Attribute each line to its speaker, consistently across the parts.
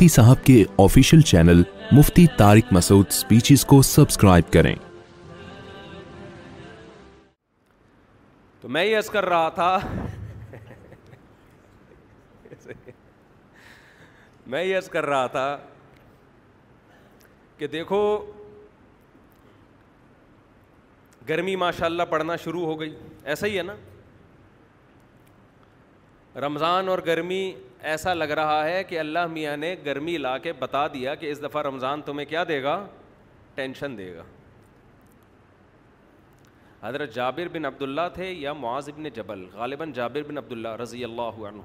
Speaker 1: مفتی صاحب کے official channel Mufti Tariq Masood speeches کو سبسکرائب کریں
Speaker 2: تو میں یس کر رہا تھا میں یس کر رہا تھا کہ دیکھو گرمی ماشاء اللہ پڑھنا شروع ہو گئی ایسا ہی ہے نا رمضان اور گرمی ایسا لگ رہا ہے کہ اللہ میاں نے گرمی لا کے بتا دیا کہ اس دفعہ رمضان تمہیں کیا دے گا ٹینشن دے گا حضرت جابر بن عبداللہ تھے یا معاذ بن جبل غالباً جابر بن عبداللہ رضی اللہ عنہ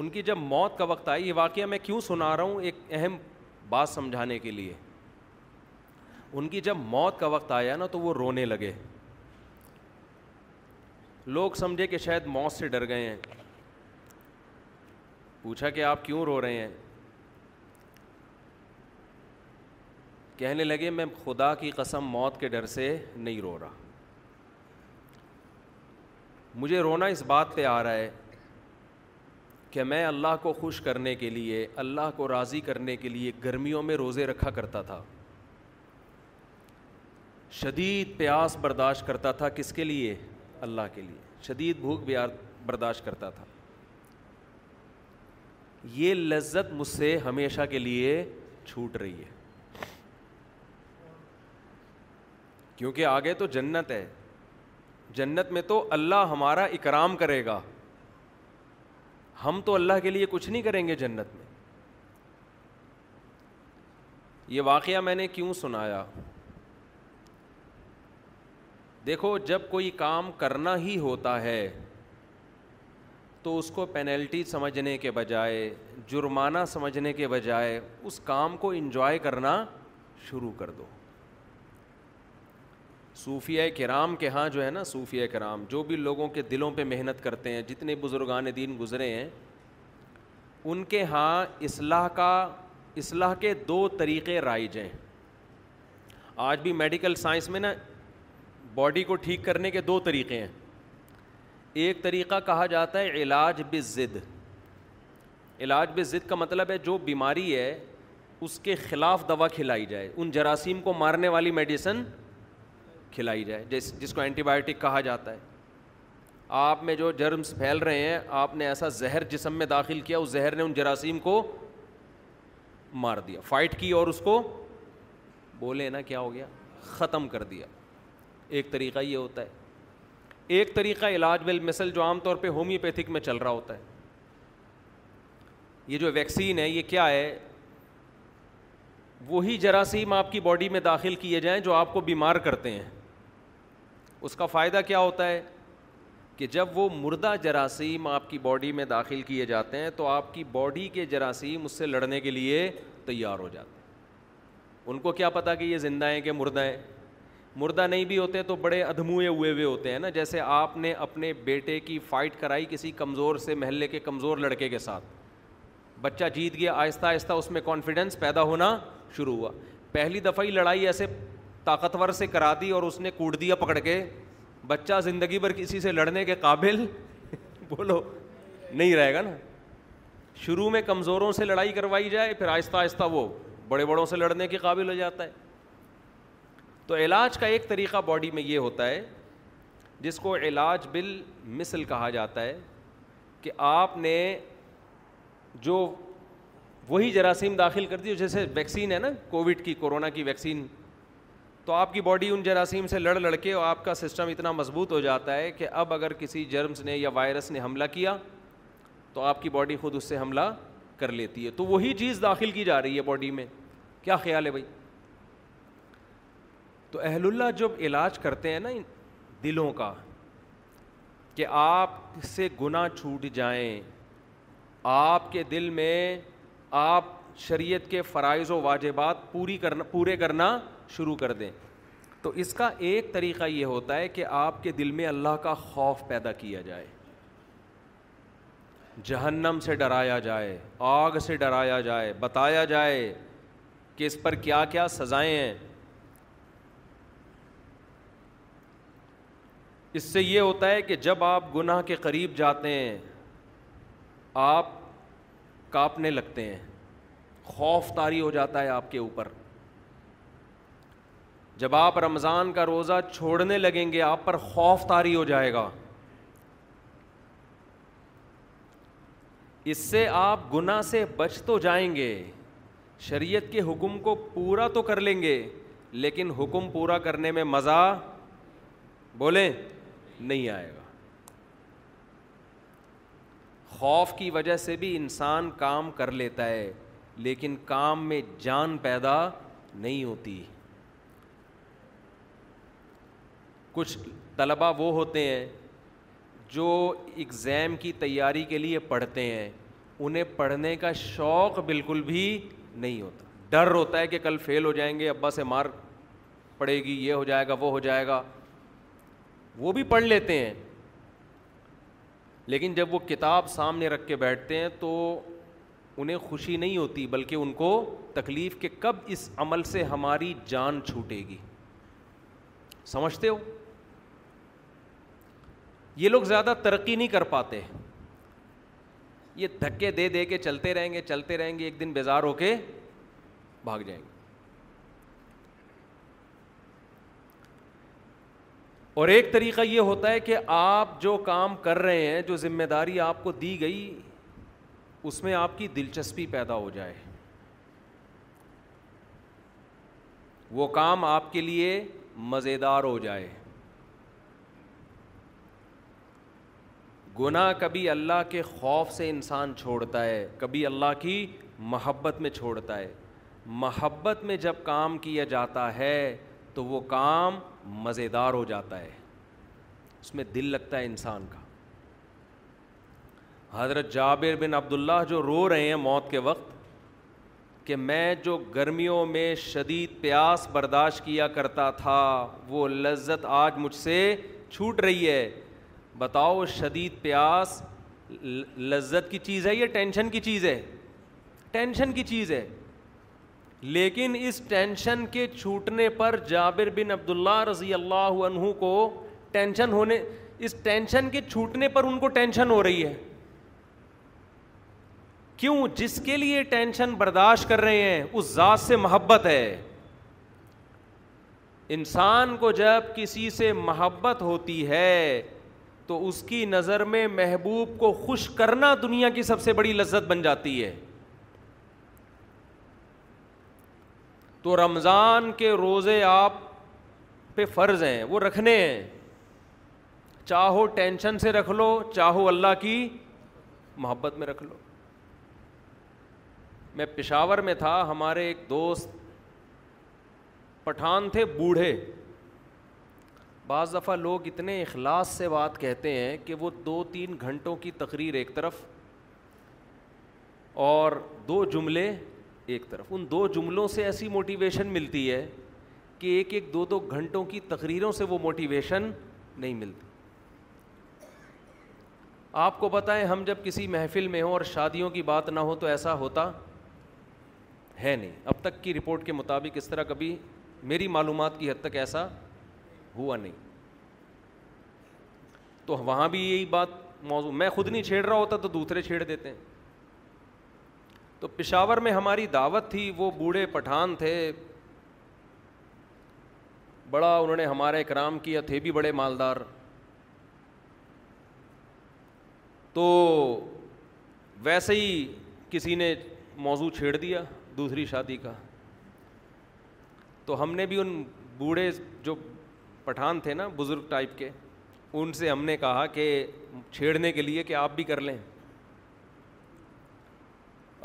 Speaker 2: ان کی جب موت کا وقت آئی یہ واقعہ میں کیوں سنا رہا ہوں ایک اہم بات سمجھانے کے لیے ان کی جب موت کا وقت آیا نا تو وہ رونے لگے لوگ سمجھے کہ شاید موت سے ڈر گئے ہیں پوچھا کہ آپ کیوں رو رہے ہیں کہنے لگے میں خدا کی قسم موت کے ڈر سے نہیں رو رہا مجھے رونا اس بات پہ آ رہا ہے کہ میں اللہ کو خوش کرنے کے لیے اللہ کو راضی کرنے کے لیے گرمیوں میں روزے رکھا کرتا تھا شدید پیاس برداشت کرتا تھا کس کے لیے اللہ کے لیے شدید بھوک بھی برداشت کرتا تھا یہ لذت مجھ سے ہمیشہ کے لیے چھوٹ رہی ہے کیونکہ آگے تو جنت ہے جنت میں تو اللہ ہمارا اکرام کرے گا ہم تو اللہ کے لیے کچھ نہیں کریں گے جنت میں یہ واقعہ میں نے کیوں سنایا دیکھو جب کوئی کام کرنا ہی ہوتا ہے تو اس کو پینلٹی سمجھنے کے بجائے جرمانہ سمجھنے کے بجائے اس کام کو انجوائے کرنا شروع کر دو صوفیہ کرام کے ہاں جو ہے نا صوفیہ کرام جو بھی لوگوں کے دلوں پہ محنت کرتے ہیں جتنے بزرگان دین گزرے ہیں ان کے ہاں اصلاح کا اصلاح کے دو طریقے رائج ہیں آج بھی میڈیکل سائنس میں نا باڈی کو ٹھیک کرنے کے دو طریقے ہیں ایک طریقہ کہا جاتا ہے علاج بزد علاج بزد ضد کا مطلب ہے جو بیماری ہے اس کے خلاف دوا کھلائی جائے ان جراثیم کو مارنے والی میڈیسن کھلائی جائے جس جس کو اینٹی بایوٹک کہا جاتا ہے آپ میں جو جرمس پھیل رہے ہیں آپ نے ایسا زہر جسم میں داخل کیا اس زہر نے ان جراثیم کو مار دیا فائٹ کی اور اس کو بولے نا کیا ہو گیا ختم کر دیا ایک طریقہ یہ ہوتا ہے ایک طریقہ علاج بالمثل جو عام طور پہ ہومیوپیتھک میں چل رہا ہوتا ہے یہ جو ویکسین ہے یہ کیا ہے وہی جراثیم آپ کی باڈی میں داخل کیے جائیں جو آپ کو بیمار کرتے ہیں اس کا فائدہ کیا ہوتا ہے کہ جب وہ مردہ جراثیم آپ کی باڈی میں داخل کیے جاتے ہیں تو آپ کی باڈی کے جراثیم اس سے لڑنے کے لیے تیار ہو جاتے ہیں ان کو کیا پتا کہ یہ زندہ ہیں کہ مردہ ہیں مردہ نہیں بھی ہوتے تو بڑے ادھموئے ہوئے ہوئے ہوتے ہیں نا جیسے آپ نے اپنے بیٹے کی فائٹ کرائی کسی کمزور سے محلے کے کمزور لڑکے کے ساتھ بچہ جیت گیا آہستہ آہستہ اس میں کانفیڈنس پیدا ہونا شروع ہوا پہلی دفعہ ہی لڑائی ایسے طاقتور سے کرا دی اور اس نے کوٹ دیا پکڑ کے بچہ زندگی بھر کسی سے لڑنے کے قابل بولو نہیں رہے گا نا شروع میں کمزوروں سے لڑائی کروائی جائے پھر آہستہ آہستہ وہ بڑے بڑوں سے لڑنے کے قابل ہو جاتا ہے تو علاج کا ایک طریقہ باڈی میں یہ ہوتا ہے جس کو علاج بل مثل کہا جاتا ہے کہ آپ نے جو وہی جراثیم داخل کر دی جیسے ویکسین ہے نا کووڈ کی کورونا کی ویکسین تو آپ کی باڈی ان جراثیم سے لڑ لڑ کے اور آپ کا سسٹم اتنا مضبوط ہو جاتا ہے کہ اب اگر کسی جرمس نے یا وائرس نے حملہ کیا تو آپ کی باڈی خود اس سے حملہ کر لیتی ہے تو وہی چیز داخل کی جا رہی ہے باڈی میں کیا خیال ہے بھائی تو اہل اللہ جب علاج کرتے ہیں نا دلوں کا کہ آپ سے گناہ چھوٹ جائیں آپ کے دل میں آپ شریعت کے فرائض و واجبات پوری کرنا پورے کرنا شروع کر دیں تو اس کا ایک طریقہ یہ ہوتا ہے کہ آپ کے دل میں اللہ کا خوف پیدا کیا جائے جہنم سے ڈرایا جائے آگ سے ڈرایا جائے بتایا جائے کہ اس پر کیا کیا سزائیں ہیں اس سے یہ ہوتا ہے کہ جب آپ گناہ کے قریب جاتے ہیں آپ کاپنے لگتے ہیں خوف طاری ہو جاتا ہے آپ کے اوپر جب آپ رمضان کا روزہ چھوڑنے لگیں گے آپ پر خوف طاری ہو جائے گا اس سے آپ گناہ سے بچ تو جائیں گے شریعت کے حکم کو پورا تو کر لیں گے لیکن حکم پورا کرنے میں مزہ بولیں نہیں آئے گا خوف کی وجہ سے بھی انسان کام کر لیتا ہے لیکن کام میں جان پیدا نہیں ہوتی کچھ طلبا وہ ہوتے ہیں جو اگزام کی تیاری کے لیے پڑھتے ہیں انہیں پڑھنے کا شوق بالکل بھی نہیں ہوتا ڈر ہوتا ہے کہ کل فیل ہو جائیں گے ابا سے مار پڑے گی یہ ہو جائے گا وہ ہو جائے گا وہ بھی پڑھ لیتے ہیں لیکن جب وہ کتاب سامنے رکھ کے بیٹھتے ہیں تو انہیں خوشی نہیں ہوتی بلکہ ان کو تکلیف کہ کب اس عمل سے ہماری جان چھوٹے گی سمجھتے ہو یہ لوگ زیادہ ترقی نہیں کر پاتے یہ دھکے دے دے کے چلتے رہیں گے چلتے رہیں گے ایک دن بیزار ہو کے بھاگ جائیں گے اور ایک طریقہ یہ ہوتا ہے کہ آپ جو کام کر رہے ہیں جو ذمہ داری آپ کو دی گئی اس میں آپ کی دلچسپی پیدا ہو جائے وہ کام آپ کے لیے مزیدار ہو جائے گناہ کبھی اللہ کے خوف سے انسان چھوڑتا ہے کبھی اللہ کی محبت میں چھوڑتا ہے محبت میں جب کام کیا جاتا ہے تو وہ کام مزیدار ہو جاتا ہے اس میں دل لگتا ہے انسان کا حضرت جابر بن عبداللہ جو رو رہے ہیں موت کے وقت کہ میں جو گرمیوں میں شدید پیاس برداشت کیا کرتا تھا وہ لذت آج مجھ سے چھوٹ رہی ہے بتاؤ شدید پیاس لذت کی چیز ہے یا ٹینشن کی چیز ہے ٹینشن کی چیز ہے لیکن اس ٹینشن کے چھوٹنے پر جابر بن عبداللہ رضی اللہ عنہ کو ٹینشن ہونے اس ٹینشن کے چھوٹنے پر ان کو ٹینشن ہو رہی ہے کیوں جس کے لیے ٹینشن برداشت کر رہے ہیں اس ذات سے محبت ہے انسان کو جب کسی سے محبت ہوتی ہے تو اس کی نظر میں محبوب کو خوش کرنا دنیا کی سب سے بڑی لذت بن جاتی ہے تو رمضان کے روزے آپ پہ فرض ہیں وہ رکھنے ہیں چاہو ٹینشن سے رکھ لو چاہو اللہ کی محبت میں رکھ لو میں پشاور میں تھا ہمارے ایک دوست پٹھان تھے بوڑھے بعض دفعہ لوگ اتنے اخلاص سے بات کہتے ہیں کہ وہ دو تین گھنٹوں کی تقریر ایک طرف اور دو جملے ایک طرف ان دو جملوں سے ایسی موٹیویشن ملتی ہے کہ ایک ایک دو دو گھنٹوں کی تقریروں سے وہ موٹیویشن نہیں ملتی آپ کو بتائیں ہم جب کسی محفل میں ہوں اور شادیوں کی بات نہ ہو تو ایسا ہوتا ہے نہیں اب تک کی رپورٹ کے مطابق اس طرح کبھی میری معلومات کی حد تک ایسا ہوا نہیں تو وہاں بھی یہی بات موضوع میں خود نہیں چھیڑ رہا ہوتا تو دوسرے چھیڑ دیتے ہیں تو پشاور میں ہماری دعوت تھی وہ بوڑھے پٹھان تھے بڑا انہوں نے ہمارے اکرام کیا تھے بھی بڑے مالدار تو ویسے ہی کسی نے موضوع چھیڑ دیا دوسری شادی کا تو ہم نے بھی ان بوڑھے جو پٹھان تھے نا بزرگ ٹائپ کے ان سے ہم نے کہا کہ چھیڑنے کے لیے کہ آپ بھی کر لیں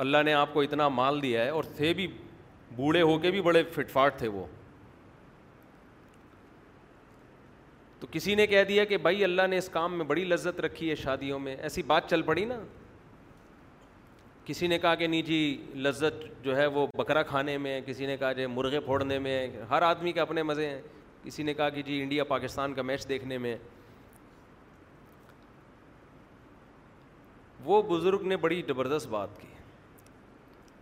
Speaker 2: اللہ نے آپ کو اتنا مال دیا ہے اور تھے بھی بوڑھے ہو کے بھی بڑے فٹ فاٹ تھے وہ تو کسی نے کہہ دیا کہ بھائی اللہ نے اس کام میں بڑی لذت رکھی ہے شادیوں میں ایسی بات چل پڑی نا کسی نے کہا کہ نہیں جی لذت جو ہے وہ بکرا کھانے میں کسی نے کہا جی مرغے پھوڑنے میں ہر آدمی کے اپنے مزے ہیں کسی نے کہا کہ جی انڈیا پاکستان کا میچ دیکھنے میں وہ بزرگ نے بڑی زبردست بات کی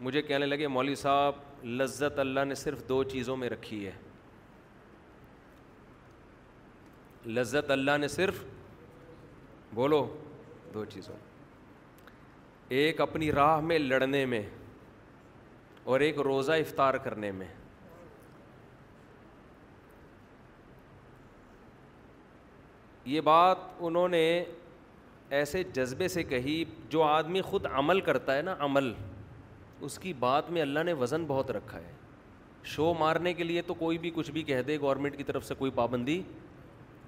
Speaker 2: مجھے کہنے لگے مولوی صاحب لذت اللہ نے صرف دو چیزوں میں رکھی ہے لذت اللہ نے صرف بولو دو چیزوں ایک اپنی راہ میں لڑنے میں اور ایک روزہ افطار کرنے میں یہ بات انہوں نے ایسے جذبے سے کہی جو آدمی خود عمل کرتا ہے نا عمل اس کی بات میں اللہ نے وزن بہت رکھا ہے شو مارنے کے لیے تو کوئی بھی کچھ بھی کہہ دے گورنمنٹ کی طرف سے کوئی پابندی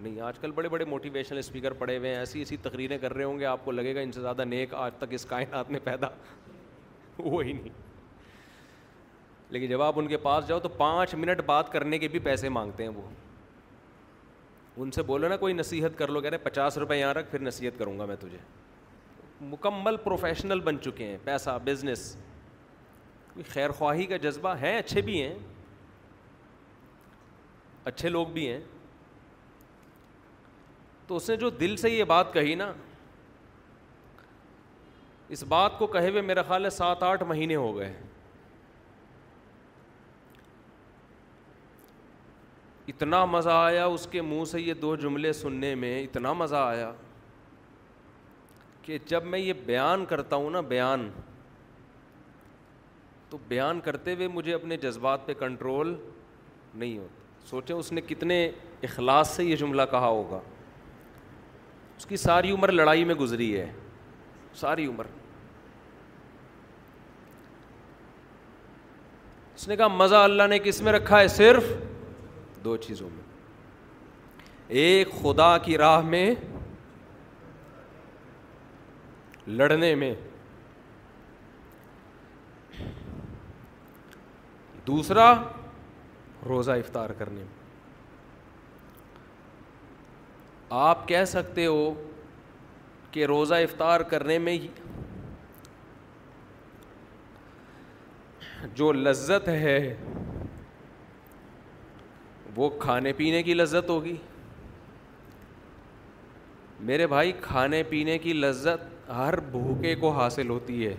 Speaker 2: نہیں آج کل بڑے بڑے موٹیویشنل اسپیکر پڑے ہوئے ہیں ایسی ایسی تقریریں کر رہے ہوں گے آپ کو لگے گا ان سے زیادہ نیک آج تک اس کائنات میں پیدا وہی نہیں لیکن جب آپ ان کے پاس جاؤ تو پانچ منٹ بات کرنے کے بھی پیسے مانگتے ہیں وہ ان سے بولو نا کوئی نصیحت کر لو کہہ رہے پچاس روپے یہاں رکھ پھر نصیحت کروں گا میں تجھے مکمل پروفیشنل بن چکے ہیں پیسہ بزنس خیر خواہی کا جذبہ ہے اچھے بھی ہیں اچھے لوگ بھی ہیں تو اس نے جو دل سے یہ بات کہی نا اس بات کو کہے ہوئے میرا خیال ہے سات آٹھ مہینے ہو گئے اتنا مزہ آیا اس کے منہ سے یہ دو جملے سننے میں اتنا مزہ آیا کہ جب میں یہ بیان کرتا ہوں نا بیان تو بیان کرتے ہوئے مجھے اپنے جذبات پہ کنٹرول نہیں ہوتا سوچے اس نے کتنے اخلاص سے یہ جملہ کہا ہوگا اس کی ساری عمر لڑائی میں گزری ہے ساری عمر اس نے کہا مزہ اللہ نے کس میں رکھا ہے صرف دو چیزوں میں ایک خدا کی راہ میں لڑنے میں دوسرا روزہ افطار کرنے میں آپ کہہ سکتے ہو کہ روزہ افطار کرنے میں جو لذت ہے وہ کھانے پینے کی لذت ہوگی میرے بھائی کھانے پینے کی لذت ہر بھوکے کو حاصل ہوتی ہے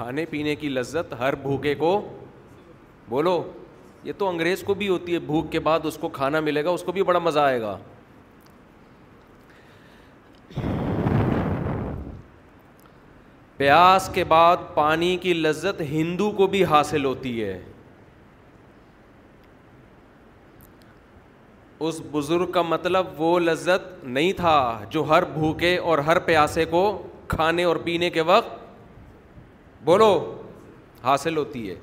Speaker 2: کھانے پینے کی لذت ہر بھوکے کو بولو یہ تو انگریز کو بھی ہوتی ہے بھوک کے بعد اس کو کھانا ملے گا اس کو بھی بڑا مزہ آئے گا پیاس کے بعد پانی کی لذت ہندو کو بھی حاصل ہوتی ہے اس بزرگ کا مطلب وہ لذت نہیں تھا جو ہر بھوکے اور ہر پیاسے کو کھانے اور پینے کے وقت بولو حاصل ہوتی ہے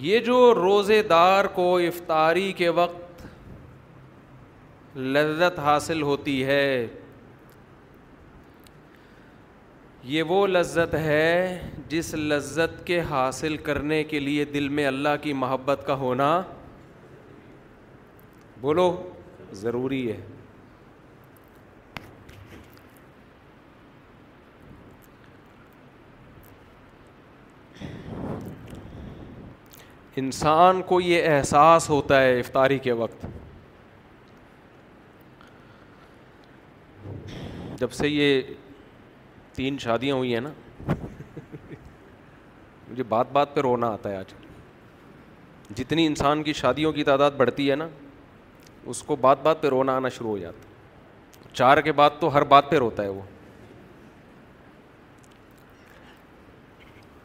Speaker 2: یہ جو روزے دار کو افطاری کے وقت لذت حاصل ہوتی ہے یہ وہ لذت ہے جس لذت کے حاصل کرنے کے لیے دل میں اللہ کی محبت کا ہونا بولو ضروری ہے انسان کو یہ احساس ہوتا ہے افطاری کے وقت جب سے یہ تین شادیاں ہوئی ہیں نا مجھے بات بات پہ رونا آتا ہے آج جتنی انسان کی شادیوں کی تعداد بڑھتی ہے نا اس کو بات بات پہ رونا آنا شروع ہو جاتا چار کے بعد تو ہر بات پہ روتا ہے وہ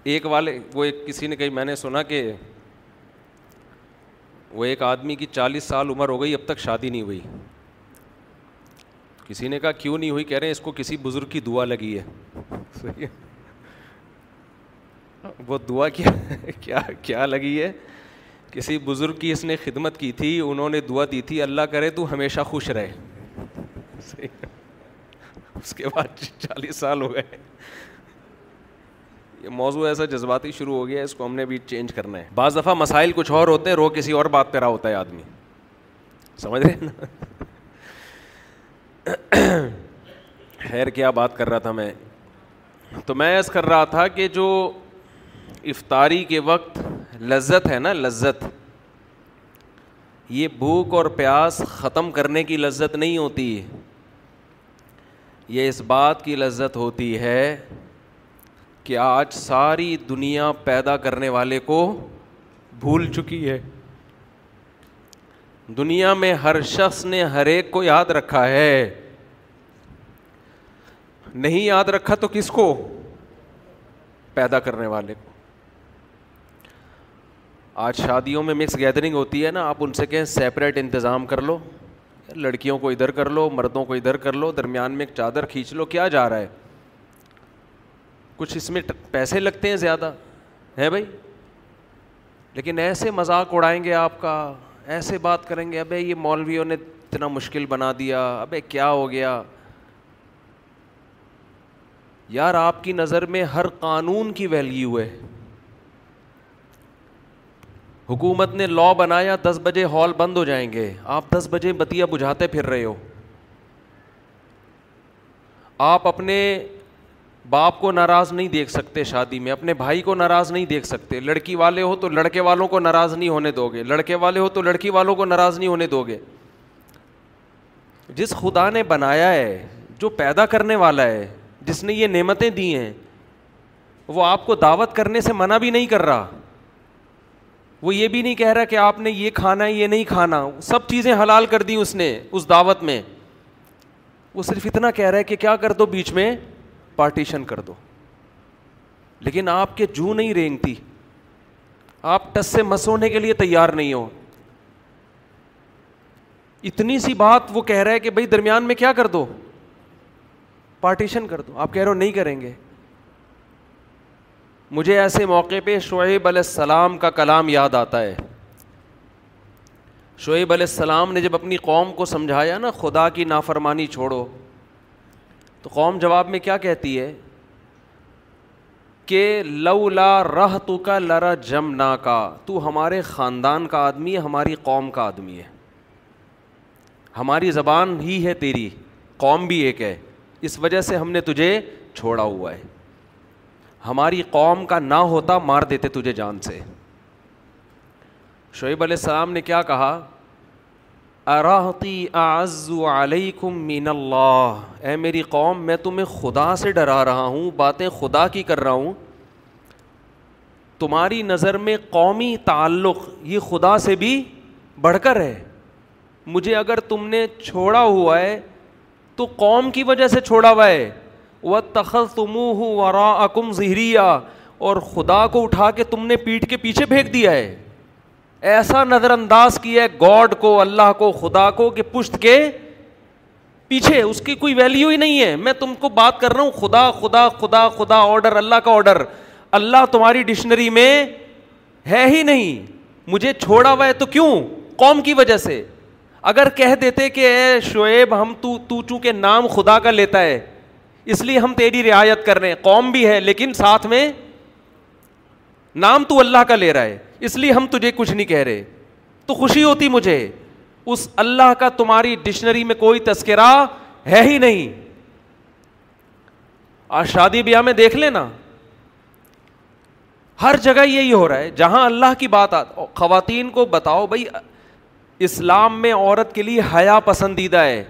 Speaker 2: ایک ایک والے وہ کسی نے کہی میں نے سنا کہ وہ ایک آدمی کی چالیس سال عمر ہو گئی اب تک شادی نہیں ہوئی کسی نے کہا کیوں نہیں ہوئی کہہ رہے ہیں اس کو کسی بزرگ کی دعا لگی ہے وہ دعا کیا کیا لگی ہے کسی بزرگ کی اس نے خدمت کی تھی انہوں نے دعا دی تھی اللہ کرے تو ہمیشہ خوش رہے اس کے بعد چالیس سال ہو گئے یہ موضوع ایسا جذباتی شروع ہو گیا اس کو ہم نے بھی چینج کرنا ہے بعض دفعہ مسائل کچھ اور ہوتے ہیں رو کسی اور بات پہ رہا ہوتا ہے آدمی سمجھ رہے نا خیر کیا بات کر رہا تھا میں تو میں ایسا کر رہا تھا کہ جو افطاری کے وقت لذت ہے نا لذت یہ بھوک اور پیاس ختم کرنے کی لذت نہیں ہوتی یہ اس بات کی لذت ہوتی ہے کہ آج ساری دنیا پیدا کرنے والے کو بھول چکی ہے دنیا میں ہر شخص نے ہر ایک کو یاد رکھا ہے نہیں یاد رکھا تو کس کو پیدا کرنے والے کو آج شادیوں میں مکس گیدرنگ ہوتی ہے نا آپ ان سے کہیں سیپریٹ انتظام کر لو لڑکیوں کو ادھر کر لو مردوں کو ادھر کر لو درمیان میں ایک چادر کھینچ لو کیا جا رہا ہے کچھ اس میں پیسے لگتے ہیں زیادہ ہے بھائی لیکن ایسے مذاق اڑائیں گے آپ کا ایسے بات کریں گے ابھی یہ مولویوں نے اتنا مشکل بنا دیا ابھی کیا ہو گیا یار آپ کی نظر میں ہر قانون کی ویلیو ہے حکومت نے لا بنایا دس بجے ہال بند ہو جائیں گے آپ دس بجے بتیا بجھاتے پھر رہے ہو آپ اپنے باپ کو ناراض نہیں دیکھ سکتے شادی میں اپنے بھائی کو ناراض نہیں دیکھ سکتے لڑکی والے ہو تو لڑکے والوں کو ناراض نہیں ہونے دو گے لڑکے والے ہو تو لڑکی والوں کو ناراض نہیں ہونے دو گے جس خدا نے بنایا ہے جو پیدا کرنے والا ہے جس نے یہ نعمتیں دی ہیں وہ آپ کو دعوت کرنے سے منع بھی نہیں کر رہا وہ یہ بھی نہیں کہہ رہا کہ آپ نے یہ کھانا یہ نہیں کھانا سب چیزیں حلال کر دی اس نے اس دعوت میں وہ صرف اتنا کہہ رہا ہے کہ کیا کر دو بیچ میں پارٹیشن کر دو لیکن آپ کے جو نہیں رینگتی آپ ٹس سے مس ہونے کے لیے تیار نہیں ہو اتنی سی بات وہ کہہ رہا ہے کہ بھائی درمیان میں کیا کر دو پارٹیشن کر دو آپ کہہ رہے ہو نہیں کریں گے مجھے ایسے موقع پہ شعیب علیہ السلام کا کلام یاد آتا ہے شعیب علیہ السلام نے جب اپنی قوم کو سمجھایا نا خدا کی نافرمانی چھوڑو تو قوم جواب میں کیا کہتی ہے کہ لو لا رہ تو کا جم جمنا کا تو ہمارے خاندان کا آدمی ہے ہماری قوم کا آدمی ہے ہماری زبان ہی ہے تیری قوم بھی ایک ہے اس وجہ سے ہم نے تجھے چھوڑا ہوا ہے ہماری قوم کا نہ ہوتا مار دیتے تجھے جان سے شعیب علیہ السلام نے کیا کہا اراحتی آز علیکم مین اللہ اے میری قوم میں تمہیں خدا سے ڈرا رہا ہوں باتیں خدا کی کر رہا ہوں تمہاری نظر میں قومی تعلق یہ خدا سے بھی بڑھ کر ہے مجھے اگر تم نے چھوڑا ہوا ہے تو قوم کی وجہ سے چھوڑا ہوا ہے و تخل تم ورا اکم اور خدا کو اٹھا کے تم نے پیٹھ کے پیچھے پھینک دیا ہے ایسا نظر انداز کیا ہے گاڈ کو اللہ کو خدا کو کہ پشت کے پیچھے اس کی کوئی ویلیو ہی نہیں ہے میں تم کو بات کر رہا ہوں خدا خدا خدا خدا آڈر اللہ کا آڈر اللہ تمہاری ڈکشنری میں ہے ہی نہیں مجھے چھوڑا ہوا ہے تو کیوں قوم کی وجہ سے اگر کہہ دیتے کہ اے شعیب ہم تو تو چونکہ نام خدا کا لیتا ہے اس لیے ہم تیری رعایت کر رہے ہیں قوم بھی ہے لیکن ساتھ میں نام تو اللہ کا لے رہا ہے اس لیے ہم تجھے کچھ نہیں کہہ رہے تو خوشی ہوتی مجھے اس اللہ کا تمہاری ڈکشنری میں کوئی تذکرہ ہے ہی نہیں آج شادی بیاہ میں دیکھ لینا ہر جگہ یہی ہو رہا ہے جہاں اللہ کی بات آ خواتین کو بتاؤ بھائی اسلام میں عورت کے لیے حیا پسندیدہ ہے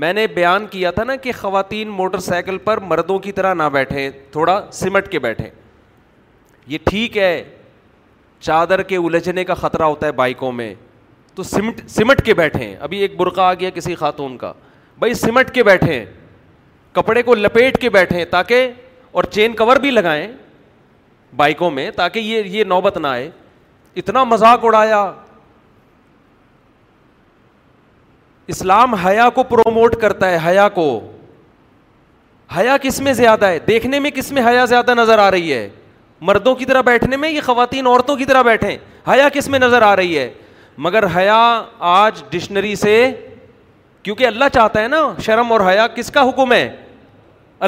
Speaker 2: میں نے بیان کیا تھا نا کہ خواتین موٹر سائیکل پر مردوں کی طرح نہ بیٹھیں تھوڑا سمٹ کے بیٹھیں یہ ٹھیک ہے چادر کے الجھنے کا خطرہ ہوتا ہے بائکوں میں تو سمٹ سمٹ کے بیٹھیں ابھی ایک برقع آ گیا کسی خاتون کا بھائی سمٹ کے بیٹھیں کپڑے کو لپیٹ کے بیٹھیں تاکہ اور چین کور بھی لگائیں بائکوں میں تاکہ یہ یہ نوبت نہ آئے اتنا مذاق اڑایا اسلام حیا کو پروموٹ کرتا ہے حیا کو حیا کس میں زیادہ ہے دیکھنے میں کس میں حیا زیادہ نظر آ رہی ہے مردوں کی طرح بیٹھنے میں یہ خواتین عورتوں کی طرح بیٹھیں حیا کس میں نظر آ رہی ہے مگر حیا آج ڈکشنری سے کیونکہ اللہ چاہتا ہے نا شرم اور حیا کس کا حکم ہے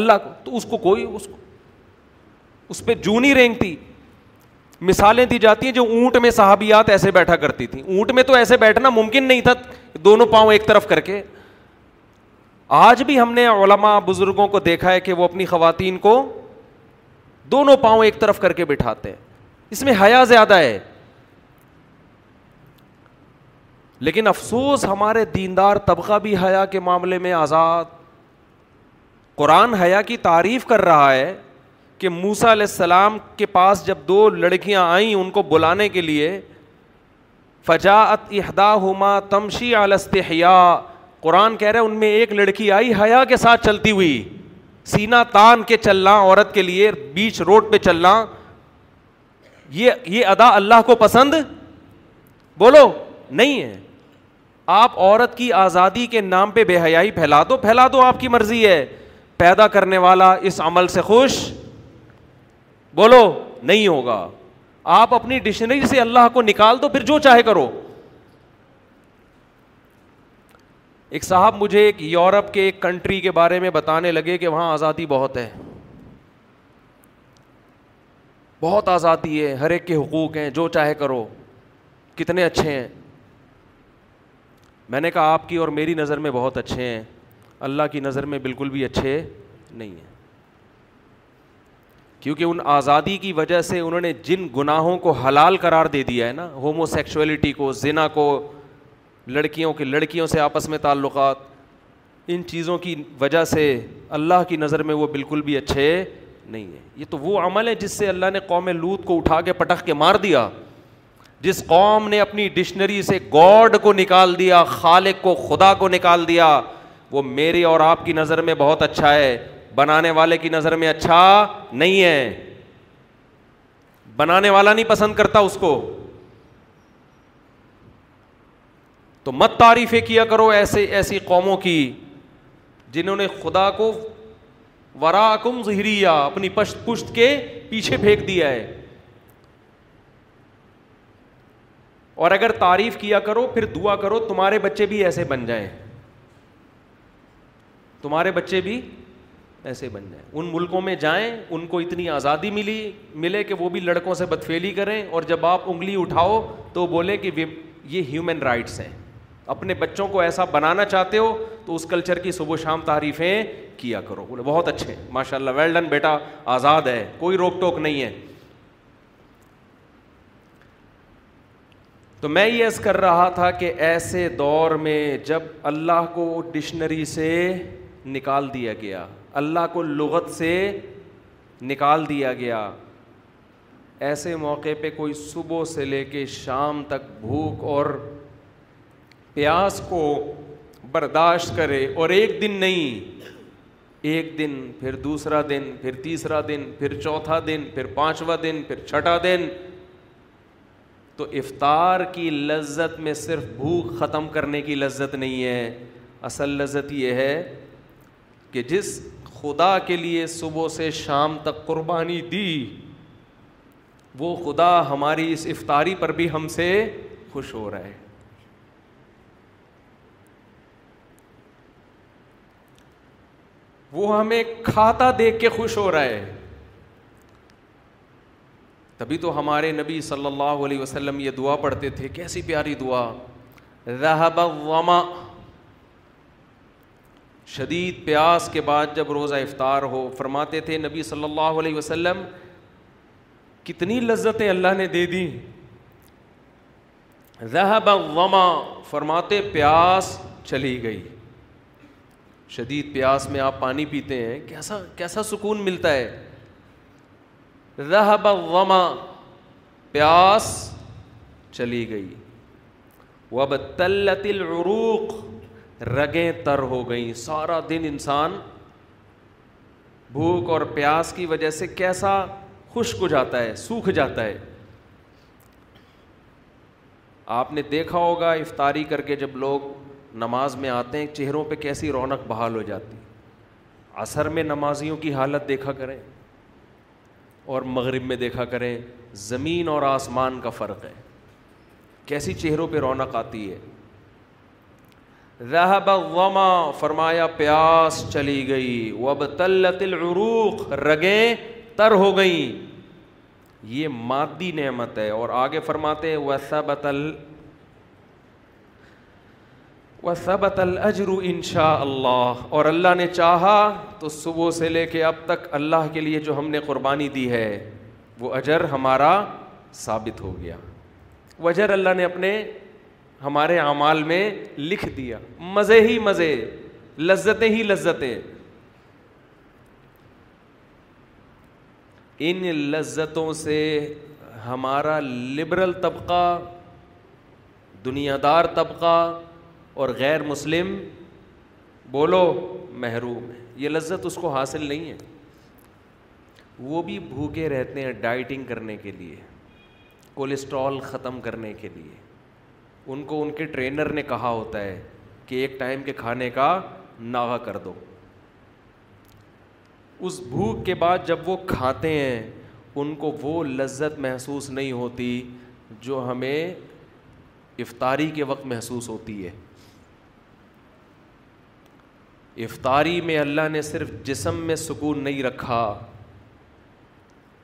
Speaker 2: اللہ کو تو اس کو کوئی اس پہ جونی رینک تھی مثالیں دی جاتی ہیں جو اونٹ میں صحابیات ایسے بیٹھا کرتی تھیں اونٹ میں تو ایسے بیٹھنا ممکن نہیں تھا دونوں پاؤں ایک طرف کر کے آج بھی ہم نے علماء بزرگوں کو دیکھا ہے کہ وہ اپنی خواتین کو دونوں پاؤں ایک طرف کر کے بٹھاتے ہیں اس میں حیا زیادہ ہے لیکن افسوس ہمارے دیندار طبقہ بھی حیا کے معاملے میں آزاد قرآن حیا کی تعریف کر رہا ہے کہ موسا علیہ السلام کے پاس جب دو لڑکیاں آئیں ان کو بلانے کے لیے فجاعت احدا ہما تمشی آلست حیا قرآن کہہ رہے ان میں ایک لڑکی آئی حیا کے ساتھ چلتی ہوئی سینا تان کے چلنا عورت کے لیے بیچ روڈ پہ چلنا یہ یہ ادا اللہ کو پسند بولو نہیں ہے آپ عورت کی آزادی کے نام پہ بے حیائی پھیلا دو پھیلا دو آپ کی مرضی ہے پیدا کرنے والا اس عمل سے خوش بولو نہیں ہوگا آپ اپنی ڈکشنری سے اللہ کو نکال دو پھر جو چاہے کرو ایک صاحب مجھے ایک یورپ کے ایک کنٹری کے بارے میں بتانے لگے کہ وہاں آزادی بہت ہے بہت آزادی ہے ہر ایک کے حقوق ہیں جو چاہے کرو کتنے اچھے ہیں میں نے کہا آپ کی اور میری نظر میں بہت اچھے ہیں اللہ کی نظر میں بالکل بھی اچھے نہیں ہیں کیونکہ ان آزادی کی وجہ سے انہوں نے جن گناہوں کو حلال قرار دے دیا ہے نا ہومو سیکشولیٹی کو زنا کو لڑکیوں کے لڑکیوں سے آپس میں تعلقات ان چیزوں کی وجہ سے اللہ کی نظر میں وہ بالکل بھی اچھے نہیں ہیں یہ تو وہ عمل ہے جس سے اللہ نے قوم لوت کو اٹھا کے پٹخ کے مار دیا جس قوم نے اپنی ڈکشنری سے گاڈ کو نکال دیا خالق کو خدا کو نکال دیا وہ میرے اور آپ کی نظر میں بہت اچھا ہے بنانے والے کی نظر میں اچھا نہیں ہے بنانے والا نہیں پسند کرتا اس کو تو مت تعریفیں کیا کرو ایسے ایسی قوموں کی جنہوں نے خدا کو ورا کم ظہری یا اپنی پشت پشت کے پیچھے پھینک دیا ہے اور اگر تعریف کیا کرو پھر دعا کرو تمہارے بچے بھی ایسے بن جائیں تمہارے بچے بھی ایسے بن جائیں ان ملکوں میں جائیں ان کو اتنی آزادی ملی ملے کہ وہ بھی لڑکوں سے بدفیلی کریں اور جب آپ انگلی اٹھاؤ تو بولے کہ یہ ہیومن رائٹس ہیں اپنے بچوں کو ایسا بنانا چاہتے ہو تو اس کلچر کی صبح و شام تعریفیں کیا کرو بولے بہت اچھے ماشاء اللہ ویل ڈن بیٹا آزاد ہے کوئی روک ٹوک نہیں ہے تو میں یہ عز کر رہا تھا کہ ایسے دور میں جب اللہ کو ڈکشنری سے نکال دیا گیا اللہ کو لغت سے نکال دیا گیا ایسے موقع پہ کوئی صبح سے لے کے شام تک بھوک اور پیاس کو برداشت کرے اور ایک دن نہیں ایک دن پھر دوسرا دن پھر تیسرا دن پھر چوتھا دن پھر پانچواں دن پھر چھٹا دن تو افطار کی لذت میں صرف بھوک ختم کرنے کی لذت نہیں ہے اصل لذت یہ ہے کہ جس خدا کے لیے صبح سے شام تک قربانی دی وہ خدا ہماری اس افطاری پر بھی ہم سے خوش ہو رہا ہے وہ ہمیں کھاتا دیکھ کے خوش ہو رہا ہے تبھی تو ہمارے نبی صلی اللہ علیہ وسلم یہ دعا پڑھتے تھے کیسی پیاری دعا رہا شدید پیاس کے بعد جب روزہ افطار ہو فرماتے تھے نبی صلی اللہ علیہ وسلم کتنی لذتیں اللہ نے دے دی ذہب غما فرماتے پیاس چلی گئی شدید پیاس میں آپ پانی پیتے ہیں کیسا کیسا سکون ملتا ہے ذہب غما پیاس چلی گئی وبتلت العروق الروخ رگیں تر ہو گئیں سارا دن انسان بھوک اور پیاس کی وجہ سے کیسا خشک ہو جاتا ہے سوکھ جاتا ہے آپ نے دیکھا ہوگا افطاری کر کے جب لوگ نماز میں آتے ہیں چہروں پہ کیسی رونق بحال ہو جاتی عصر میں نمازیوں کی حالت دیکھا کریں اور مغرب میں دیکھا کریں زمین اور آسمان کا فرق ہے کیسی چہروں پہ رونق آتی ہے غما فرمایا پیاس چلی گئی وب تلت العروق رگیں تر ہو گئیں یہ مادی نعمت ہے اور آگے فرماتے و سب تل اجرو ان شاء اللہ اور اللہ نے چاہا تو صبح سے لے کے اب تک اللہ کے لیے جو ہم نے قربانی دی ہے وہ اجر ہمارا ثابت ہو گیا وجر اللہ نے اپنے ہمارے اعمال میں لکھ دیا مزے ہی مزے لذتیں ہی لذتیں ان لذتوں سے ہمارا لبرل طبقہ دنیا دار طبقہ اور غیر مسلم بولو محروم ہے یہ لذت اس کو حاصل نہیں ہے وہ بھی بھوکے رہتے ہیں ڈائٹنگ کرنے کے لیے کولیسٹرول ختم کرنے کے لیے ان کو ان کے ٹرینر نے کہا ہوتا ہے کہ ایک ٹائم کے کھانے کا ناغہ کر دو اس بھوک کے بعد جب وہ کھاتے ہیں ان کو وہ لذت محسوس نہیں ہوتی جو ہمیں افطاری کے وقت محسوس ہوتی ہے افطاری میں اللہ نے صرف جسم میں سکون نہیں رکھا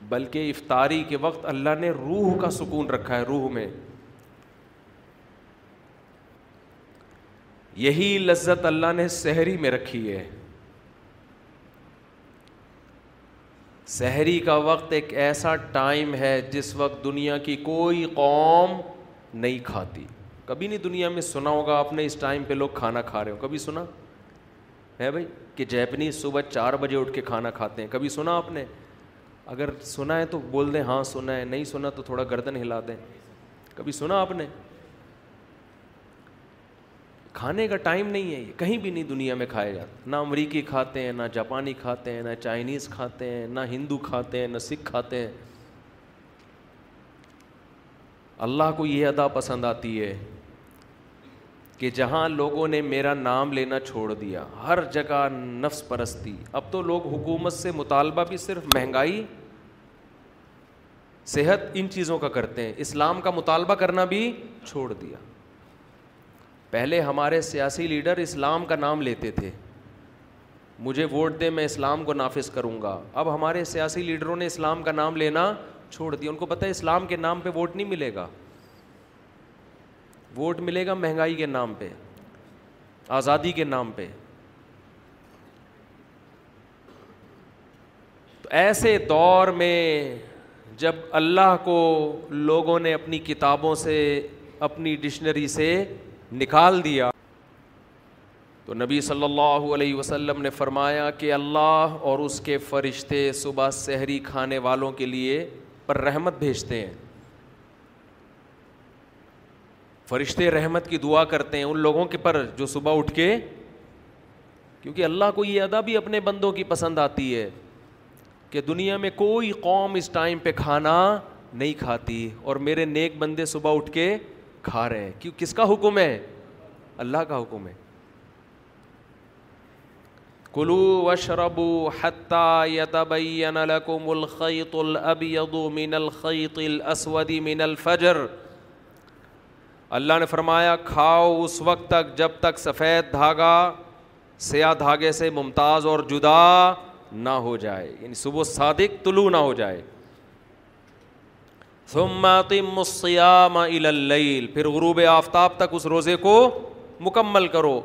Speaker 2: بلکہ افطاری کے وقت اللہ نے روح کا سکون رکھا ہے روح میں یہی لذت اللہ نے سحری میں رکھی ہے سحری کا وقت ایک ایسا ٹائم ہے جس وقت دنیا کی کوئی قوم نہیں کھاتی کبھی نہیں دنیا میں سنا ہوگا آپ نے اس ٹائم پہ لوگ کھانا کھا رہے ہو کبھی سنا ہے بھائی کہ جیپنیز صبح چار بجے اٹھ کے کھانا کھاتے ہیں کبھی سنا آپ نے اگر سنا ہے تو بول دیں ہاں سنا ہے نہیں سنا تو تھوڑا گردن ہلا دیں کبھی سنا آپ نے کھانے کا ٹائم نہیں ہے یہ کہیں بھی نہیں دنیا میں کھائے جاتا نہ امریکی کھاتے ہیں نہ جاپانی کھاتے ہیں نہ چائنیز کھاتے ہیں نہ ہندو کھاتے ہیں نہ سکھ کھاتے ہیں اللہ کو یہ ادا پسند آتی ہے کہ جہاں لوگوں نے میرا نام لینا چھوڑ دیا ہر جگہ نفس پرستی اب تو لوگ حکومت سے مطالبہ بھی صرف مہنگائی صحت ان چیزوں کا کرتے ہیں اسلام کا مطالبہ کرنا بھی چھوڑ دیا پہلے ہمارے سیاسی لیڈر اسلام کا نام لیتے تھے مجھے ووٹ دے میں اسلام کو نافذ کروں گا اب ہمارے سیاسی لیڈروں نے اسلام کا نام لینا چھوڑ دیا ان کو پتہ ہے اسلام کے نام پہ ووٹ نہیں ملے گا ووٹ ملے گا مہنگائی کے نام پہ آزادی کے نام پہ تو ایسے دور میں جب اللہ کو لوگوں نے اپنی کتابوں سے اپنی ڈکشنری سے نکال دیا تو نبی صلی اللہ علیہ وسلم نے فرمایا کہ اللہ اور اس کے فرشتے صبح سحری کھانے والوں کے لیے پر رحمت بھیجتے ہیں فرشتے رحمت کی دعا کرتے ہیں ان لوگوں کے پر جو صبح اٹھ کے کیونکہ اللہ کو یہ ادا بھی اپنے بندوں کی پسند آتی ہے کہ دنیا میں کوئی قوم اس ٹائم پہ کھانا نہیں کھاتی اور میرے نیک بندے صبح اٹھ کے کھا رہے ہیں کیوں کس کا حکم ہے اللہ کا حکم ہے کلو و شربو من الخیط الاسود من الفجر اللہ نے فرمایا کھاؤ اس وقت تک جب تک سفید دھاگا سیاہ دھاگے سے ممتاز اور جدا نہ ہو جائے یعنی صبح صادق طلوع نہ ہو جائے پھر غروب آفتاب تک اس روزے کو مکمل کرو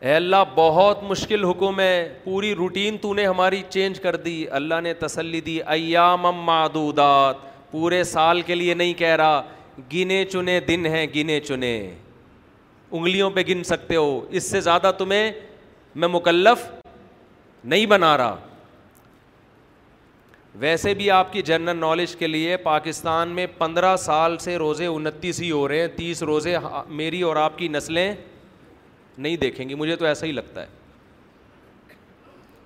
Speaker 2: اے اللہ بہت مشکل حکم ہے پوری روٹین تو نے ہماری چینج کر دی اللہ نے تسلی دی ایام معدودات پورے سال کے لیے نہیں کہہ رہا گنے چنے دن ہیں گنے چنے انگلیوں پہ گن سکتے ہو اس سے زیادہ تمہیں میں مکلف نہیں بنا رہا ویسے بھی آپ کی جنرل نالج کے لیے پاکستان میں پندرہ سال سے روزے انتیس ہی ہو رہے ہیں تیس روزے میری اور آپ کی نسلیں نہیں دیکھیں گی مجھے تو ایسا ہی لگتا ہے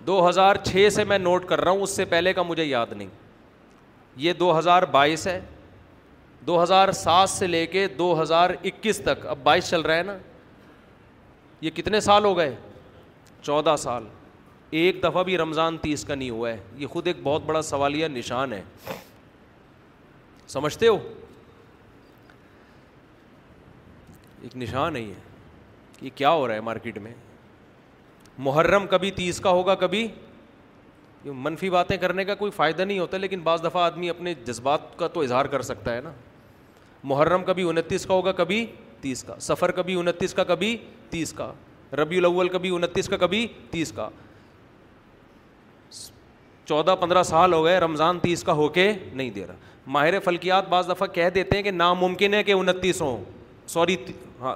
Speaker 2: دو ہزار چھ سے میں نوٹ کر رہا ہوں اس سے پہلے کا مجھے یاد نہیں یہ دو ہزار بائیس ہے دو ہزار سات سے لے کے دو ہزار اکیس تک اب بائیس چل رہا ہے نا یہ کتنے سال ہو گئے چودہ سال ایک دفعہ بھی رمضان تیس کا نہیں ہوا ہے یہ خود ایک بہت بڑا سوالیہ نشان ہے سمجھتے ہو ایک نشان ہے یہ کہ کیا ہو رہا ہے مارکیٹ میں محرم کبھی تیس کا ہوگا کبھی یہ منفی باتیں کرنے کا کوئی فائدہ نہیں ہوتا لیکن بعض دفعہ آدمی اپنے جذبات کا تو اظہار کر سکتا ہے نا محرم کبھی انتیس کا ہوگا کبھی تیس کا سفر کبھی انتیس کا کبھی تیس کا ربیع الاول کبھی انتیس کا کبھی تیس کا چودہ پندرہ سال ہو گئے رمضان تیس کا ہو کے نہیں دے رہا ماہر فلکیات بعض دفعہ کہہ دیتے ہیں کہ ناممکن ہے کہ انتیس ہوں سوری ہاں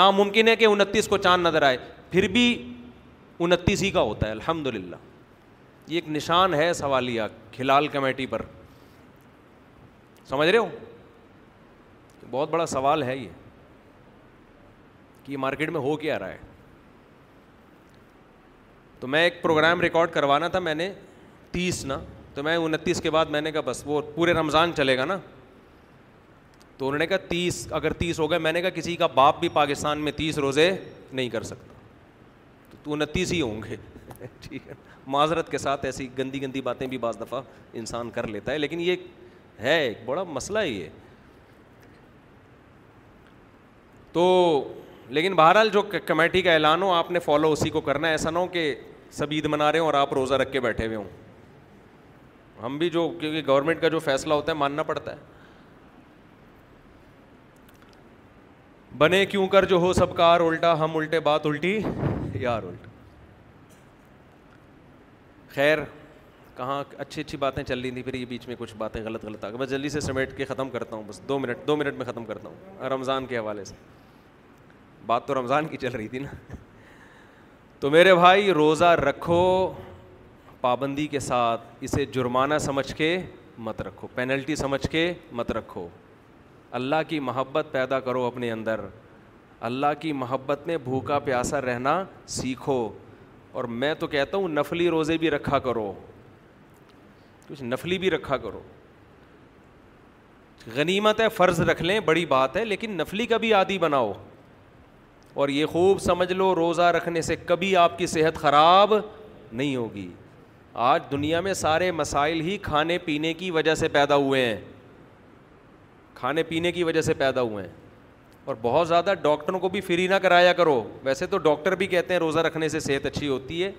Speaker 2: ناممکن ہے کہ انتیس کو چاند نظر آئے پھر بھی انتیس ہی کا ہوتا ہے الحمد للہ یہ ایک نشان ہے سوالیہ کھلال کمیٹی پر سمجھ رہے ہو بہت بڑا سوال ہے یہ کہ مارکیٹ میں ہو کیا رہا ہے تو میں ایک پروگرام ریکارڈ کروانا تھا میں نے تیس نا تو میں انتیس کے بعد میں نے کہا بس وہ پورے رمضان چلے گا نا تو انہوں نے کہا تیس اگر تیس ہو گئے میں نے کہا کسی کا باپ بھی پاکستان میں تیس روزے نہیں کر سکتا تو انتیس ہی ہوں گے ٹھیک ہے معذرت کے ساتھ ایسی گندی گندی باتیں بھی بعض دفعہ انسان کر لیتا ہے لیکن یہ ہے ایک بڑا مسئلہ ہے یہ تو لیکن بہرحال جو کمیٹی کا اعلان ہو آپ نے فالو اسی کو کرنا ہے ایسا نہ ہو کہ سب عید منا رہے ہوں اور آپ روزہ رکھ کے بیٹھے ہوئے ہوں ہم بھی جو کیونکہ گورنمنٹ کا جو فیصلہ ہوتا ہے ماننا پڑتا ہے بنے کیوں کر جو ہو سب کار الٹا ہم الٹے بات الٹی یار خیر کہاں اچھی اچھی باتیں چل رہی تھیں پھر یہ بیچ میں کچھ باتیں غلط غلط آ گئی میں جلدی سے سمیٹ کے ختم کرتا ہوں بس دو منٹ دو منٹ میں ختم کرتا ہوں رمضان کے حوالے سے بات تو رمضان کی چل رہی تھی نا تو میرے بھائی روزہ رکھو پابندی کے ساتھ اسے جرمانہ سمجھ کے مت رکھو پینلٹی سمجھ کے مت رکھو اللہ کی محبت پیدا کرو اپنے اندر اللہ کی محبت میں بھوکا پیاسا رہنا سیکھو اور میں تو کہتا ہوں نفلی روزے بھی رکھا کرو کچھ نفلی بھی رکھا کرو غنیمت ہے فرض رکھ لیں بڑی بات ہے لیکن نفلی کا بھی عادی بناؤ اور یہ خوب سمجھ لو روزہ رکھنے سے کبھی آپ کی صحت خراب نہیں ہوگی آج دنیا میں سارے مسائل ہی کھانے پینے کی وجہ سے پیدا ہوئے ہیں کھانے پینے کی وجہ سے پیدا ہوئے ہیں اور بہت زیادہ ڈاکٹروں کو بھی فری نہ کرایا کرو ویسے تو ڈاکٹر بھی کہتے ہیں روزہ رکھنے سے صحت اچھی ہوتی ہے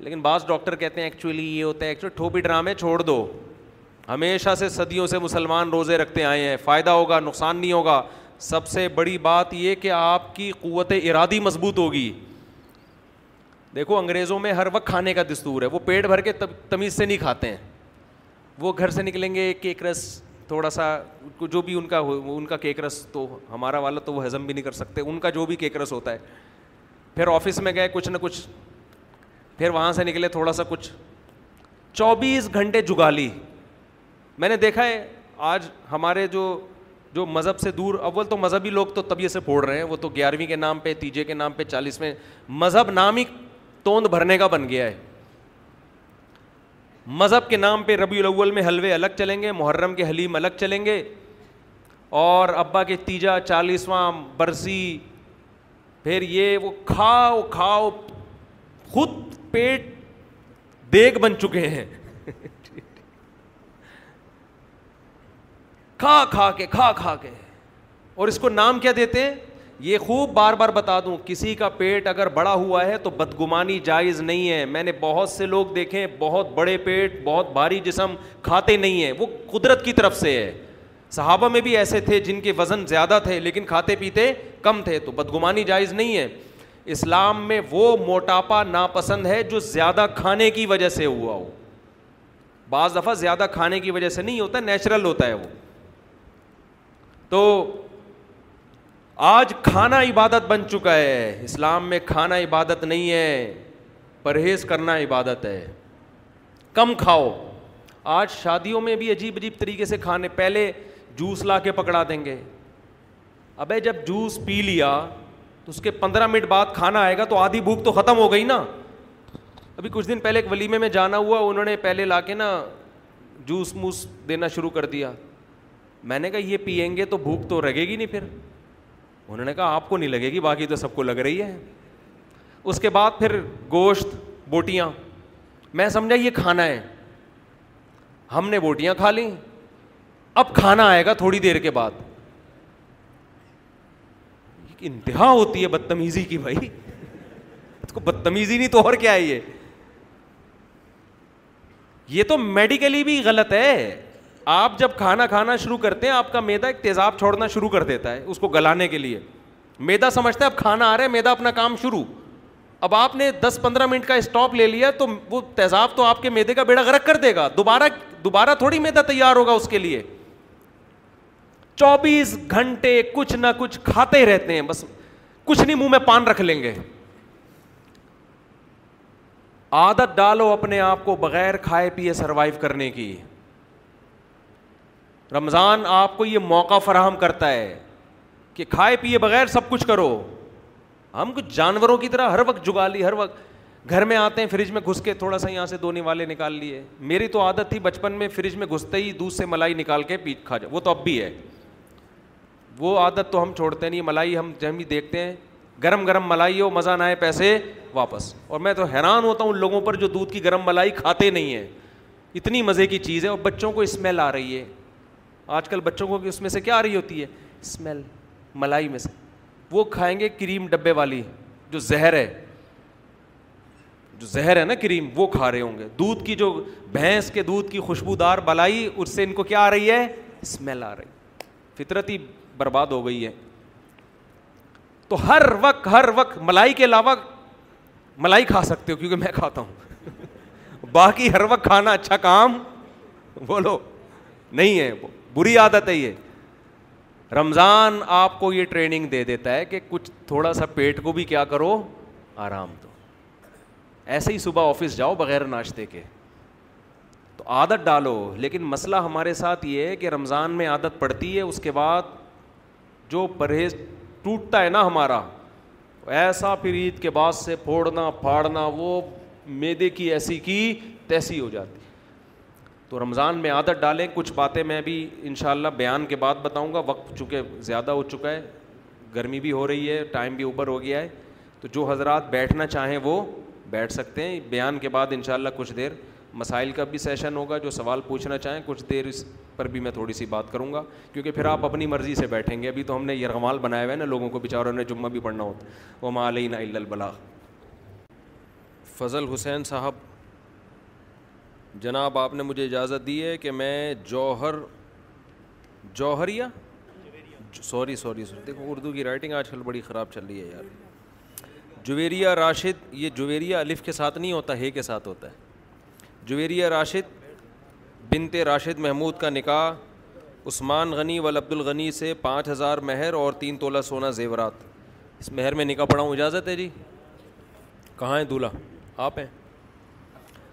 Speaker 2: لیکن بعض ڈاکٹر کہتے ہیں ایکچولی یہ ہوتا ہے ایکچولی ٹھوپی ڈرامے چھوڑ دو ہمیشہ سے صدیوں سے مسلمان روزے رکھتے آئے ہیں فائدہ ہوگا نقصان نہیں ہوگا سب سے بڑی بات یہ کہ آپ کی قوت ارادی مضبوط ہوگی دیکھو انگریزوں میں ہر وقت کھانے کا دستور ہے وہ پیٹ بھر کے تمیز سے نہیں کھاتے ہیں وہ گھر سے نکلیں گے کیک رس تھوڑا سا جو بھی ان کا ہو ان کا کیک رس تو ہمارا والا تو وہ ہضم بھی نہیں کر سکتے ان کا جو بھی کیک رس ہوتا ہے پھر آفس میں گئے کچھ نہ کچھ پھر وہاں سے نکلے تھوڑا سا کچھ چوبیس گھنٹے جگالی میں نے دیکھا ہے آج ہمارے جو جو مذہب سے دور اول تو مذہبی لوگ تو طبیعت سے پھوڑ رہے ہیں وہ تو گیارہویں کے نام پہ تیجے کے نام پہ چالیسویں مذہب نام ہی توند بھرنے کا بن گیا ہے مذہب کے نام پہ ربیع الاول میں حلوے الگ چلیں گے محرم کے حلیم الگ چلیں گے اور ابا کے تیجا چالیسواں برسی پھر یہ وہ کھاؤ کھاؤ خود پیٹ دیگ بن چکے ہیں کھا کھا کے کھا کھا کے اور اس کو نام کیا دیتے ہیں یہ خوب بار بار بتا دوں کسی کا پیٹ اگر بڑا ہوا ہے تو بدگمانی جائز نہیں ہے میں نے بہت سے لوگ دیکھے بہت بڑے پیٹ بہت بھاری جسم کھاتے نہیں ہیں وہ قدرت کی طرف سے ہے صحابہ میں بھی ایسے تھے جن کے وزن زیادہ تھے لیکن کھاتے پیتے کم تھے تو بدگمانی جائز نہیں ہے اسلام میں وہ موٹاپا ناپسند ہے جو زیادہ کھانے کی وجہ سے ہوا ہو بعض دفعہ زیادہ کھانے کی وجہ سے نہیں ہوتا نیچرل ہوتا ہے وہ تو آج کھانا عبادت بن چکا ہے اسلام میں کھانا عبادت نہیں ہے پرہیز کرنا عبادت ہے کم کھاؤ آج شادیوں میں بھی عجیب عجیب طریقے سے کھانے پہلے جوس لا کے پکڑا دیں گے ابے جب جوس پی لیا تو اس کے پندرہ منٹ بعد کھانا آئے گا تو آدھی بھوک تو ختم ہو گئی نا ابھی کچھ دن پہلے ایک ولیمے میں جانا ہوا انہوں نے پہلے لا کے نا جوس موس دینا شروع کر دیا میں نے کہا یہ پئیں گے تو بھوک تو رہے گی نہیں پھر انہوں نے کہا آپ کو نہیں لگے گی باقی تو سب کو لگ رہی ہے اس کے بعد پھر گوشت بوٹیاں میں سمجھا یہ کھانا ہے ہم نے بوٹیاں کھا لیں اب کھانا آئے گا تھوڑی دیر کے بعد انتہا ہوتی ہے بدتمیزی کی بھائی کو بدتمیزی نہیں تو اور کیا ہے یہ یہ تو میڈیکلی بھی غلط ہے آپ جب کھانا کھانا شروع کرتے ہیں آپ کا میدا ایک تیزاب چھوڑنا شروع کر دیتا ہے اس کو گلانے کے لیے میدا سمجھتا ہے اب کھانا آ رہا ہے میدا اپنا کام شروع اب آپ نے دس پندرہ منٹ کا اسٹاپ لے لیا تو وہ تیزاب تو آپ کے میدے کا بیڑا غرق کر دے گا دوبارہ دوبارہ تھوڑی میدا تیار ہوگا اس کے لیے چوبیس گھنٹے کچھ نہ کچھ کھاتے ہی رہتے ہیں بس کچھ نہیں منہ میں پان رکھ لیں گے عادت ڈالو اپنے آپ کو بغیر کھائے پیے سروائیو کرنے کی رمضان آپ کو یہ موقع فراہم کرتا ہے کہ کھائے پیے بغیر سب کچھ کرو ہم کچھ جانوروں کی طرح ہر وقت جگا لی ہر وقت گھر میں آتے ہیں فریج میں گھس کے تھوڑا سا یہاں سے دونی والے نکال لیے میری تو عادت تھی بچپن میں فریج میں گھستے ہی دودھ سے ملائی نکال کے پیٹ کھا جاؤ وہ تو اب بھی ہے وہ عادت تو ہم چھوڑتے نہیں ملائی ہم جب بھی دیکھتے ہیں گرم گرم ملائی ہو مزہ نہ آئے پیسے واپس اور میں تو حیران ہوتا ہوں ان لوگوں پر جو دودھ کی گرم ملائی کھاتے نہیں ہیں اتنی مزے کی چیز ہے اور بچوں کو اسمیل آ رہی ہے آج کل بچوں کو اس میں سے کیا آ رہی ہوتی ہے اسمیل ملائی میں سے وہ کھائیں گے کریم ڈبے والی جو زہر ہے جو زہر ہے نا کریم وہ کھا رہے ہوں گے دودھ کی جو بھینس کے دودھ کی خوشبودار بلائی اس سے ان کو کیا آ رہی ہے اسمیل آ رہی فطرت ہی برباد ہو گئی ہے تو ہر وقت ہر وقت ملائی کے علاوہ ملائی کھا سکتے ہو کیونکہ میں کھاتا ہوں باقی ہر وقت کھانا اچھا کام بولو نہیں ہے وہ بری عادت ہے یہ رمضان آپ کو یہ ٹریننگ دے دیتا ہے کہ کچھ تھوڑا سا پیٹ کو بھی کیا کرو آرام دو ایسے ہی صبح آفس جاؤ بغیر ناشتے کے تو عادت ڈالو لیکن مسئلہ ہمارے ساتھ یہ ہے کہ رمضان میں عادت پڑتی ہے اس کے بعد جو پرہیز ٹوٹتا ہے نا ہمارا ایسا پھر عید کے بعد سے پھوڑنا پھاڑنا وہ میدے کی ایسی کی تیسی ہو جاتی تو رمضان میں عادت ڈالیں کچھ باتیں میں بھی ان شاء اللہ بیان کے بعد بتاؤں گا وقت چونکہ زیادہ ہو چکا ہے گرمی بھی ہو رہی ہے ٹائم بھی اوپر ہو گیا ہے تو جو حضرات بیٹھنا چاہیں وہ بیٹھ سکتے ہیں بیان کے بعد ان شاء اللہ کچھ دیر مسائل کا بھی سیشن ہوگا جو سوال پوچھنا چاہیں کچھ دیر اس پر بھی میں تھوڑی سی بات کروں گا کیونکہ پھر آپ اپنی مرضی سے بیٹھیں گے ابھی تو ہم نے یہ رغمال بنایا ہوا ہے نا لوگوں کو بیچاروں نے جمعہ بھی پڑھنا ہوتا وہ علیہ البلاغ فضل حسین صاحب جناب آپ نے مجھے اجازت دی ہے کہ میں جوہر جوہریا سوری سوری سوری دیکھو اردو کی رائٹنگ آج کل بڑی خراب چل رہی ہے یار جویریہ راشد یہ جویریا الف کے ساتھ نہیں ہوتا ہے کے ساتھ ہوتا ہے جویریہ راشد بنتے راشد محمود کا نکاح عثمان غنی و الغنی سے پانچ ہزار مہر اور تین تولہ سونا زیورات اس مہر میں نکاح پڑھاؤں اجازت ہے جی کہاں ہیں دولہا آپ ہیں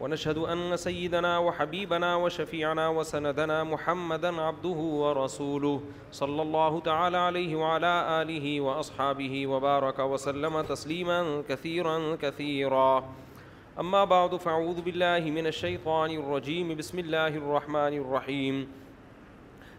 Speaker 2: ونشهد أن سيدنا وحبيبنا وشفيعنا وسندنا محمدًا عبده ورسوله صلى الله تعالى عليه وعلى آله وأصحابه وبارك وسلم تسليمًا كثيرًا كثيرًا أما بعد فعوذ بالله من الشيطان الرجيم بسم الله الرحمن الرحيم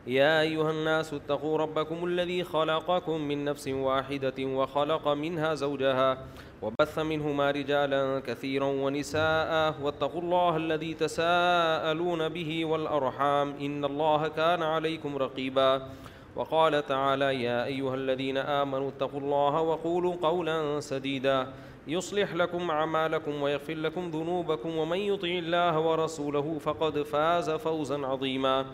Speaker 2: يا أيها الناس اتقوا ربكم الذي خلقكم من نفس واحدة وخلق منها زوجها وبث منهما رجالا كثيرا ونساء واتقوا الله الذي تساءلون به والأرحام إن الله كان عليكم رقيبا وقال تعالى يا أيها الذين آمنوا اتقوا الله وقولوا قولا سديدا يصلح لكم عمالكم ويغفر لكم ذنوبكم ومن يطع الله ورسوله فقد فاز فوزا عظيما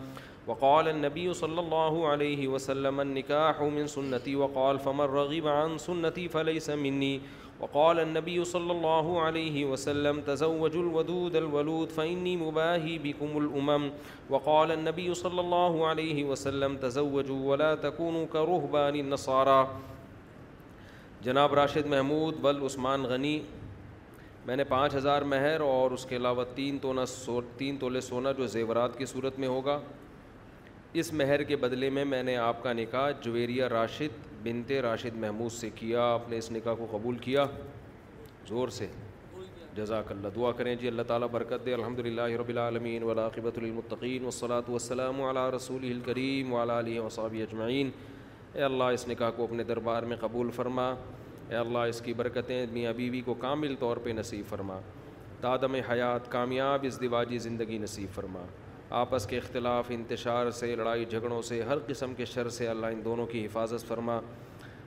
Speaker 2: وقال النبي صلى الله عليه وسلم النكاح من سنتي وقال فمن رغب عن سنتي فليس مني وقال النبي صلى الله عليه وسلم تزوجوا الودود الولود فإني مباهي بكم الأمم وقال النبي صلى الله عليه وسلم تزوجوا ولا تكونوا كرهبان النصارى جناب راشد محمود بل عثمان غنی میں نے پانچ ہزار مہر اور اس کے علاوہ تین تونا تین تولے سونا جو زیورات کی صورت میں ہوگا اس مہر کے بدلے میں میں نے آپ کا نکاح جویریہ راشد بنتے راشد محمود سے کیا آپ نے اس نکاح کو قبول کیا زور سے جزاک اللہ دعا کریں جی اللہ تعالیٰ برکت دے الحمد للہ رب العالمین ولاقبۃ المطقین وصلاۃ وسلم ولا علیہ وصابی اجمعین اے اللہ اس نکاح کو اپنے دربار میں قبول فرما اے اللہ اس کی برکتیں میاں بیوی کو کامل طور پہ نصیب فرما دادم حیات کامیاب اس دواجی زندگی نصیب فرما آپس کے اختلاف انتشار سے لڑائی جھگڑوں سے ہر قسم کے شر سے اللہ ان دونوں کی حفاظت فرما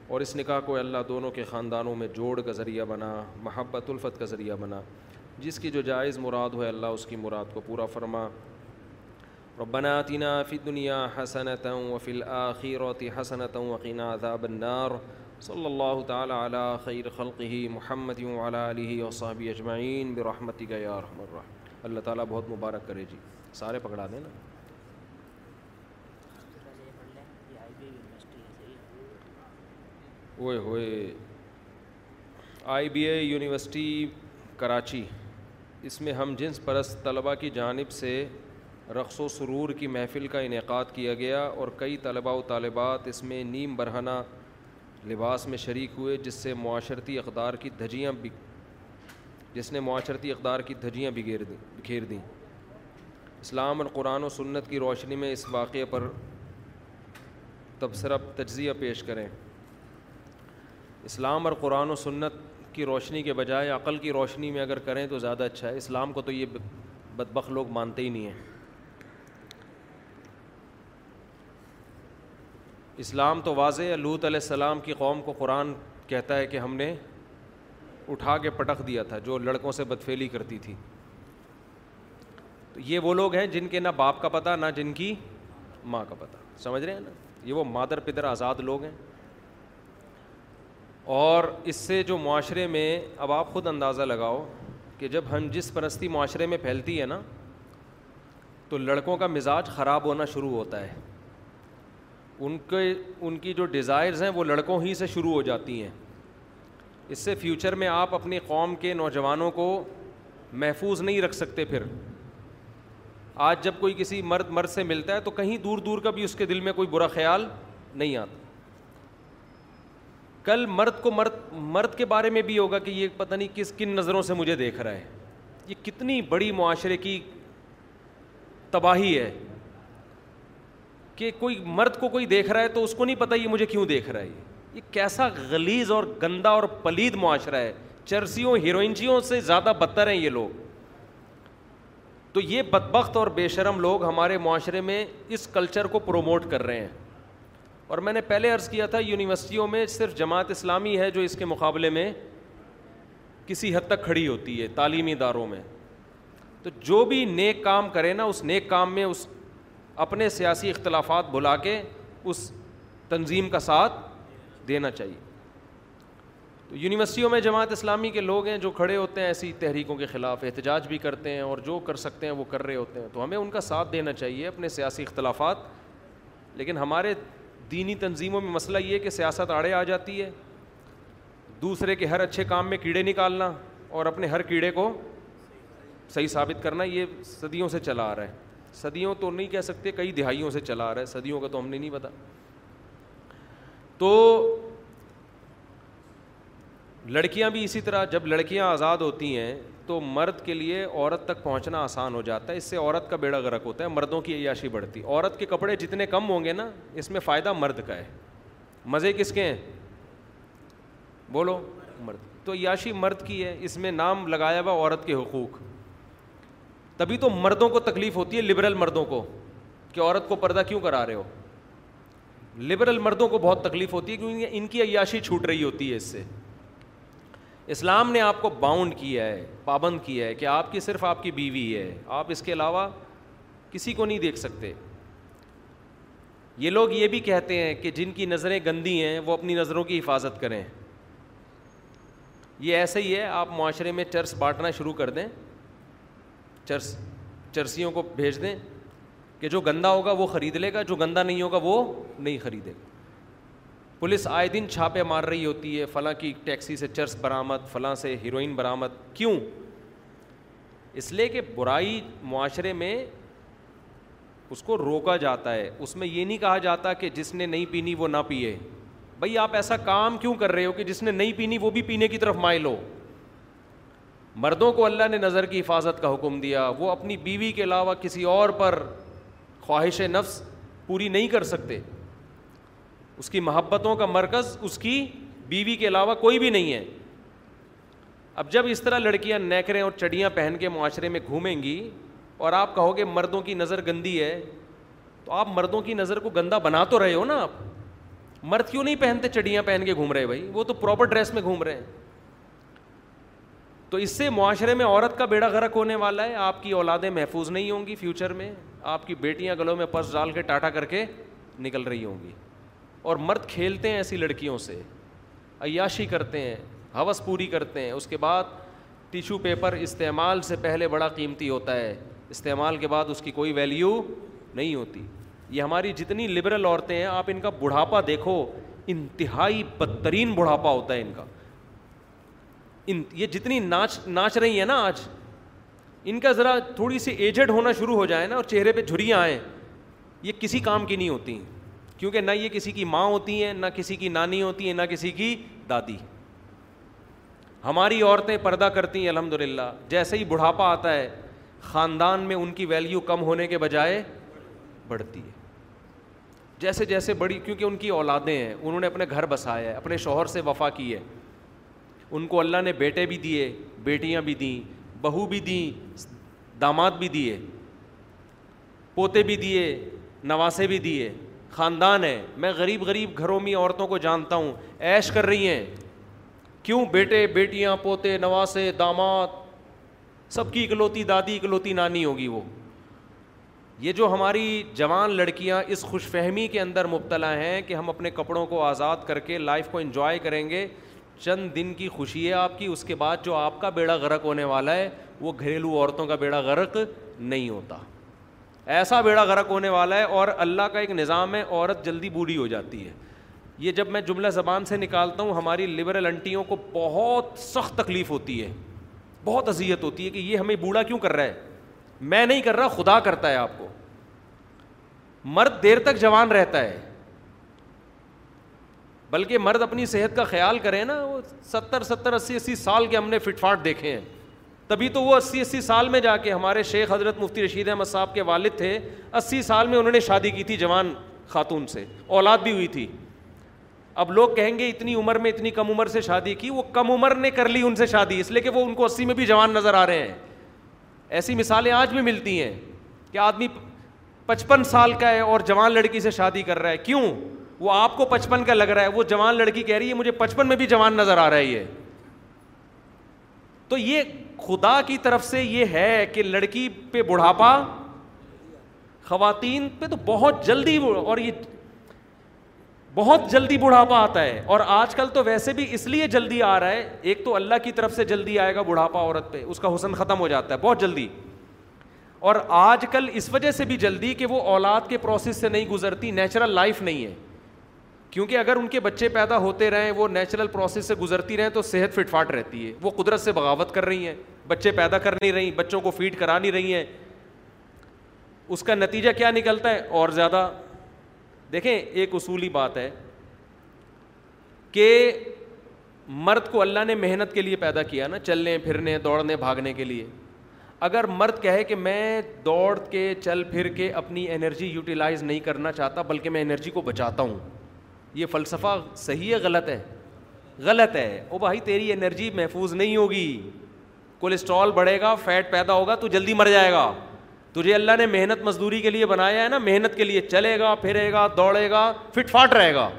Speaker 2: اور اس نکاح کو اللہ دونوں کے خاندانوں میں جوڑ کا ذریعہ بنا محبت الفت کا ذریعہ بنا جس کی جو جائز مراد ہو اللہ اس کی مراد کو پورا فرما اور آتنا فی دنیا حسنت و فی حسنتا حسنت عذاب النار نار صلی اللہ تعالیٰ علیٰ خیر خلق ہی محمتی علیہ وصحبہ و صحابی اجمعین برحمتی کا اللہ تعالیٰ بہت مبارک کرے جی سارے پکڑا دیں نا اوئے ہوئے I B A university Karachi اس میں ہم جنس پرست طلبہ کی جانب سے رقص و سرور کی محفل کا انعقاد کیا گیا اور کئی طلبہ و طالبات اس میں نیم برہنہ لباس میں شریک ہوئے جس سے معاشرتی اقدار کی دھجیاں جس نے معاشرتی اقدار کی دھجیاں بگھیر بکھیر دیں اسلام اور قرآن و سنت کی روشنی میں اس واقعے پر تبصرہ تجزیہ پیش کریں اسلام اور قرآن و سنت کی روشنی کے بجائے عقل کی روشنی میں اگر کریں تو زیادہ اچھا ہے اسلام کو تو یہ بدبخ لوگ مانتے ہی نہیں ہیں اسلام تو واضح لوت علیہ السلام کی قوم کو قرآن کہتا ہے کہ ہم نے اٹھا کے پٹخ دیا تھا جو لڑکوں سے بدفیلی کرتی تھی تو یہ وہ لوگ ہیں جن کے نہ باپ کا پتہ نہ جن کی ماں کا پتہ سمجھ رہے ہیں نا یہ وہ مادر پدر آزاد لوگ ہیں اور اس سے جو معاشرے میں اب آپ خود اندازہ لگاؤ کہ جب ہم جس پرستی معاشرے میں پھیلتی ہے نا تو لڑکوں کا مزاج خراب ہونا شروع ہوتا ہے ان کے ان کی جو ڈیزائرز ہیں وہ لڑکوں ہی سے شروع ہو جاتی ہیں اس سے فیوچر میں آپ اپنی قوم کے نوجوانوں کو محفوظ نہیں رکھ سکتے پھر آج جب کوئی کسی مرد مرد سے ملتا ہے تو کہیں دور دور کا بھی اس کے دل میں کوئی برا خیال نہیں آتا کل مرد کو مرد مرد کے بارے میں بھی ہوگا کہ یہ پتہ نہیں کس کن نظروں سے مجھے دیکھ رہا ہے یہ کتنی بڑی معاشرے کی تباہی ہے کہ کوئی مرد کو کوئی دیکھ رہا ہے تو اس کو نہیں پتہ یہ مجھے کیوں دیکھ رہا ہے یہ کیسا غلیظ اور گندا اور پلید معاشرہ ہے چرسیوں ہیروئنچیوں سے زیادہ بدتر ہیں یہ لوگ تو یہ بدبخت اور بے شرم لوگ ہمارے معاشرے میں اس کلچر کو پروموٹ کر رہے ہیں اور میں نے پہلے عرض کیا تھا یونیورسٹیوں میں صرف جماعت اسلامی ہے جو اس کے مقابلے میں کسی حد تک کھڑی ہوتی ہے تعلیمی اداروں میں تو جو بھی نیک کام کرے نا اس نیک کام میں اس اپنے سیاسی اختلافات بھلا کے اس تنظیم کا ساتھ دینا چاہیے تو یونیورسٹیوں میں جماعت اسلامی کے لوگ ہیں جو کھڑے ہوتے ہیں ایسی تحریکوں کے خلاف احتجاج بھی کرتے ہیں اور جو کر سکتے ہیں وہ کر رہے ہوتے ہیں تو ہمیں ان کا ساتھ دینا چاہیے اپنے سیاسی اختلافات لیکن ہمارے دینی تنظیموں میں مسئلہ یہ کہ سیاست آڑے آ جاتی ہے دوسرے کے ہر اچھے کام میں کیڑے نکالنا اور اپنے ہر کیڑے کو صحیح ثابت کرنا یہ صدیوں سے چلا آ رہا ہے صدیوں تو نہیں کہہ سکتے کئی دہائیوں سے چلا آ رہا ہے صدیوں کا تو ہم نے نہیں پتا تو لڑکیاں بھی اسی طرح جب لڑکیاں آزاد ہوتی ہیں تو مرد کے لیے عورت تک پہنچنا آسان ہو جاتا ہے اس سے عورت کا بیڑا غرق ہوتا ہے مردوں کی عیاشی بڑھتی عورت کے کپڑے جتنے کم ہوں گے نا اس میں فائدہ مرد کا ہے مزے کس کے ہیں بولو مرد تو عیاشی مرد کی ہے اس میں نام لگایا ہوا عورت کے حقوق تبھی تو مردوں کو تکلیف ہوتی ہے لبرل مردوں کو کہ عورت کو پردہ کیوں کرا رہے ہو لبرل مردوں کو بہت تکلیف ہوتی ہے کیونکہ ان کی عیاشی چھوٹ رہی ہوتی ہے اس سے اسلام نے آپ کو باؤنڈ کیا ہے پابند کیا ہے کہ آپ کی صرف آپ کی بیوی ہے آپ اس کے علاوہ کسی کو نہیں دیکھ سکتے یہ لوگ یہ بھی کہتے ہیں کہ جن کی نظریں گندی ہیں وہ اپنی نظروں کی حفاظت کریں یہ ایسے ہی ہے آپ معاشرے میں چرس بانٹنا شروع کر دیں چرس چرسیوں کو بھیج دیں کہ جو گندا ہوگا وہ خرید لے گا جو گندہ نہیں ہوگا وہ نہیں خریدے گا پولیس آئے دن چھاپے مار رہی ہوتی ہے فلاں کی ٹیکسی سے چرس برآمد فلاں سے ہیروئن برآمد کیوں اس لیے کہ برائی معاشرے میں اس کو روکا جاتا ہے اس میں یہ نہیں کہا جاتا کہ جس نے نہیں پینی وہ نہ پیے بھائی آپ ایسا کام کیوں کر رہے ہو کہ جس نے نہیں پینی وہ بھی پینے کی طرف مائل ہو مردوں کو اللہ نے نظر کی حفاظت کا حکم دیا وہ اپنی بیوی کے علاوہ کسی اور پر خواہش نفس پوری نہیں کر سکتے اس کی محبتوں کا مرکز اس کی بیوی کے علاوہ کوئی بھی نہیں ہے اب جب اس طرح لڑکیاں نیکریں اور چڑیاں پہن کے معاشرے میں گھومیں گی اور آپ کہو گے مردوں کی نظر گندی ہے تو آپ مردوں کی نظر کو گندا بنا تو رہے ہو نا آپ مرد کیوں نہیں پہنتے چڑیاں پہن کے گھوم رہے بھائی وہ تو پراپر ڈریس میں گھوم رہے ہیں تو اس سے معاشرے میں عورت کا بیڑا غرق ہونے والا ہے آپ کی اولادیں محفوظ نہیں ہوں گی فیوچر میں آپ کی بیٹیاں گلوں میں پرس ڈال کے ٹاٹا کر کے نکل رہی ہوں گی اور مرد کھیلتے ہیں ایسی لڑکیوں سے عیاشی کرتے ہیں حوث پوری کرتے ہیں اس کے بعد ٹیشو پیپر استعمال سے پہلے بڑا قیمتی ہوتا ہے استعمال کے بعد اس کی کوئی ویلیو نہیں ہوتی یہ ہماری جتنی لبرل عورتیں ہیں آپ ان کا بڑھاپا دیکھو انتہائی بدترین بڑھاپا ہوتا ہے ان کا ان یہ جتنی ناچ ناچ رہی ہیں نا آج ان کا ذرا تھوڑی سی ایجڈ ہونا شروع ہو جائے نا اور چہرے پہ جھریاں آئیں یہ کسی کام کی نہیں ہوتیں کیونکہ نہ یہ کسی کی ماں ہوتی ہیں نہ کسی کی نانی ہوتی ہیں نہ کسی کی دادی ہماری عورتیں پردہ کرتی ہیں الحمد للہ جیسے ہی بڑھاپا آتا ہے خاندان میں ان کی ویلیو کم ہونے کے بجائے بڑھتی ہے جیسے جیسے بڑی کیونکہ ان کی اولادیں ہیں انہوں نے اپنے گھر بسایا ہے اپنے شوہر سے وفا کی ہے ان کو اللہ نے بیٹے بھی دیے بیٹیاں بھی دیں بہو بھی دیں داماد بھی دیے پوتے بھی دیے نواسے بھی دیے خاندان ہے میں غریب غریب گھروں میں عورتوں کو جانتا ہوں عیش کر رہی ہیں کیوں بیٹے بیٹیاں پوتے نواسے داماد سب کی اکلوتی دادی اکلوتی نانی ہوگی وہ یہ جو ہماری جوان لڑکیاں اس خوش فہمی کے اندر مبتلا ہیں کہ ہم اپنے کپڑوں کو آزاد کر کے لائف کو انجوائے کریں گے چند دن کی خوشی ہے آپ کی اس کے بعد جو آپ کا بیڑا غرق ہونے والا ہے وہ گھریلو عورتوں کا بیڑا غرق نہیں ہوتا ایسا بیڑا غرق ہونے والا ہے اور اللہ کا ایک نظام ہے عورت جلدی بوڑھی ہو جاتی ہے یہ جب میں جملہ زبان سے نکالتا ہوں ہماری لبرل انٹیوں کو بہت سخت تکلیف ہوتی ہے بہت اذیت ہوتی ہے کہ یہ ہمیں بوڑھا کیوں کر رہا ہے میں نہیں کر رہا خدا کرتا ہے آپ کو مرد دیر تک جوان رہتا ہے بلکہ مرد اپنی صحت کا خیال کرے نا وہ ستر ستر اسی اسی سال کے ہم نے فٹ فاٹ دیکھے ہیں تبھی تو وہ اسی اسی سال میں جا کے ہمارے شیخ حضرت مفتی رشید احمد صاحب کے والد تھے اسی سال میں انہوں نے شادی کی تھی جوان خاتون سے اولاد بھی ہوئی تھی اب لوگ کہیں گے اتنی عمر میں اتنی کم عمر سے شادی کی وہ کم عمر نے کر لی ان سے شادی اس لیے کہ وہ ان کو اسی میں بھی جوان نظر آ رہے ہیں ایسی مثالیں آج بھی ملتی ہیں کہ آدمی پچپن سال کا ہے اور جوان لڑکی سے شادی کر رہا ہے کیوں وہ آپ کو پچپن کا لگ رہا ہے وہ جوان لڑکی کہہ رہی ہے مجھے پچپن میں بھی جوان نظر آ رہا ہے یہ تو یہ خدا کی طرف سے یہ ہے کہ لڑکی پہ بڑھاپا خواتین پہ تو بہت جلدی اور یہ بہت جلدی بڑھاپا آتا ہے اور آج کل تو ویسے بھی اس لیے جلدی آ رہا ہے ایک تو اللہ کی طرف سے جلدی آئے گا بڑھاپا عورت پہ اس کا حسن ختم ہو جاتا ہے بہت جلدی اور آج کل اس وجہ سے بھی جلدی کہ وہ اولاد کے پروسیس سے نہیں گزرتی نیچرل لائف نہیں ہے کیونکہ اگر ان کے بچے پیدا ہوتے رہیں وہ نیچرل پروسیس سے گزرتی رہیں تو صحت فٹ فاٹ رہتی ہے وہ قدرت سے بغاوت کر رہی ہیں بچے پیدا کر نہیں رہی بچوں کو فیڈ کرا نہیں رہی ہیں اس کا نتیجہ کیا نکلتا ہے اور زیادہ دیکھیں ایک اصولی بات ہے کہ مرد کو اللہ نے محنت کے لیے پیدا کیا نا چلنے پھرنے دوڑنے بھاگنے کے لیے اگر مرد کہے کہ میں دوڑ کے چل پھر کے اپنی انرجی یوٹیلائز نہیں کرنا چاہتا بلکہ میں انرجی کو بچاتا ہوں یہ فلسفہ صحیح ہے غلط ہے غلط ہے او بھائی تیری انرجی محفوظ نہیں ہوگی کولیسٹرول بڑھے گا فیٹ پیدا ہوگا تو جلدی مر جائے گا تجھے اللہ نے محنت مزدوری کے لیے بنایا ہے نا محنت کے لیے چلے گا پھرے گا دوڑے گا فٹ فاٹ رہے گا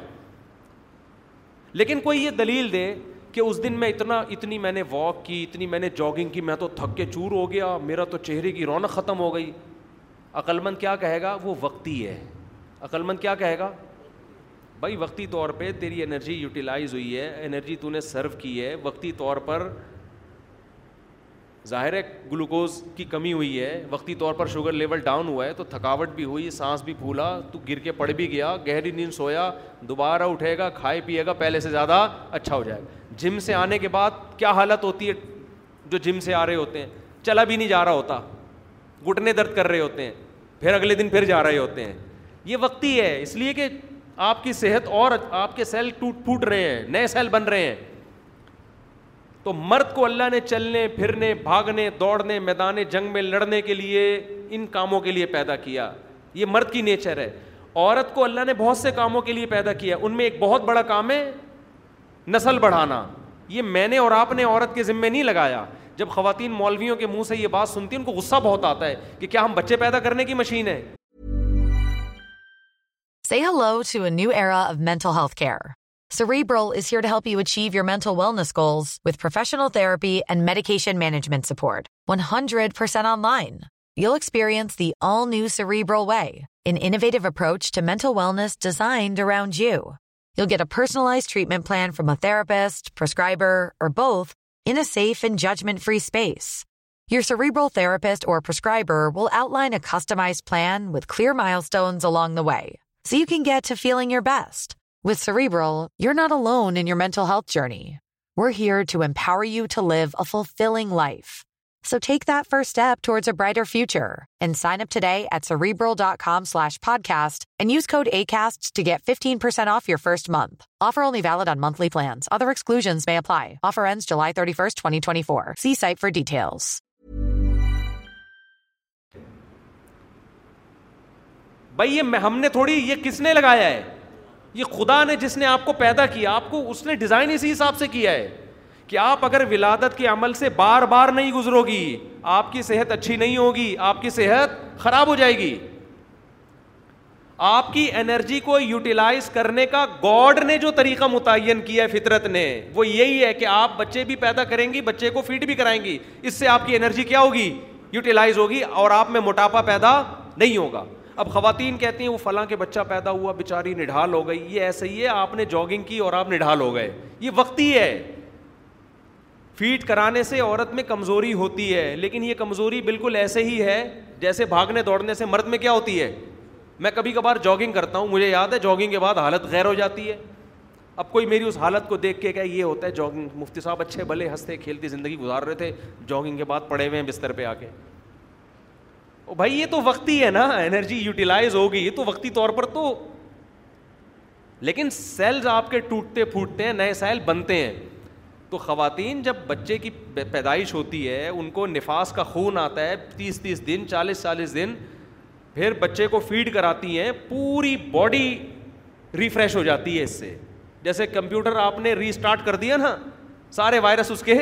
Speaker 2: لیکن کوئی یہ دلیل دے کہ اس دن میں اتنا اتنی میں نے واک کی اتنی میں نے جاگنگ کی میں تو تھک کے چور ہو گیا میرا تو چہرے کی رونق ختم ہو گئی عقلمند کیا کہے گا وہ وقتی ہے عقلمند کیا کہے گا بھائی وقتی طور پہ تیری انرجی یوٹیلائز ہوئی ہے انرجی تو نے سرو کی ہے وقتی طور پر ظاہر ہے گلوکوز کی کمی ہوئی ہے وقتی طور پر شوگر لیول ڈاؤن ہوا ہے تو تھکاوٹ بھی ہوئی سانس بھی پھولا تو گر کے پڑ بھی گیا گہری نیند سویا دوبارہ اٹھے گا کھائے پیے گا پہلے سے زیادہ اچھا ہو جائے گا جم سے آنے کے بعد کیا حالت ہوتی ہے جو جم سے آ رہے ہوتے ہیں چلا بھی نہیں جا رہا ہوتا گھٹنے درد کر رہے ہوتے ہیں پھر اگلے دن پھر جا رہے ہوتے ہیں یہ وقتی ہے اس لیے کہ آپ کی صحت اور آپ کے سیل ٹوٹ پھوٹ رہے ہیں نئے سیل بن رہے ہیں تو مرد کو اللہ نے چلنے پھرنے بھاگنے دوڑنے میدان جنگ میں لڑنے کے لیے ان کاموں کے لیے پیدا کیا یہ مرد کی نیچر ہے عورت کو اللہ نے بہت سے کاموں کے لیے پیدا کیا ان میں ایک بہت بڑا کام ہے نسل بڑھانا یہ میں نے اور آپ نے عورت کے ذمے نہیں لگایا جب خواتین مولویوں کے منہ سے یہ بات سنتی ان کو غصہ بہت آتا ہے کہ کیا ہم بچے پیدا کرنے کی مشین ہے
Speaker 3: Say hello to a new era of mental health care. Cerebral is here to help you achieve your mental wellness goals with professional therapy and medication management support. 100% online. You'll experience the all-new Cerebral way, an innovative approach to mental wellness designed around you. You'll get a personalized treatment plan from a therapist, prescriber, or both in a safe and judgment-free space. Your Cerebral therapist or prescriber will outline a customized plan with clear milestones along the way get you best with س ریبرو you are not alone you mental health journey we're here to ایمر you to live a fulfilling life so take the first towards brighter future in sign اپڈے dot کامش podcast asset fifteen off you first month offer میں apply first for see site for detail
Speaker 2: بھائی یہ ہم نے تھوڑی یہ کس نے لگایا ہے یہ خدا نے جس نے آپ کو پیدا کیا آپ کو اس نے ڈیزائن اسی حساب سے کیا ہے کہ آپ اگر ولادت کے عمل سے بار بار نہیں گزرو گی آپ کی صحت اچھی نہیں ہوگی آپ کی صحت خراب ہو جائے گی آپ کی انرجی کو یوٹیلائز کرنے کا گاڈ نے جو طریقہ متعین کیا ہے فطرت نے وہ یہی ہے کہ آپ بچے بھی پیدا کریں گی بچے کو فیڈ بھی کرائیں گی اس سے آپ کی انرجی کیا ہوگی یوٹیلائز ہوگی اور آپ میں موٹاپا پیدا نہیں ہوگا اب خواتین کہتی ہیں وہ فلاں کے بچہ پیدا ہوا بیچاری نڈھال ہو گئی یہ ایسے ہی ہے آپ نے جاگنگ کی اور آپ نڈھال ہو گئے یہ وقتی ہے فیٹ کرانے سے عورت میں کمزوری ہوتی ہے لیکن یہ کمزوری بالکل ایسے ہی ہے جیسے بھاگنے دوڑنے سے مرد میں کیا ہوتی ہے میں کبھی کبھار جاگنگ کرتا ہوں مجھے یاد ہے جاگنگ کے بعد حالت غیر ہو جاتی ہے اب کوئی میری اس حالت کو دیکھ کے کہ یہ ہوتا ہے جاگنگ مفتی صاحب اچھے بھلے ہنستے کھیلتی زندگی گزار رہے تھے جاگنگ کے بعد پڑے ہوئے ہیں بستر پہ آ کے بھائی یہ تو وقتی ہے نا انرجی یوٹیلائز ہو گئی تو وقتی طور پر تو لیکن سیلز آپ کے ٹوٹتے پھوٹتے ہیں نئے سیل بنتے ہیں تو خواتین جب بچے کی پیدائش ہوتی ہے ان کو نفاس کا خون آتا ہے تیس تیس دن چالیس چالیس دن پھر بچے کو فیڈ کراتی ہیں پوری باڈی ریفریش ہو جاتی ہے اس سے جیسے کمپیوٹر آپ نے ری اسٹارٹ کر دیا نا سارے وائرس اس کے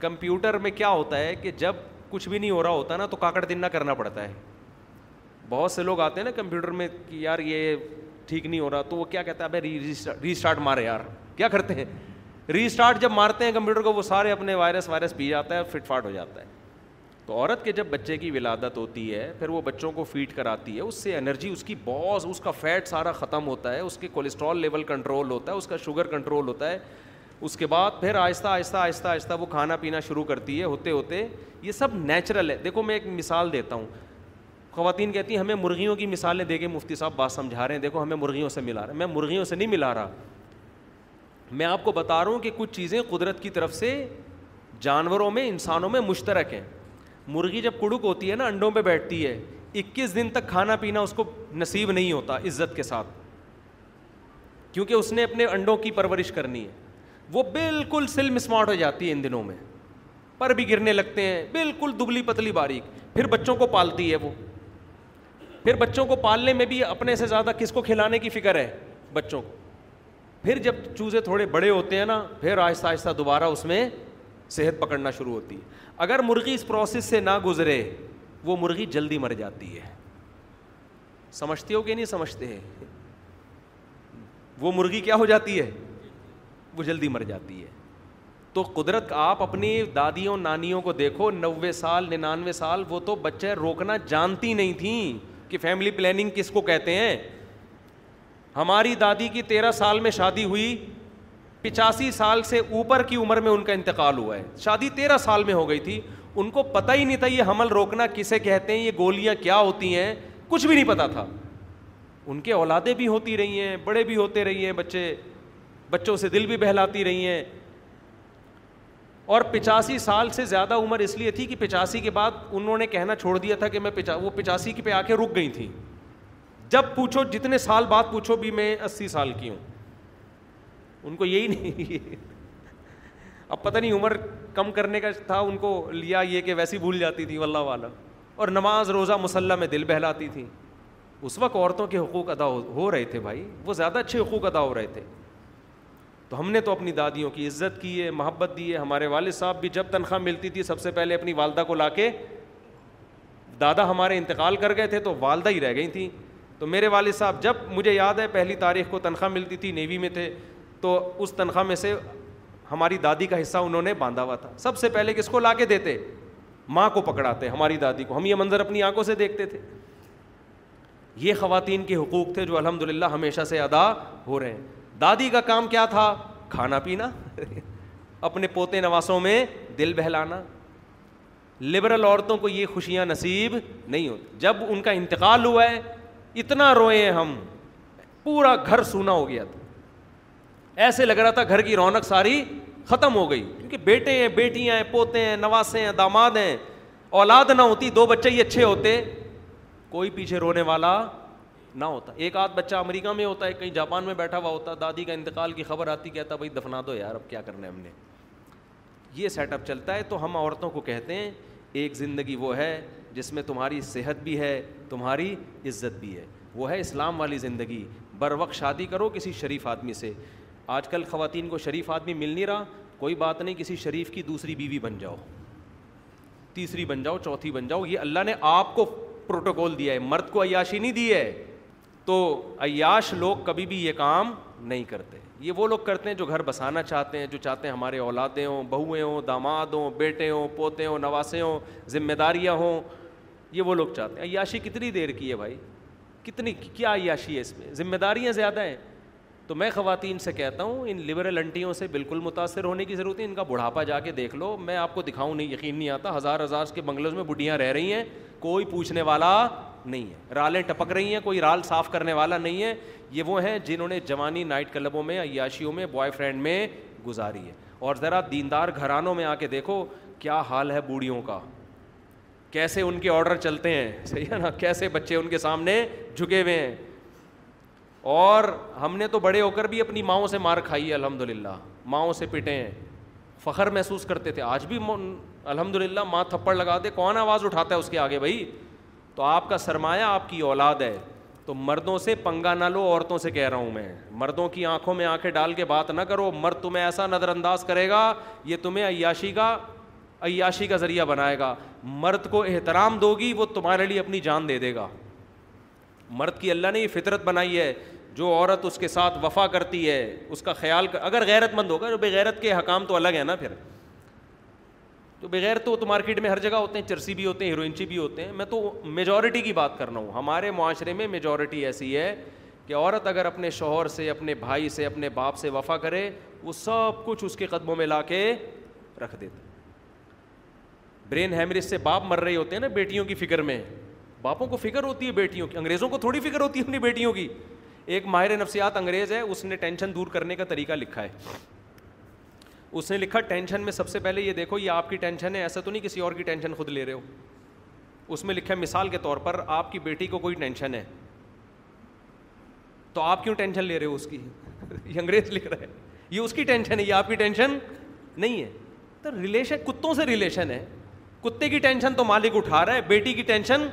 Speaker 2: کمپیوٹر میں کیا ہوتا ہے کہ جب کچھ بھی نہیں ہو رہا ہوتا نا تو کاکڑ دن نہ کرنا پڑتا ہے بہت سے لوگ آتے ہیں نا کمپیوٹر میں کہ یار یہ ٹھیک نہیں ہو رہا تو وہ کیا کہتا ہے ابھی اسٹارٹ مارے یار کیا کرتے ہیں ری اسٹارٹ جب مارتے ہیں کمپیوٹر کو وہ سارے اپنے وائرس وائرس پی جاتا ہے فٹ فاٹ ہو جاتا ہے تو عورت کے جب بچے کی ولادت ہوتی ہے پھر وہ بچوں کو فیڈ کراتی ہے اس سے انرجی اس کی بہت اس کا فیٹ سارا ختم ہوتا ہے اس کے کولیسٹرول لیول کنٹرول ہوتا ہے اس کا شوگر کنٹرول ہوتا ہے اس کے بعد پھر آہستہ آہستہ آہستہ آہستہ وہ کھانا پینا شروع کرتی ہے ہوتے ہوتے یہ سب نیچرل ہے دیکھو میں ایک مثال دیتا ہوں خواتین کہتی ہیں ہمیں مرغیوں کی مثالیں دے کے مفتی صاحب بات سمجھا رہے ہیں دیکھو ہمیں مرغیوں سے ملا رہا ہے میں مرغیوں سے نہیں ملا رہا میں آپ کو بتا رہا ہوں کہ کچھ چیزیں قدرت کی طرف سے جانوروں میں انسانوں میں مشترک ہیں مرغی جب کڑک ہوتی ہے نا انڈوں پہ بیٹھتی ہے اکیس دن تک کھانا پینا اس کو نصیب نہیں ہوتا عزت کے ساتھ کیونکہ اس نے اپنے انڈوں کی پرورش کرنی ہے وہ بالکل سلم اسمارٹ ہو جاتی ہے ان دنوں میں پر بھی گرنے لگتے ہیں بالکل دبلی پتلی باریک پھر بچوں کو پالتی ہے وہ پھر بچوں کو پالنے میں بھی اپنے سے زیادہ کس کو کھلانے کی فکر ہے بچوں کو پھر جب چوزے تھوڑے بڑے ہوتے ہیں نا پھر آہستہ آہستہ دوبارہ اس میں صحت پکڑنا شروع ہوتی ہے اگر مرغی اس پروسیس سے نہ گزرے وہ مرغی جلدی مر جاتی ہے سمجھتے ہو کہ نہیں سمجھتے ہیں وہ مرغی کیا ہو جاتی ہے وہ جلدی مر جاتی ہے تو قدرت آپ اپنی دادیوں نانیوں کو دیکھو نوے سال ننانوے سال وہ تو بچے روکنا جانتی نہیں تھیں کہ فیملی پلاننگ کس کو کہتے ہیں ہماری دادی کی تیرہ سال میں شادی ہوئی پچاسی سال سے اوپر کی عمر میں ان کا انتقال ہوا ہے شادی تیرہ سال میں ہو گئی تھی ان کو پتہ ہی نہیں تھا یہ حمل روکنا کسے کہتے ہیں یہ گولیاں کیا ہوتی ہیں کچھ بھی نہیں پتا تھا ان کے اولادیں بھی ہوتی رہی ہیں بڑے بھی ہوتے رہی ہیں بچے بچوں سے دل بھی بہلاتی رہی ہیں اور پچاسی سال سے زیادہ عمر اس لیے تھی کہ پچاسی کے بعد انہوں نے کہنا چھوڑ دیا تھا کہ میں پچا وہ پچاسی کی پہ آ کے رک گئی تھیں جب پوچھو جتنے سال بعد پوچھو بھی میں اسی سال کی ہوں ان کو یہی نہیں اب پتہ نہیں عمر کم کرنے کا تھا ان کو لیا یہ کہ ویسی بھول جاتی تھی واللہ والا اور نماز روزہ مسلح میں دل بہلاتی تھیں اس وقت عورتوں کے حقوق ادا ہو رہے تھے بھائی وہ زیادہ اچھے حقوق ادا ہو رہے تھے تو ہم نے تو اپنی دادیوں کی عزت کی ہے محبت دی ہے ہمارے والد صاحب بھی جب تنخواہ ملتی تھی سب سے پہلے اپنی والدہ کو لا کے دادا ہمارے انتقال کر گئے تھے تو والدہ ہی رہ گئی تھیں تو میرے والد صاحب جب مجھے یاد ہے پہلی تاریخ کو تنخواہ ملتی تھی نیوی میں تھے تو اس تنخواہ میں سے ہماری دادی کا حصہ انہوں نے باندھا ہوا تھا سب سے پہلے کس کو لا کے دیتے ماں کو پکڑاتے ہماری دادی کو ہم یہ منظر اپنی آنکھوں سے دیکھتے تھے یہ خواتین کے حقوق تھے جو الحمد للہ ہمیشہ سے ادا ہو رہے ہیں دادی کا کام کیا تھا کھانا پینا اپنے پوتے نواسوں میں دل بہلانا لبرل عورتوں کو یہ خوشیاں نصیب نہیں ہوتی جب ان کا انتقال ہوا ہے اتنا روئے ہیں ہم پورا گھر سونا ہو گیا تھا ایسے لگ رہا تھا گھر کی رونق ساری ختم ہو گئی کیونکہ بیٹے ہیں بیٹیاں ہیں پوتے ہیں نواسے ہیں داماد ہیں اولاد نہ ہوتی دو بچے ہی اچھے ہوتے کوئی پیچھے رونے والا نہ ہوتا ایک آدھ بچہ امریکہ میں ہوتا ہے کہیں جاپان میں بیٹھا ہوا ہوتا دادی کا انتقال کی خبر آتی کہتا بھائی دفنا دو یار اب کیا کرنا ہے ہم نے یہ سیٹ اپ چلتا ہے تو ہم عورتوں کو کہتے ہیں ایک زندگی وہ ہے جس میں تمہاری صحت بھی ہے تمہاری عزت بھی ہے وہ ہے اسلام والی زندگی بر وقت شادی کرو کسی شریف آدمی سے آج کل خواتین کو شریف آدمی مل نہیں رہا کوئی بات نہیں کسی شریف کی دوسری بیوی بن جاؤ تیسری بن جاؤ چوتھی بن جاؤ یہ اللہ نے آپ کو پروٹوکول دیا ہے مرد کو عیاشی نہیں دی ہے تو عیاش لوگ کبھی بھی یہ کام نہیں کرتے یہ وہ لوگ کرتے ہیں جو گھر بسانا چاہتے ہیں جو چاہتے ہیں ہمارے اولادیں ہوں بہویں ہوں داماد ہوں بیٹے ہوں پوتے ہوں نواسے ہوں ذمہ داریاں ہوں یہ وہ لوگ چاہتے ہیں عیاشی کتنی دیر کی ہے بھائی کتنی کیا عیاشی ہے اس میں ذمہ داریاں زیادہ ہیں تو میں خواتین سے کہتا ہوں ان لبرل انٹیوں سے بالکل متاثر ہونے کی ضرورت ہے ان کا بڑھاپا جا کے دیکھ لو میں آپ کو دکھاؤں نہیں یقین نہیں آتا ہزار ہزار کے بنگلوں میں بڈھیاں رہ رہی ہیں کوئی پوچھنے والا نہیں ہے رالیں ٹپک رہی ہیں کوئی رال صاف کرنے والا نہیں ہے یہ وہ ہیں جنہوں نے جوانی نائٹ کلبوں میں عیاشیوں میں بوائے فرینڈ میں گزاری ہے اور ذرا دیندار گھرانوں میں آ کے دیکھو کیا حال ہے بوڑھیوں کا کیسے ان کے آڈر چلتے ہیں صحیح ہے نا کیسے بچے ان کے سامنے جھکے ہوئے ہیں اور ہم نے تو بڑے ہو کر بھی اپنی ماؤں سے مار کھائی ہے الحمد للہ ماؤں سے پٹے ہیں فخر محسوس کرتے تھے آج بھی الحمد للہ ماں تھپڑ لگا دے کون آواز اٹھاتا ہے اس کے آگے بھائی تو آپ کا سرمایہ آپ کی اولاد ہے تو مردوں سے پنگا نہ لو عورتوں سے کہہ رہا ہوں میں مردوں کی آنکھوں میں آنکھیں ڈال کے بات نہ کرو مرد تمہیں ایسا نظر انداز کرے گا یہ تمہیں عیاشی کا عیاشی کا ذریعہ بنائے گا مرد کو احترام دو گی وہ تمہارے لیے اپنی جان دے دے گا مرد کی اللہ نے یہ فطرت بنائی ہے جو عورت اس کے ساتھ وفا کرتی ہے اس کا خیال کر اگر غیرت مند ہوگا جو بے غیرت کے حکام تو الگ ہے نا پھر تو بغیر تو تو مارکیٹ میں ہر جگہ ہوتے ہیں چرسی بھی ہوتے ہیں ہیروئنچی بھی ہوتے ہیں میں تو میجورٹی کی بات کر رہا ہوں ہمارے معاشرے میں میجورٹی ایسی ہے کہ عورت اگر اپنے شوہر سے اپنے بھائی سے اپنے باپ سے وفا کرے وہ سب کچھ اس کے قدموں میں لا کے رکھ دیتے برین ہیمریج سے باپ مر رہے ہوتے ہیں نا بیٹیوں کی فکر میں باپوں کو فکر ہوتی ہے بیٹیوں کی انگریزوں کو تھوڑی فکر ہوتی ہے اپنی بیٹیوں کی ایک ماہر نفسیات انگریز ہے اس نے ٹینشن دور کرنے کا طریقہ لکھا ہے اس نے لکھا ٹینشن میں سب سے پہلے یہ دیکھو یہ آپ کی ٹینشن ہے ایسا تو نہیں کسی اور کی ٹینشن خود لے رہے ہو اس میں لکھا مثال کے طور پر آپ کی بیٹی کو کوئی ٹینشن ہے تو آپ کیوں ٹینشن لے رہے ہو اس کی یہ انگریز لکھ رہا ہے یہ اس کی ٹینشن ہے یہ آپ کی ٹینشن نہیں ہے تو ریلیشن کتوں سے ریلیشن ہے کتے کی ٹینشن تو مالک اٹھا رہا ہے بیٹی کی ٹینشن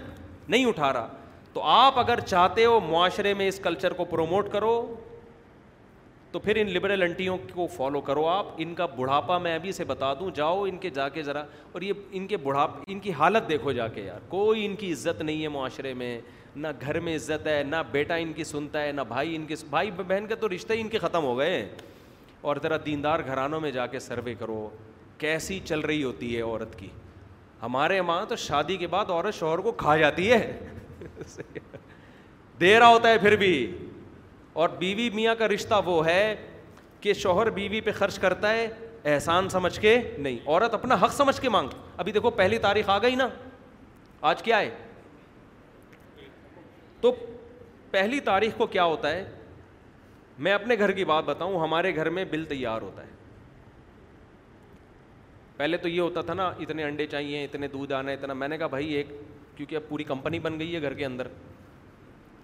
Speaker 2: نہیں اٹھا رہا تو آپ اگر چاہتے ہو معاشرے میں اس کلچر کو پروموٹ کرو تو پھر ان لبرل انٹیوں کو فالو کرو آپ ان کا بڑھاپا میں ابھی سے بتا دوں جاؤ ان کے جا کے ذرا اور یہ ان کے بڑھاپ ان کی حالت دیکھو جا کے یار کوئی ان کی عزت نہیں ہے معاشرے میں نہ گھر میں عزت ہے نہ بیٹا ان کی سنتا ہے نہ بھائی ان کے بھائی بہن کا تو رشتے ہی ان کے ختم ہو گئے ہیں اور ذرا دیندار گھرانوں میں جا کے سروے کرو کیسی چل رہی ہوتی ہے عورت کی ہمارے ماں تو شادی کے بعد عورت شوہر کو کھا جاتی ہے دے رہا ہوتا ہے پھر بھی اور بیوی میاں کا رشتہ وہ ہے کہ شوہر بیوی پہ خرچ کرتا ہے احسان سمجھ کے نہیں عورت اپنا حق سمجھ کے مانگ ابھی دیکھو پہلی تاریخ آ گئی نا آج کیا ہے تو پہلی تاریخ کو کیا ہوتا ہے میں اپنے گھر کی بات بتاؤں ہمارے گھر میں بل تیار ہوتا ہے پہلے تو یہ ہوتا تھا نا اتنے انڈے چاہیے اتنے دودھ آنا ہے اتنا میں نے کہا بھائی ایک کیونکہ اب پوری کمپنی بن گئی ہے گھر کے اندر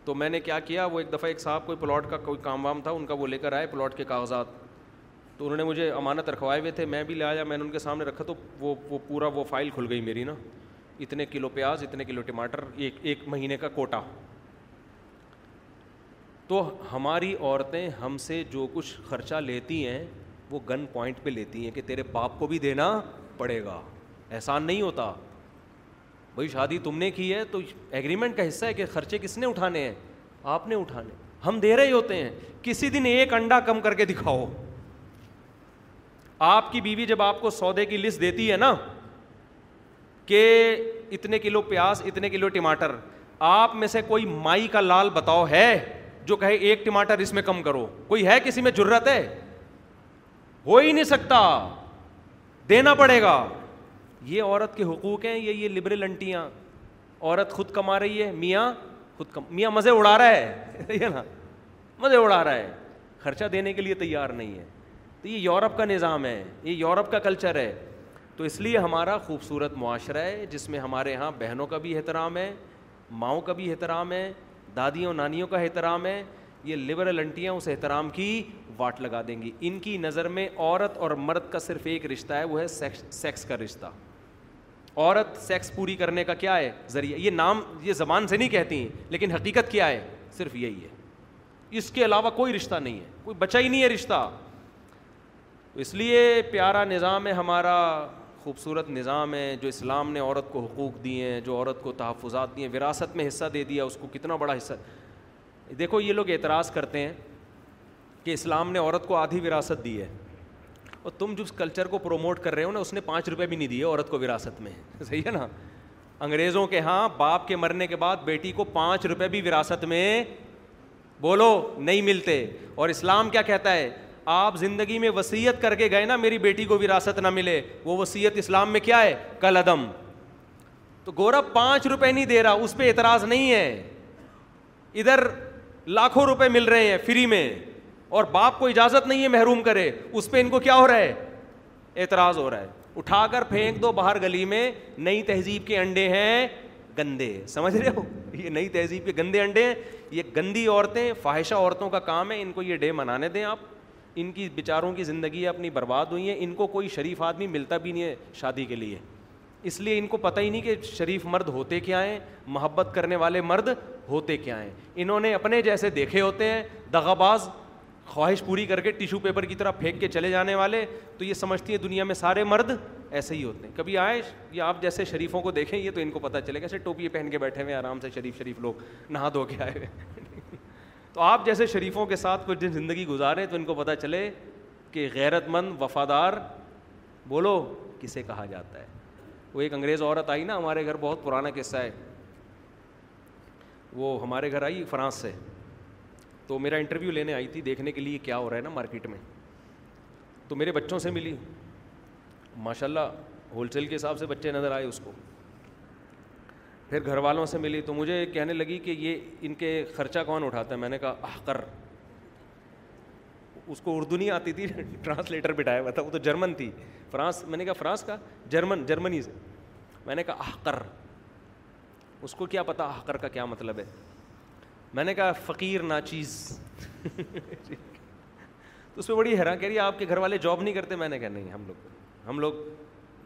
Speaker 2: تو میں نے کیا کیا وہ ایک دفعہ ایک صاحب کوئی پلاٹ کا کوئی کام وام تھا ان کا وہ لے کر آئے پلاٹ کے کاغذات تو انہوں نے مجھے امانت رکھوائے ہوئے تھے میں بھی لے آیا میں نے ان کے سامنے رکھا تو وہ وہ پورا وہ فائل کھل گئی میری نا اتنے کلو پیاز اتنے کلو ٹماٹر ایک ایک مہینے کا کوٹا تو ہماری عورتیں ہم سے جو کچھ خرچہ لیتی ہیں وہ گن پوائنٹ پہ لیتی ہیں کہ تیرے باپ کو بھی دینا پڑے گا احسان نہیں ہوتا بھائی شادی تم نے کی ہے تو ایگریمنٹ کا حصہ ہے کہ خرچے کس نے اٹھانے ہیں آپ نے اٹھانے ہم دے رہے ہوتے ہیں کسی دن ایک انڈا کم کر کے دکھاؤ آپ کی بیوی جب آپ کو سودے کی لسٹ دیتی ہے نا کہ اتنے کلو پیاز اتنے کلو ٹماٹر آپ میں سے کوئی مائی کا لال بتاؤ ہے جو کہے ایک ٹماٹر اس میں کم کرو کوئی ہے کسی میں جرت ہے ہو ہی نہیں سکتا دینا پڑے گا یہ عورت کے حقوق ہیں یہ یہ لبرل انٹیاں عورت خود کما رہی ہے میاں خود کم میاں مزے اڑا رہا ہے نا مزے اڑا رہا ہے خرچہ دینے کے لیے تیار نہیں ہے تو یہ یورپ کا نظام ہے یہ یورپ کا کلچر ہے تو اس لیے ہمارا خوبصورت معاشرہ ہے جس میں ہمارے یہاں بہنوں کا بھی احترام ہے ماؤں کا بھی احترام ہے دادیوں نانیوں کا احترام ہے یہ لبرل انٹیاں اس احترام کی واٹ لگا دیں گی ان کی نظر میں عورت اور مرد کا صرف ایک رشتہ ہے وہ ہے سیکس کا رشتہ عورت سیکس پوری کرنے کا کیا ہے ذریعہ یہ نام یہ زبان سے نہیں کہتی ہیں لیکن حقیقت کیا ہے صرف یہی ہے اس کے علاوہ کوئی رشتہ نہیں ہے کوئی بچا ہی نہیں ہے رشتہ اس لیے پیارا نظام ہے ہمارا خوبصورت نظام ہے جو اسلام نے عورت کو حقوق دیے ہیں جو عورت کو تحفظات دیے ہیں وراثت میں حصہ دے دیا اس کو کتنا بڑا حصہ دیکھو یہ لوگ اعتراض کرتے ہیں کہ اسلام نے عورت کو آدھی وراثت دی ہے اور تم جس کلچر کو پروموٹ کر رہے ہو نا اس نے پانچ روپے بھی نہیں دیے عورت کو وراثت میں صحیح ہے نا انگریزوں کے ہاں باپ کے مرنے کے بعد بیٹی کو پانچ روپے بھی وراثت میں بولو نہیں ملتے اور اسلام کیا کہتا ہے آپ زندگی میں وسیعت کر کے گئے نا میری بیٹی کو وراثت نہ ملے وہ وسیعت اسلام میں کیا ہے کل عدم تو گورب پانچ روپے نہیں دے رہا اس پہ اعتراض نہیں ہے ادھر لاکھوں روپے مل رہے ہیں فری میں اور باپ کو اجازت نہیں ہے محروم کرے اس پہ ان کو کیا ہو رہا ہے اعتراض ہو رہا ہے اٹھا کر پھینک دو باہر گلی میں نئی تہذیب کے انڈے ہیں گندے سمجھ رہے ہو یہ نئی تہذیب کے گندے انڈے ہیں یہ گندی عورتیں خواہشہ عورتوں کا کام ہے ان کو یہ ڈے منانے دیں آپ ان کی بیچاروں کی زندگی اپنی برباد ہوئی ہیں ان کو کوئی شریف آدمی ملتا بھی نہیں ہے شادی کے لیے اس لیے ان کو پتہ ہی نہیں کہ شریف مرد ہوتے کیا ہیں محبت کرنے والے مرد ہوتے کیا ہیں انہوں نے اپنے جیسے دیکھے ہوتے ہیں دغاباز خواہش پوری کر کے ٹیشو پیپر کی طرح پھینک کے چلے جانے والے تو یہ سمجھتی ہے دنیا میں سارے مرد ایسے ہی ہوتے ہیں کبھی آئے یا آپ جیسے شریفوں کو دیکھیں یہ تو ان کو پتہ چلے گا ایسے ٹوپی پہن کے بیٹھے ہوئے آرام سے شریف شریف لوگ نہا دھو کے آئے ہوئے تو آپ جیسے شریفوں کے ساتھ کچھ دن زندگی گزارے تو ان کو پتہ چلے کہ غیرت مند وفادار بولو کسے کہا جاتا ہے وہ ایک انگریز عورت آئی نا ہمارے گھر بہت پرانا قصہ ہے وہ ہمارے گھر آئی فرانس سے تو میرا انٹرویو لینے آئی تھی دیکھنے کے لیے کیا ہو رہا ہے نا مارکیٹ میں تو میرے بچوں سے ملی ماشاء اللہ ہول سیل کے حساب سے بچے نظر آئے اس کو پھر گھر والوں سے ملی تو مجھے کہنے لگی کہ یہ ان کے خرچہ کون اٹھاتا ہے میں نے کہا کر اس کو اردو نہیں آتی تھی ٹرانسلیٹر بٹھایا ہوا تھا وہ تو جرمن تھی فرانس میں نے کہا فرانس کا جرمن جرمنی سے میں نے کہا کر اس کو کیا پتا کر کا کیا مطلب ہے میں نے کہا فقیر نا چیز تو اس میں بڑی حیران کہہ رہی ہے آپ کے گھر والے جاب نہیں کرتے میں نے کہا نہیں ہم لوگ ہم لوگ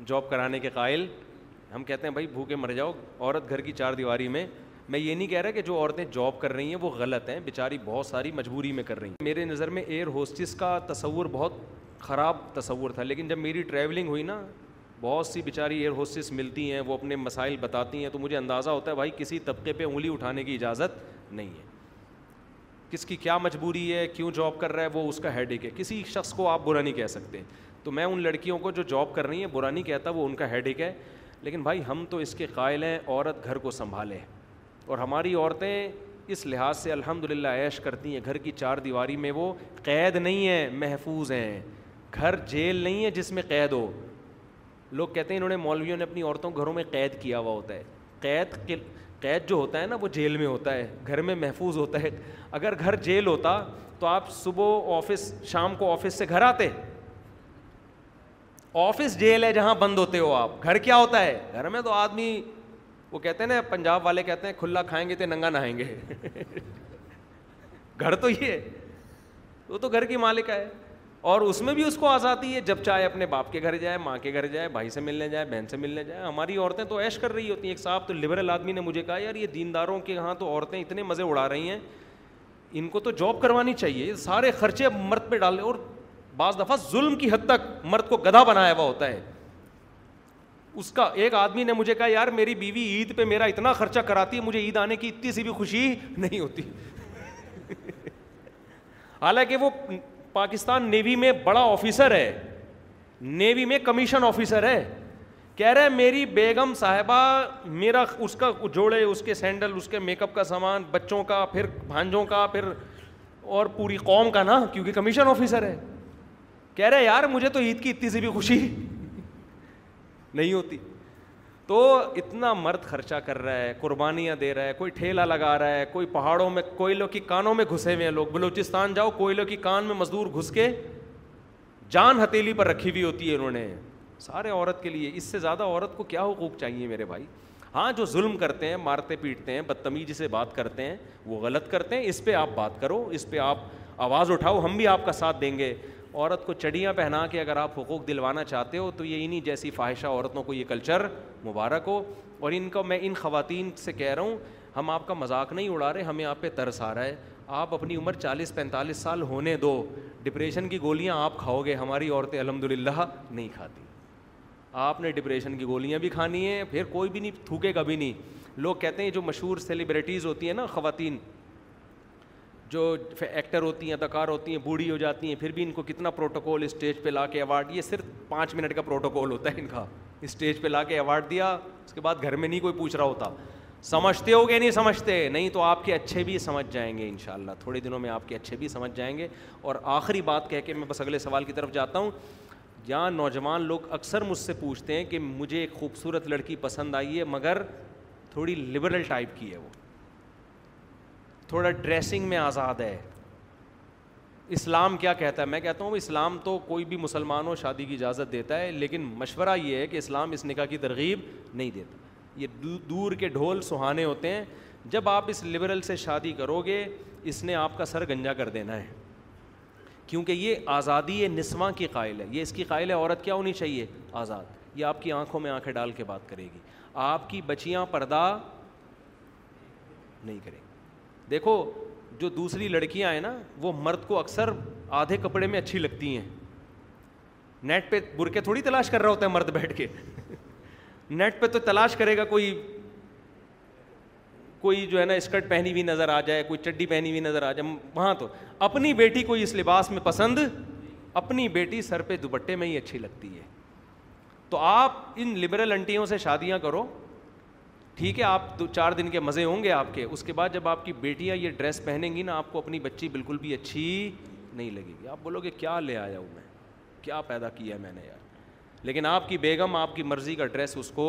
Speaker 2: جاب کرانے کے قائل ہم کہتے ہیں بھائی بھوکے مر جاؤ عورت گھر کی چار دیواری میں میں یہ نہیں کہہ رہا کہ جو عورتیں جاب کر رہی ہیں وہ غلط ہیں بیچاری بہت ساری مجبوری میں کر رہی ہیں میرے نظر میں ایئر ہوسٹس کا تصور بہت خراب تصور تھا لیکن جب میری ٹریولنگ ہوئی نا بہت سی بیچاری ایئر ہوسٹس ملتی ہیں وہ اپنے مسائل بتاتی ہیں تو مجھے اندازہ ہوتا ہے بھائی کسی طبقے پہ انگلی اٹھانے کی اجازت نہیں ہے کس کی کیا مجبوری ہے کیوں جاب کر رہا ہے وہ اس کا ہیڈ ایک ہے کسی شخص کو آپ برا نہیں کہہ سکتے تو میں ان لڑکیوں کو جو جاب کر رہی ہیں برا نہیں کہتا وہ ان کا ہیڈ ایک ہے لیکن بھائی ہم تو اس کے قائل ہیں عورت گھر کو سنبھالے اور ہماری عورتیں اس لحاظ سے الحمد للہ عیش کرتی ہیں گھر کی چار دیواری میں وہ قید نہیں ہیں محفوظ ہیں گھر جیل نہیں ہے جس میں قید ہو لوگ کہتے ہیں انہوں نے مولویوں نے اپنی عورتوں کو گھروں میں قید کیا ہوا ہوتا ہے قید قید جو ہوتا ہے نا وہ جیل میں ہوتا ہے گھر میں محفوظ ہوتا ہے اگر گھر جیل ہوتا تو آپ صبح آفس شام کو آفس سے گھر آتے آفس جیل ہے جہاں بند ہوتے ہو آپ گھر کیا ہوتا ہے گھر میں تو آدمی وہ کہتے ہیں نا پنجاب والے کہتے ہیں کھلا کھائیں گے تو ننگا نہائیں گے گھر تو یہ وہ تو گھر کی مالک ہے اور اس میں بھی اس کو آزادی ہے جب چاہے اپنے باپ کے گھر جائے ماں کے گھر جائے بھائی سے ملنے جائے بہن سے ملنے جائے ہماری عورتیں تو عیش کر رہی ہوتی ہیں ایک صاحب تو لبرل آدمی نے مجھے کہا یار یہ دین داروں کہ ہاں تو عورتیں اتنے مزے اڑا رہی ہیں ان کو تو جاب کروانی چاہیے سارے خرچے مرد پہ ڈال لیں اور بعض دفعہ ظلم کی حد تک مرد کو گدھا بنایا ہوا ہوتا ہے اس کا ایک آدمی نے مجھے کہا یار میری بیوی عید پہ میرا اتنا خرچہ کراتی ہے مجھے عید آنے کی اتنی سی بھی خوشی نہیں ہوتی حالانکہ وہ پاکستان نیوی میں بڑا آفیسر ہے نیوی میں کمیشن آفیسر ہے کہہ رہے میری بیگم صاحبہ میرا اس کا جوڑے اس کے سینڈل اس کے میک اپ کا سامان بچوں کا پھر بھانجوں کا پھر اور پوری قوم کا نا کیونکہ کمیشن آفیسر ہے کہہ رہے یار مجھے تو عید کی اتنی سی بھی خوشی نہیں ہوتی تو اتنا مرد خرچہ کر رہا ہے قربانیاں دے رہا ہے کوئی ٹھیلا لگا رہا ہے کوئی پہاڑوں میں کوئلوں کی کانوں میں گھسے ہوئے ہیں لوگ بلوچستان جاؤ کوئلوں کی کان میں مزدور گھس کے جان ہتیلی پر رکھی ہوئی ہوتی ہے انہوں نے سارے عورت کے لیے اس سے زیادہ عورت کو کیا حقوق چاہیے میرے بھائی ہاں جو ظلم کرتے ہیں مارتے پیٹتے ہیں بدتمیزی سے بات کرتے ہیں وہ غلط کرتے ہیں اس پہ آپ بات کرو اس پہ آپ آواز اٹھاؤ ہم بھی آپ کا ساتھ دیں گے عورت کو چڑیاں پہنا کے اگر آپ حقوق دلوانا چاہتے ہو تو یہ انہیں جیسی خواہشاں عورتوں کو یہ کلچر مبارک ہو اور ان کو میں ان خواتین سے کہہ رہا ہوں ہم آپ کا مذاق نہیں اڑا رہے ہمیں آپ پہ ترس آ رہا ہے آپ اپنی عمر چالیس پینتالیس سال ہونے دو ڈپریشن کی گولیاں آپ کھاؤ گے ہماری عورتیں الحمد للہ نہیں کھاتی آپ نے ڈپریشن کی گولیاں بھی کھانی ہیں پھر کوئی بھی نہیں تھوکے کبھی نہیں لوگ کہتے ہیں جو مشہور سیلیبریٹیز ہوتی ہیں نا خواتین جو ایکٹر ہوتی ہیں اداکار ہوتی ہیں بوڑھی ہو جاتی ہیں پھر بھی ان کو کتنا پروٹوکول اسٹیج پہ لا کے ایوارڈ یہ صرف پانچ منٹ کا پروٹوکول ہوتا ہے ان کا اسٹیج پہ لا کے ایوارڈ دیا اس کے بعد گھر میں نہیں کوئی پوچھ رہا ہوتا سمجھتے ہو گے نہیں سمجھتے نہیں تو آپ کے اچھے بھی سمجھ جائیں گے ان شاء اللہ تھوڑے دنوں میں آپ کے اچھے بھی سمجھ جائیں گے اور آخری بات کہہ کے میں بس اگلے سوال کی طرف جاتا ہوں یہاں نوجوان لوگ اکثر مجھ سے پوچھتے ہیں کہ مجھے ایک خوبصورت لڑکی پسند آئی ہے مگر تھوڑی لبرل ٹائپ کی ہے وہ تھوڑا ڈریسنگ میں آزاد ہے اسلام کیا کہتا ہے میں کہتا ہوں اسلام تو کوئی بھی مسلمان ہو شادی کی اجازت دیتا ہے لیکن مشورہ یہ ہے کہ اسلام اس نکاح کی ترغیب نہیں دیتا یہ دور کے ڈھول سہانے ہوتے ہیں جب آپ اس لبرل سے شادی کرو گے اس نے آپ کا سر گنجا کر دینا ہے کیونکہ یہ آزادی یہ نسواں کی قائل ہے یہ اس کی قائل ہے عورت کیا ہونی چاہیے آزاد یہ آپ کی آنکھوں میں آنکھیں ڈال کے بات کرے گی آپ کی بچیاں پردہ نہیں کرے گی دیکھو جو دوسری لڑکیاں ہیں نا وہ مرد کو اکثر آدھے کپڑے میں اچھی لگتی ہیں نیٹ پہ برقے تھوڑی تلاش کر رہا ہوتا ہے مرد بیٹھ کے نیٹ پہ تو تلاش کرے گا کوئی کوئی جو ہے نا اسکرٹ پہنی ہوئی نظر آ جائے کوئی چڈی پہنی ہوئی نظر آ جائے وہاں تو اپنی بیٹی کو اس لباس میں پسند اپنی بیٹی سر پہ دوپٹے میں ہی اچھی لگتی ہے تو آپ ان لبرل انٹیوں سے شادیاں کرو ٹھیک ہے آپ دو چار دن کے مزے ہوں گے آپ کے اس کے بعد جب آپ کی بیٹیاں یہ ڈریس پہنیں گی نا آپ کو اپنی بچی بالکل بھی اچھی نہیں لگے گی آپ بولو گے کیا لے آیا ہوں میں کیا پیدا کیا ہے میں نے یار لیکن آپ کی بیگم آپ کی مرضی کا ڈریس اس کو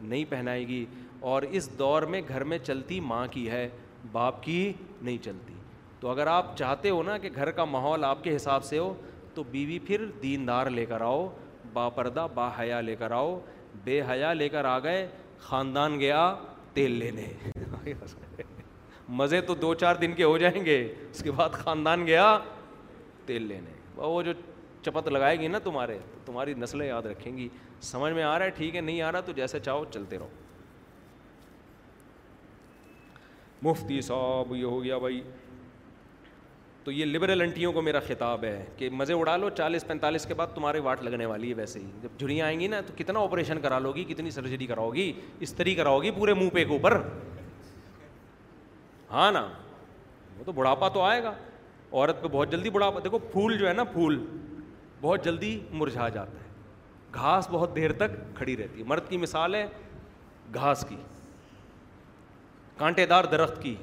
Speaker 2: نہیں پہنائے گی اور اس دور میں گھر میں چلتی ماں کی ہے باپ کی نہیں چلتی تو اگر آپ چاہتے ہو نا کہ گھر کا ماحول آپ کے حساب سے ہو تو بیوی پھر دیندار لے کر آؤ با پردہ با حیا لے کر آؤ بے حیا لے کر آ گئے خاندان گیا تیل لینے مزے تو دو چار دن کے ہو جائیں گے اس کے بعد خاندان گیا تیل لینے وہ جو چپت لگائے گی نا تمہارے تمہاری نسلیں یاد رکھیں گی سمجھ میں آ رہا ہے ٹھیک ہے نہیں آ رہا تو جیسے چاہو چلتے رہو مفتی صاحب یہ ہو گیا بھائی تو یہ لبرل انٹیوں کو میرا خطاب ہے کہ مزے اڑا لو چالیس پینتالیس کے بعد تمہارے واٹ لگنے والی ہے ویسے ہی جب جھڑیاں آئیں گی نا تو کتنا آپریشن کرا لو گی کتنی سرجری کراؤ گی استری کراؤ گی پورے منہ پہ کے اوپر ہاں نا وہ تو بڑھاپا تو آئے گا عورت پہ بہت جلدی بڑھاپا دیکھو پھول جو ہے نا پھول بہت جلدی مرجھا جاتا ہے گھاس بہت دیر تک کھڑی رہتی ہے مرد کی مثال ہے گھاس کی کانٹے دار درخت کی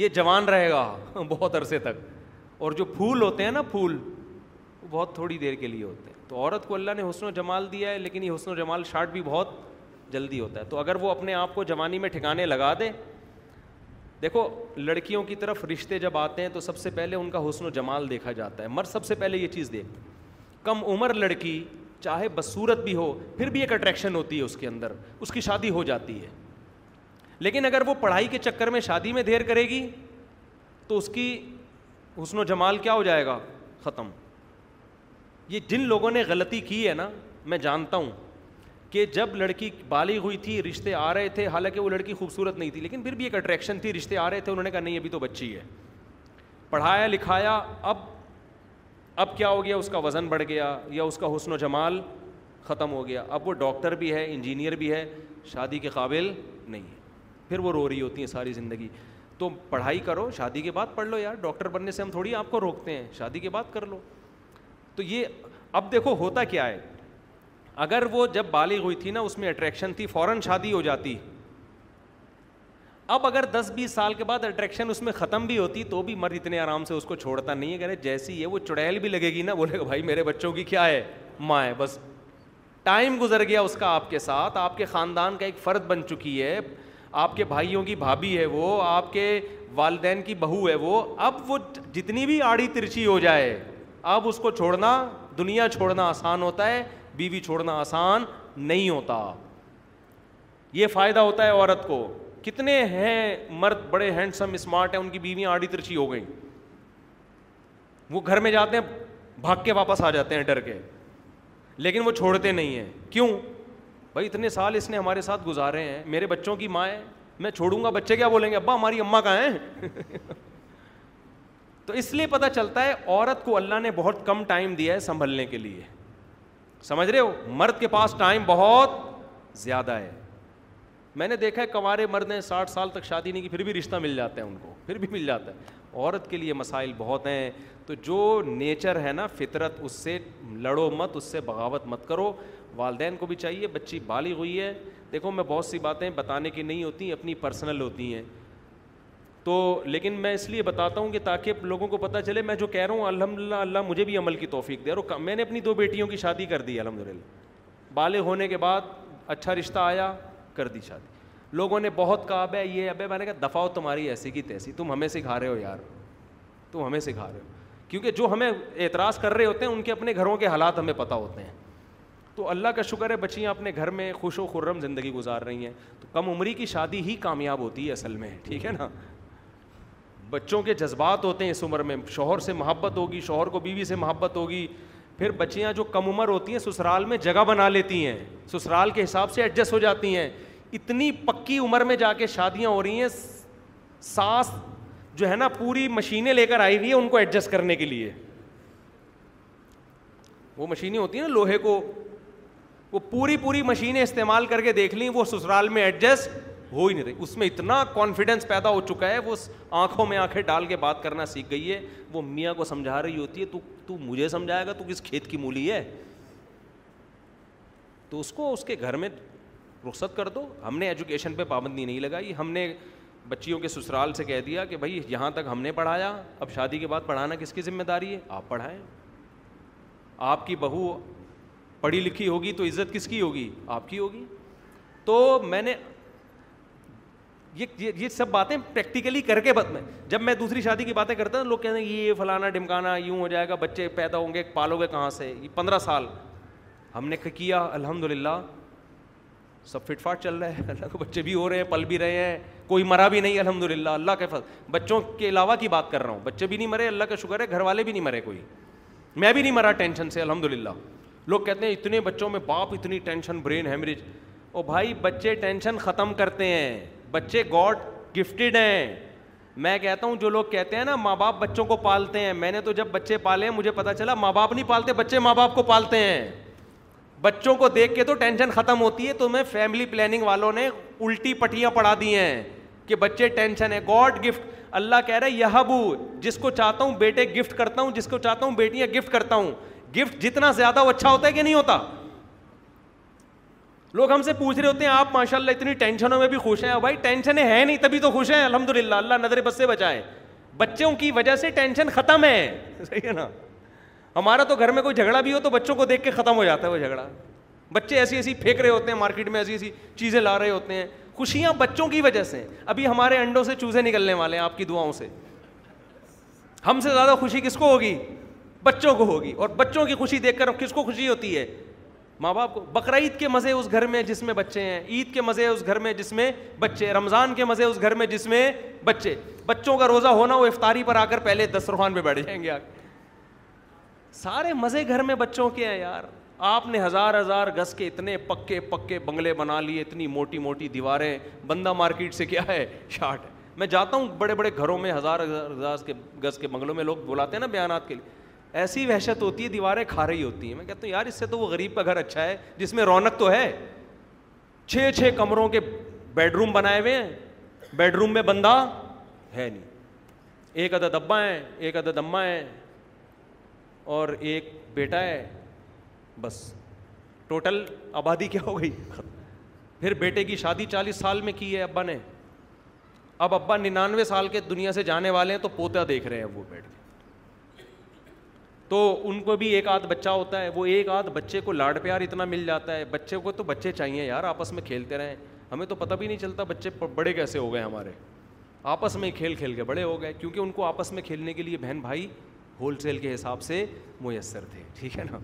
Speaker 2: یہ جوان رہے گا بہت عرصے تک اور جو پھول ہوتے ہیں نا پھول وہ بہت تھوڑی دیر کے لیے ہوتے ہیں تو عورت کو اللہ نے حسن و جمال دیا ہے لیکن یہ حسن و جمال شاٹ بھی بہت جلدی ہوتا ہے تو اگر وہ اپنے آپ کو جوانی میں ٹھکانے لگا دے دیکھو لڑکیوں کی طرف رشتے جب آتے ہیں تو سب سے پہلے ان کا حسن و جمال دیکھا جاتا ہے مر سب سے پہلے یہ چیز دیکھ کم عمر لڑکی چاہے بصورت بھی ہو پھر بھی ایک اٹریکشن ہوتی ہے اس کے اندر اس کی شادی ہو جاتی ہے لیکن اگر وہ پڑھائی کے چکر میں شادی میں دیر کرے گی تو اس کی حسن و جمال کیا ہو جائے گا ختم یہ جن لوگوں نے غلطی کی ہے نا میں جانتا ہوں کہ جب لڑکی بالی ہوئی تھی رشتے آ رہے تھے حالانکہ وہ لڑکی خوبصورت نہیں تھی لیکن پھر بھی ایک اٹریکشن تھی رشتے آ رہے تھے انہوں نے کہا نہیں ابھی تو بچی ہے پڑھایا لکھایا اب اب کیا ہو گیا اس کا وزن بڑھ گیا یا اس کا حسن و جمال ختم ہو گیا اب وہ ڈاکٹر بھی ہے انجینئر بھی ہے شادی کے قابل نہیں ہے پھر وہ رو رہی ہوتی ہیں ساری زندگی تو پڑھائی کرو شادی کے بعد پڑھ لو یار ڈاکٹر بننے سے ہم تھوڑی آپ کو روکتے ہیں شادی کے بعد کر لو تو یہ اب دیکھو ہوتا کیا ہے اگر وہ جب بالغ ہوئی تھی نا اس میں اٹریکشن تھی فوراً شادی ہو جاتی اب اگر دس بیس سال کے بعد اٹریکشن اس میں ختم بھی ہوتی تو بھی مرد اتنے آرام سے اس کو چھوڑتا نہیں ہے کہ جیسی ہے وہ چڑیل بھی لگے گی نا بولے گا بھائی میرے بچوں کی کیا ہے ماں ہے بس ٹائم گزر گیا اس کا آپ کے ساتھ آپ کے خاندان کا ایک فرد بن چکی ہے آپ کے بھائیوں کی بھابھی ہے وہ آپ کے والدین کی بہو ہے وہ اب وہ جتنی بھی آڑی ترچی ہو جائے اب اس کو چھوڑنا دنیا چھوڑنا آسان ہوتا ہے بیوی چھوڑنا آسان نہیں ہوتا یہ فائدہ ہوتا ہے عورت کو کتنے ہیں مرد بڑے ہینڈسم اسمارٹ ہیں ان کی بیویاں آڑی ترچی ہو گئیں وہ گھر میں جاتے ہیں بھاگ کے واپس آ جاتے ہیں ڈر کے لیکن وہ چھوڑتے نہیں ہیں کیوں بھائی اتنے سال اس نے ہمارے ساتھ گزارے ہیں میرے بچوں کی ماں ہے میں چھوڑوں گا بچے کیا بولیں گے ابا ہماری اماں کہاں ہیں تو اس لیے پتہ چلتا ہے عورت کو اللہ نے بہت کم ٹائم دیا ہے سنبھلنے کے لیے سمجھ رہے ہو مرد کے پاس ٹائم بہت زیادہ ہے میں نے دیکھا ہے کمارے مرد ہیں ساٹھ سال تک شادی نہیں کی پھر بھی رشتہ مل جاتا ہے ان کو پھر بھی مل جاتا ہے عورت کے لیے مسائل بہت ہیں تو جو نیچر ہے نا فطرت اس سے لڑو مت اس سے بغاوت مت کرو والدین کو بھی چاہیے بچی بالی ہوئی ہے دیکھو میں بہت سی باتیں بتانے کی نہیں ہوتی اپنی پرسنل ہوتی ہیں تو لیکن میں اس لیے بتاتا ہوں کہ تاکہ لوگوں کو پتہ چلے میں جو کہہ رہا ہوں الحمد للہ اللہ مجھے بھی عمل کی توفیق دے اور میں نے اپنی دو بیٹیوں کی شادی کر دی الحمد للہ بالغ ہونے کے بعد اچھا رشتہ آیا کر دی شادی لوگوں نے بہت کہا بے یہ اب میں نے کہا دفاع تمہاری ایسی کی تیسی تم ہمیں سکھا رہے ہو یار تم ہمیں سکھا رہے ہو کیونکہ جو ہمیں اعتراض کر رہے ہوتے ہیں ان کے اپنے گھروں کے حالات ہمیں پتہ ہوتے ہیں تو اللہ کا شکر ہے بچیاں اپنے گھر میں خوش و خرم زندگی گزار رہی ہیں تو کم عمری کی شادی ہی کامیاب ہوتی ہے اصل میں ٹھیک ہے نا بچوں کے جذبات ہوتے ہیں اس عمر میں شوہر سے محبت ہوگی شوہر کو بیوی سے محبت ہوگی پھر بچیاں جو کم عمر ہوتی ہیں سسرال میں جگہ بنا لیتی ہیں سسرال کے حساب سے ایڈجسٹ ہو جاتی ہیں اتنی پکی عمر میں جا کے شادیاں ہو رہی ہیں سانس جو ہے نا پوری مشینیں لے کر آئی ہوئی ہیں ان کو ایڈجسٹ کرنے کے لیے وہ مشینیں ہوتی ہیں نا لوہے کو وہ پوری پوری مشینیں استعمال کر کے دیکھ لیں وہ سسرال میں ایڈجسٹ ہو ہی نہیں رہی اس میں اتنا کانفیڈینس پیدا ہو چکا ہے وہ آنکھوں میں آنکھیں ڈال کے بات کرنا سیکھ گئی ہے وہ میاں کو سمجھا رہی ہوتی ہے تو تو مجھے سمجھائے گا تو کس کھیت کی مولی ہے تو اس کو اس کے گھر میں رخصت کر دو ہم نے ایجوکیشن پہ پابندی نہیں لگائی ہم نے بچیوں کے سسرال سے کہہ دیا کہ بھائی یہاں تک ہم نے پڑھایا اب شادی کے بعد پڑھانا کس کی ذمہ داری ہے آپ پڑھائیں آپ کی بہو پڑھی لکھی ہوگی تو عزت کس کی ہوگی آپ کی ہوگی تو میں نے یہ یہ سب باتیں پریکٹیکلی کر کے بت میں جب میں دوسری شادی کی باتیں کرتا ہوں لوگ کہتے ہیں یہ فلانا ڈمکانا یوں ہو جائے گا بچے پیدا ہوں گے پالو گے کہاں سے یہ پندرہ سال ہم نے کیا الحمد للہ سب فٹ فاٹ چل رہا ہے اللہ کو بچے بھی ہو رہے ہیں پل بھی رہے ہیں کوئی مرا بھی نہیں الحمد للہ اللہ کے فضل بچوں کے علاوہ کی بات کر رہا ہوں بچے بھی نہیں مرے اللہ کا شکر ہے گھر والے بھی نہیں مرے کوئی میں بھی نہیں مرا ٹینشن سے الحمد للہ لوگ کہتے ہیں اتنے بچوں میں باپ اتنی ٹینشن برین ہیمریج او بھائی بچے ٹینشن ختم کرتے ہیں بچے گاڈ گفٹیڈ ہیں میں کہتا ہوں جو لوگ کہتے ہیں نا ماں باپ بچوں کو پالتے ہیں میں نے تو جب بچے پالے ہیں مجھے پتا چلا ماں باپ نہیں پالتے بچے ماں باپ کو پالتے ہیں بچوں کو دیکھ کے تو ٹینشن ختم ہوتی ہے تو میں فیملی پلاننگ والوں نے الٹی پٹیاں پڑھا دی ہیں کہ بچے ٹینشن ہے گاڈ گفٹ اللہ کہہ رہے یہ بو جس کو چاہتا ہوں بیٹے گفٹ کرتا ہوں جس کو چاہتا ہوں بیٹیاں گفٹ کرتا ہوں گفٹ جتنا زیادہ وہ اچھا ہوتا ہے کہ نہیں ہوتا لوگ ہم سے پوچھ رہے ہوتے ہیں آپ ماشاء اللہ اتنی ٹینشنوں میں بھی خوش ہیں بھائی ٹینشنیں ہیں نہیں تبھی تو خوش ہیں الحمد للہ اللہ نظر بس سے بچائے بچوں کی وجہ سے ٹینشن ختم ہے صحیح ہے نا ہمارا تو گھر میں کوئی جھگڑا بھی ہو تو بچوں کو دیکھ کے ختم ہو جاتا ہے وہ جھگڑا بچے ایسی ایسی پھینک رہے ہوتے ہیں مارکیٹ میں ایسی ایسی چیزیں لا رہے ہوتے ہیں خوشیاں بچوں کی وجہ سے ابھی ہمارے انڈوں سے چوزے نکلنے والے ہیں آپ کی دعاؤں سے ہم سے زیادہ خوشی کس کو ہوگی بچوں کو ہوگی اور بچوں کی خوشی دیکھ کر کس کو خوشی ہوتی ہے ماں باپ کو بقرعید کے مزے اس گھر میں جس میں بچے ہیں عید کے مزے اس گھر میں میں جس بچے رمضان کے مزے اس گھر میں جس میں بچے بچوں کا روزہ ہونا وہ افطاری پر آ کر پہلے دسترخوان پہ میں بیٹھ جائیں گے سارے مزے گھر میں بچوں کے ہیں یار آپ نے ہزار ہزار گز کے اتنے پکے پکے بنگلے بنا لیے اتنی موٹی موٹی دیواریں بندہ مارکیٹ سے کیا ہے شارٹ میں جاتا ہوں بڑے بڑے گھروں میں ہزار ہزار کے گز کے بنگلوں میں لوگ بلاتے ہیں نا بیانات کے لیے ایسی وحشت ہوتی ہے دیواریں کھا رہی ہوتی ہیں میں کہتا ہوں یار اس سے تو وہ غریب کا گھر اچھا ہے جس میں رونق تو ہے چھ چھ کمروں کے بیڈ روم بنائے ہوئے ہیں بیڈ روم میں بندہ ہے نہیں ایک عدد ابا ہیں ایک عدد اماں ہیں اور ایک بیٹا ہے بس ٹوٹل آبادی کیا ہو گئی پھر بیٹے کی شادی چالیس سال میں کی ہے ابا نے اب ابا ننانوے سال کے دنیا سے جانے والے ہیں تو پوتا دیکھ رہے ہیں وہ بیٹھ کے تو ان کو بھی ایک آدھ بچہ ہوتا ہے وہ ایک آدھ بچے کو لاڈ پیار اتنا مل جاتا ہے بچے کو تو بچے چاہیے یار آپس میں کھیلتے رہیں ہمیں تو پتہ بھی نہیں چلتا بچے بڑے کیسے ہو گئے ہمارے آپس میں کھیل کھیل کے بڑے ہو گئے کیونکہ ان کو آپس میں کھیلنے کے لیے بہن بھائی ہول سیل کے حساب سے میسر تھے ٹھیک ہے نا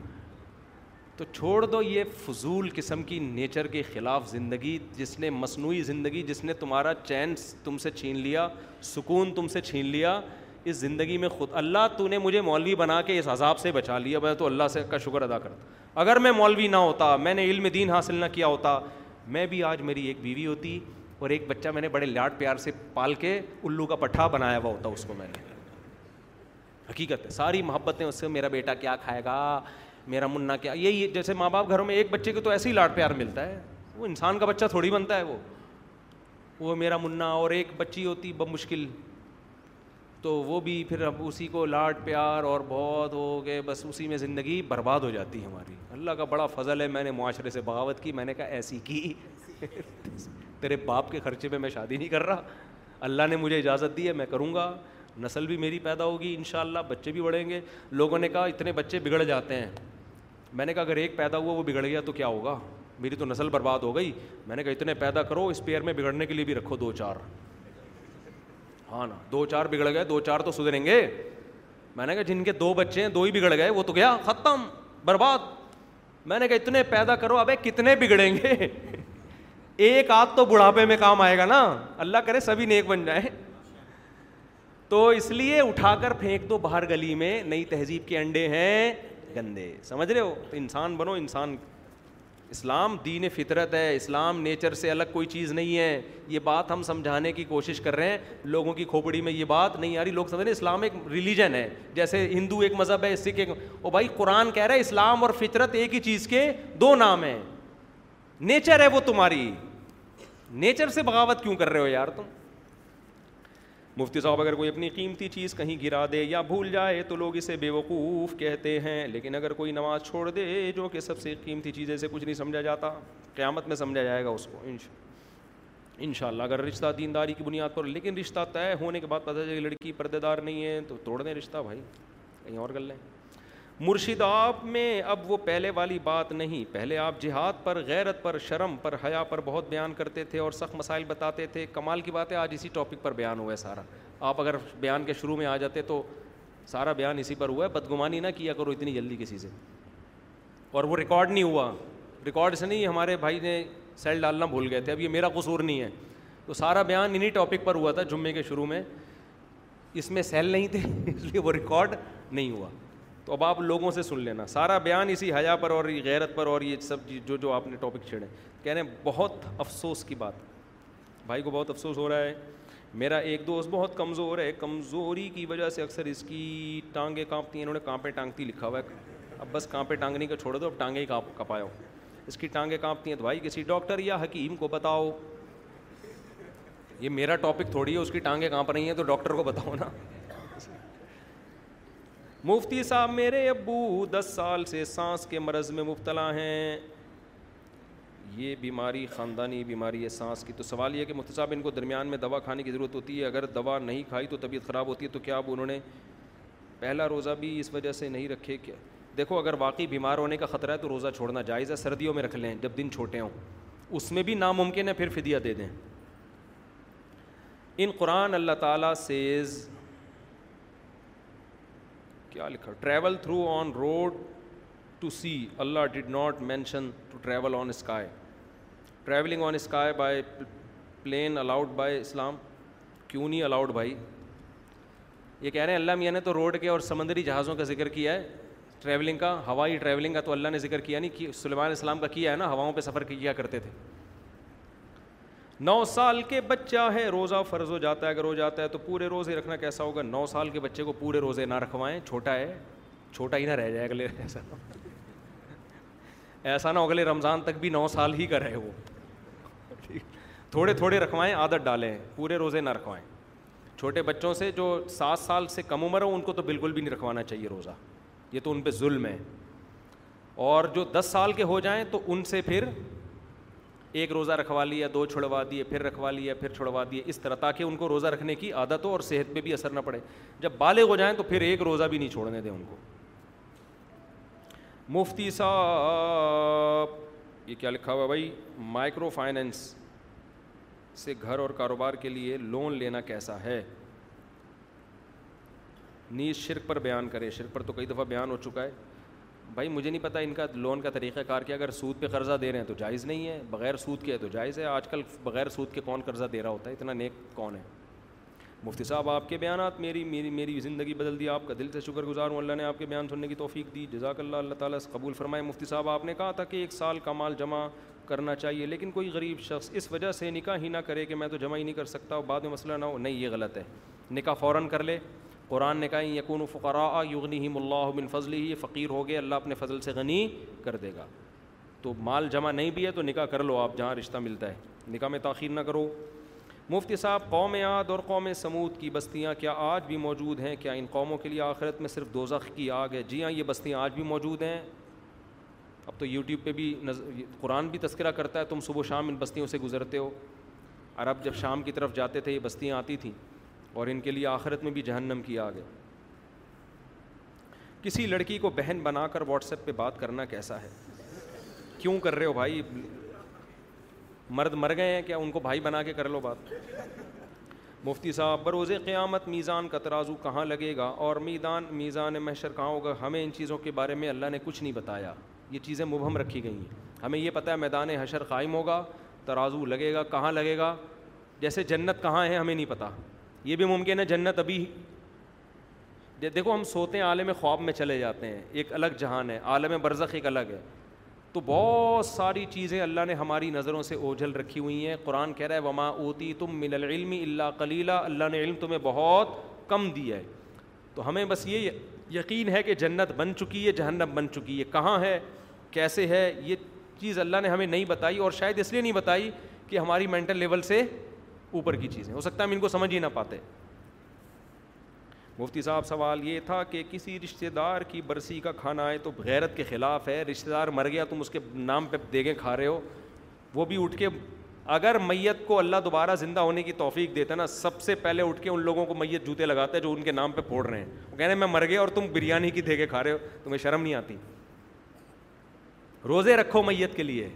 Speaker 2: تو چھوڑ دو یہ فضول قسم کی نیچر کے خلاف زندگی جس نے مصنوعی زندگی جس نے تمہارا چینس تم سے چھین لیا سکون تم سے چھین لیا اس زندگی میں خود اللہ تو نے مجھے مولوی بنا کے اس عذاب سے بچا لیا میں تو اللہ سے کا شکر ادا کرتا اگر میں مولوی نہ ہوتا میں نے علم دین حاصل نہ کیا ہوتا میں بھی آج میری ایک بیوی ہوتی اور ایک بچہ میں نے بڑے لاڈ پیار سے پال کے الو کا پٹھا بنایا ہوا ہوتا اس کو میں نے حقیقت ہے ساری محبتیں اس سے میرا بیٹا کیا کھائے گا میرا منا کیا یہی جیسے ماں باپ گھروں میں ایک بچے کو تو ایسے ہی لاڈ پیار ملتا ہے وہ انسان کا بچہ تھوڑی بنتا ہے وہ وہ میرا منا اور ایک بچی ہوتی بمشکل تو وہ بھی پھر اب اسی کو لاڈ پیار اور بہت ہو گئے بس اسی میں زندگی برباد ہو جاتی ہے ہماری اللہ کا بڑا فضل ہے میں نے معاشرے سے بغاوت کی میں نے کہا ایسی کی تیرے باپ کے خرچے پہ میں شادی نہیں کر رہا اللہ نے مجھے اجازت دی ہے میں کروں گا نسل بھی میری پیدا ہوگی ان شاء اللہ بچے بھی بڑھیں گے لوگوں نے کہا اتنے بچے بگڑ جاتے ہیں میں نے کہا اگر ایک پیدا ہوا وہ بگڑ گیا تو کیا ہوگا میری تو نسل برباد ہو گئی میں نے کہا اتنے پیدا کرو اس پیئر میں بگڑنے کے لیے بھی رکھو دو چار ہاں دو چار بگڑ گئے دو چار تو سدھریں گے میں نے کہا جن کے دو بچے ہیں دو ہی بگڑ گئے وہ تو گیا ختم برباد میں نے کہا اتنے پیدا کرو ابے کتنے بگڑیں گے ایک آدھ تو بڑھاپے میں کام آئے گا نا اللہ کرے سبھی نیک بن جائیں تو اس لیے اٹھا کر پھینک دو باہر گلی میں نئی تہذیب کے انڈے ہیں گندے سمجھ رہے ہو انسان بنو انسان اسلام دین فطرت ہے اسلام نیچر سے الگ کوئی چیز نہیں ہے یہ بات ہم سمجھانے کی کوشش کر رہے ہیں لوگوں کی کھوپڑی میں یہ بات نہیں آ رہی لوگ سمجھ رہے ہیں اسلام ایک ریلیجن ہے جیسے ہندو ایک مذہب ہے سکھ ایک او بھائی قرآن کہہ رہا ہے اسلام اور فطرت ایک ہی چیز کے دو نام ہیں نیچر ہے وہ تمہاری نیچر سے بغاوت کیوں کر رہے ہو یار تم مفتی صاحب اگر کوئی اپنی قیمتی چیز کہیں گرا دے یا بھول جائے تو لوگ اسے بے وقوف کہتے ہیں لیکن اگر کوئی نماز چھوڑ دے جو کہ سب سے قیمتی چیزیں سے کچھ نہیں سمجھا جاتا قیامت میں سمجھا جائے گا اس کو انشاء ان شاء اللہ اگر رشتہ دینداری کی بنیاد پر لیکن رشتہ طے ہونے کے بعد پتہ چلے لڑکی پردے دار نہیں ہے تو توڑ دیں رشتہ بھائی کہیں اور کر لیں مرشد آپ میں اب وہ پہلے والی بات نہیں پہلے آپ جہاد پر غیرت پر شرم پر حیا پر بہت بیان کرتے تھے اور سخت مسائل بتاتے تھے کمال کی بات ہے آج اسی ٹاپک پر بیان ہوا ہے سارا آپ اگر بیان کے شروع میں آ جاتے تو سارا بیان اسی پر ہوا ہے بدگمانی نہ کیا کرو اتنی جلدی کسی سے اور وہ ریکارڈ نہیں ہوا ریکارڈ سے نہیں ہمارے بھائی نے سیل ڈالنا بھول گئے تھے اب یہ میرا قصور نہیں ہے تو سارا بیان انہیں ٹاپک پر ہوا تھا جمعے کے شروع میں اس میں سیل نہیں تھے اس لیے وہ ریکارڈ نہیں ہوا تو اب آپ لوگوں سے سن لینا سارا بیان اسی حیا پر اور غیرت پر اور یہ سب چیز جو جو آپ نے ٹاپک چھیڑے کہہ رہے ہیں بہت افسوس کی بات بھائی کو بہت افسوس ہو رہا ہے میرا ایک دوست بہت کمزور ہے کمزوری کی وجہ سے اکثر اس کی ٹانگیں کانپتی ہیں انہوں نے کانپیں ٹانگتی لکھا ہوا ہے اب بس کانپیں ٹانگنے کا چھوڑ دو اب ٹانگیں ہی کانپ کپاؤ اس کی ٹانگیں کانپتی ہیں تو بھائی کسی ڈاکٹر یا حکیم کو بتاؤ یہ میرا ٹاپک تھوڑی ہے اس کی ٹانگیں کانپ رہی ہیں تو ڈاکٹر کو بتاؤ نا مفتی صاحب میرے ابو دس سال سے سانس کے مرض میں مبتلا ہیں یہ بیماری خاندانی بیماری ہے سانس کی تو سوال یہ ہے کہ مفتی صاحب ان کو درمیان میں دوا کھانے کی ضرورت ہوتی ہے اگر دوا نہیں کھائی تو طبیعت خراب ہوتی ہے تو کیا اب انہوں نے پہلا روزہ بھی اس وجہ سے نہیں رکھے کیا دیکھو اگر واقعی بیمار ہونے کا خطرہ ہے تو روزہ چھوڑنا جائز ہے سردیوں میں رکھ لیں جب دن چھوٹے ہوں اس میں بھی ناممکن ہے پھر فدیہ دے دیں ان قرآن اللہ تعالیٰ سیز کیا لکھا travel through on road to see Allah did not mention to travel on sky travelling on sky by plane allowed by اسلام کیوں نہیں الاؤڈ بھائی یہ کہہ رہے ہیں اللہ میاں نے تو روڈ کے اور سمندری جہازوں کا ذکر کیا ہے ٹریولنگ کا ہوائی ٹریولنگ کا تو اللہ نے ذکر کیا نہیں کہ سلیمان اسلام کا کیا ہے نا ہواؤں پہ سفر کیا کرتے تھے نو سال کے بچہ ہے روزہ فرض ہو جاتا ہے اگر ہو جاتا ہے تو پورے روزے رکھنا کیسا ہوگا نو سال کے بچے کو پورے روزے نہ رکھوائیں چھوٹا ہے چھوٹا ہی نہ رہ جائے اگلے ایسا نہ اگلے رمضان تک بھی نو سال ہی کا رہے وہ تھوڑے تھوڑے رکھوائیں عادت ڈالیں پورے روزے نہ رکھوائیں چھوٹے بچوں سے جو سات سال سے کم عمر ہو ان کو تو بالکل بھی نہیں رکھوانا چاہیے روزہ یہ تو ان پہ ظلم ہے اور جو دس سال کے ہو جائیں تو ان سے پھر ایک روزہ رکھوا لیا دو چھڑوا دیے پھر رکھوا لیا پھر چھڑوا دیے اس طرح تاکہ ان کو روزہ رکھنے کی عادت ہو اور صحت پہ بھی اثر نہ پڑے جب بالغ ہو جائیں تو پھر ایک روزہ بھی نہیں چھوڑنے دیں ان کو مفتی صاحب یہ کیا لکھا ہوا بھائی مائکرو فائنینس سے گھر اور کاروبار کے لیے لون لینا کیسا ہے نیز شرک پر بیان کرے شرک پر تو کئی دفعہ بیان ہو چکا ہے بھائی مجھے نہیں پتا ان کا لون کا طریقہ کار کیا اگر سود پہ قرضہ دے رہے ہیں تو جائز نہیں ہے بغیر سود کے ہے تو جائز ہے آج کل بغیر سود کے کون قرضہ دے رہا ہوتا ہے اتنا نیک کون ہے مفتی صاحب آپ کے بیانات میری میری میری زندگی بدل دی آپ کا دل سے شکر گزار ہوں اللہ نے آپ کے بیان سننے کی توفیق دی جزاک اللہ اللہ تعالیٰ سے قبول فرمائے مفتی صاحب آپ نے کہا تھا کہ ایک سال کا مال جمع کرنا چاہیے لیکن کوئی غریب شخص اس وجہ سے نکاح ہی نہ کرے کہ میں تو جمع ہی نہیں کر سکتا بعد میں مسئلہ نہ ہو نہیں یہ غلط ہے نکاح فوراً کر لے قرآن نے کہا یقون فقرا یغنی ہی یغنی بن فضل ہی فقیر ہو گئے اللہ اپنے فضل سے غنی کر دے گا تو مال جمع نہیں بھی ہے تو نکاح کر لو آپ جہاں رشتہ ملتا ہے نکاح میں تاخیر نہ کرو مفتی صاحب قوم یاد اور قوم سمود کی بستیاں کیا آج بھی موجود ہیں کیا ان قوموں کے لیے آخرت میں صرف دو کی آگ ہے جی ہاں یہ بستیاں آج بھی موجود ہیں اب تو یوٹیوب پہ بھی قرآن بھی تذکرہ کرتا ہے تم صبح شام ان بستیوں سے گزرتے ہو عرب جب شام کی طرف جاتے تھے یہ بستیاں آتی تھیں اور ان کے لیے آخرت میں بھی جہنم کی آگ ہے کسی لڑکی کو بہن بنا کر واٹس ایپ پہ بات کرنا کیسا ہے کیوں کر رہے ہو بھائی مرد مر گئے ہیں کیا ان کو بھائی بنا کے کر لو بات مفتی صاحب بروز قیامت میزان کا ترازو کہاں لگے گا اور میدان میزان محشر کہاں ہوگا ہمیں ان چیزوں کے بارے میں اللہ نے کچھ نہیں بتایا یہ چیزیں مبہم رکھی گئی ہیں ہمیں یہ پتہ ہے میدان حشر قائم ہوگا ترازو لگے گا کہاں لگے گا جیسے جنت کہاں ہے ہمیں نہیں پتہ یہ بھی ممکن ہے جنت ابھی دیکھو ہم سوتے ہیں عالم خواب میں چلے جاتے ہیں ایک الگ جہان ہے عالم برزخ ایک الگ ہے تو بہت ساری چیزیں اللہ نے ہماری نظروں سے اوجھل رکھی ہوئی ہیں قرآن کہہ رہا ہے وما اوتی تم مل العلم اللہ کلیلہ اللہ نے علم تمہیں بہت کم دیا ہے تو ہمیں بس یہ یقین ہے کہ جنت بن چکی ہے جہنم بن چکی ہے کہاں ہے کیسے ہے یہ چیز اللہ نے ہمیں نہیں بتائی اور شاید اس لیے نہیں بتائی کہ ہماری مینٹل لیول سے اوپر کی چیزیں ہو سکتا ہے ہم ان کو سمجھ ہی نہ پاتے مفتی صاحب سوال یہ تھا کہ کسی رشتہ دار کی برسی کا کھانا آئے تو غیرت کے خلاف ہے رشتہ دار مر گیا تم اس کے نام پہ دیگیں کھا رہے ہو وہ بھی اٹھ کے اگر میت کو اللہ دوبارہ زندہ ہونے کی توفیق دیتا نا سب سے پہلے اٹھ کے ان لوگوں کو میت جوتے لگاتے ہیں جو ان کے نام پہ پھوڑ رہے ہیں وہ کہہ رہے ہیں میں مر گیا اور تم بریانی کی دھیگے کھا رہے ہو تمہیں شرم نہیں آتی روزے رکھو میت کے لیے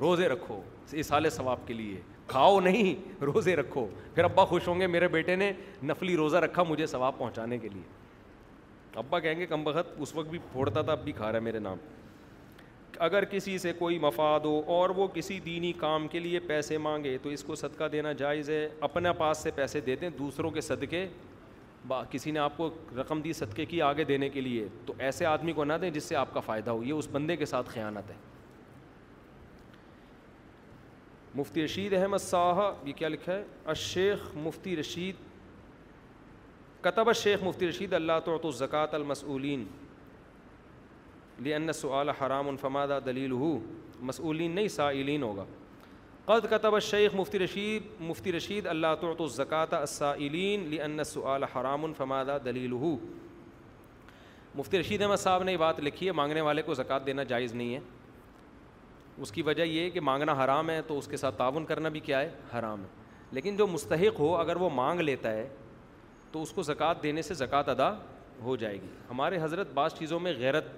Speaker 2: روزے رکھو اس حال ثواب کے لیے کھاؤ نہیں روزے رکھو پھر ابا خوش ہوں گے میرے بیٹے نے نفلی روزہ رکھا مجھے ثواب پہنچانے کے لیے ابا کہیں گے کم بخت اس وقت بھی پھوڑتا تھا اب بھی کھا رہا ہے میرے نام اگر کسی سے کوئی مفاد ہو اور وہ کسی دینی کام کے لیے پیسے مانگے تو اس کو صدقہ دینا جائز ہے اپنے پاس سے پیسے دے دیں دوسروں کے صدقے با کسی نے آپ کو رقم دی صدقے کی آگے دینے کے لیے تو ایسے آدمی کو نہ دیں جس سے آپ کا فائدہ ہو یہ اس بندے کے ساتھ خیانت ہے مفتی رشید احمد صاحب یہ کیا لکھا ہے الشیخ مفتی رشید کتب شیخ مفتی رشید اللہ تعطو زکاة المسولین لی انَََ حرام الفمادہ دلیل مسئولین نہیں سائلین ہوگا قد کتب شیخ مفتی رشید مفتی رشید اللہ ترۃ الکات السائلین علین لی انَََ سعل حرام الفمادہ دلیلو مفتی رشید احمد صاحب نے یہ بات لکھی ہے مانگنے والے کو زکاة دینا جائز نہیں ہے اس کی وجہ یہ کہ مانگنا حرام ہے تو اس کے ساتھ تعاون کرنا بھی کیا ہے حرام ہے لیکن جو مستحق ہو اگر وہ مانگ لیتا ہے تو اس کو زکوٰۃ دینے سے زکوٰۃ ادا ہو جائے گی ہمارے حضرت بعض چیزوں میں غیرت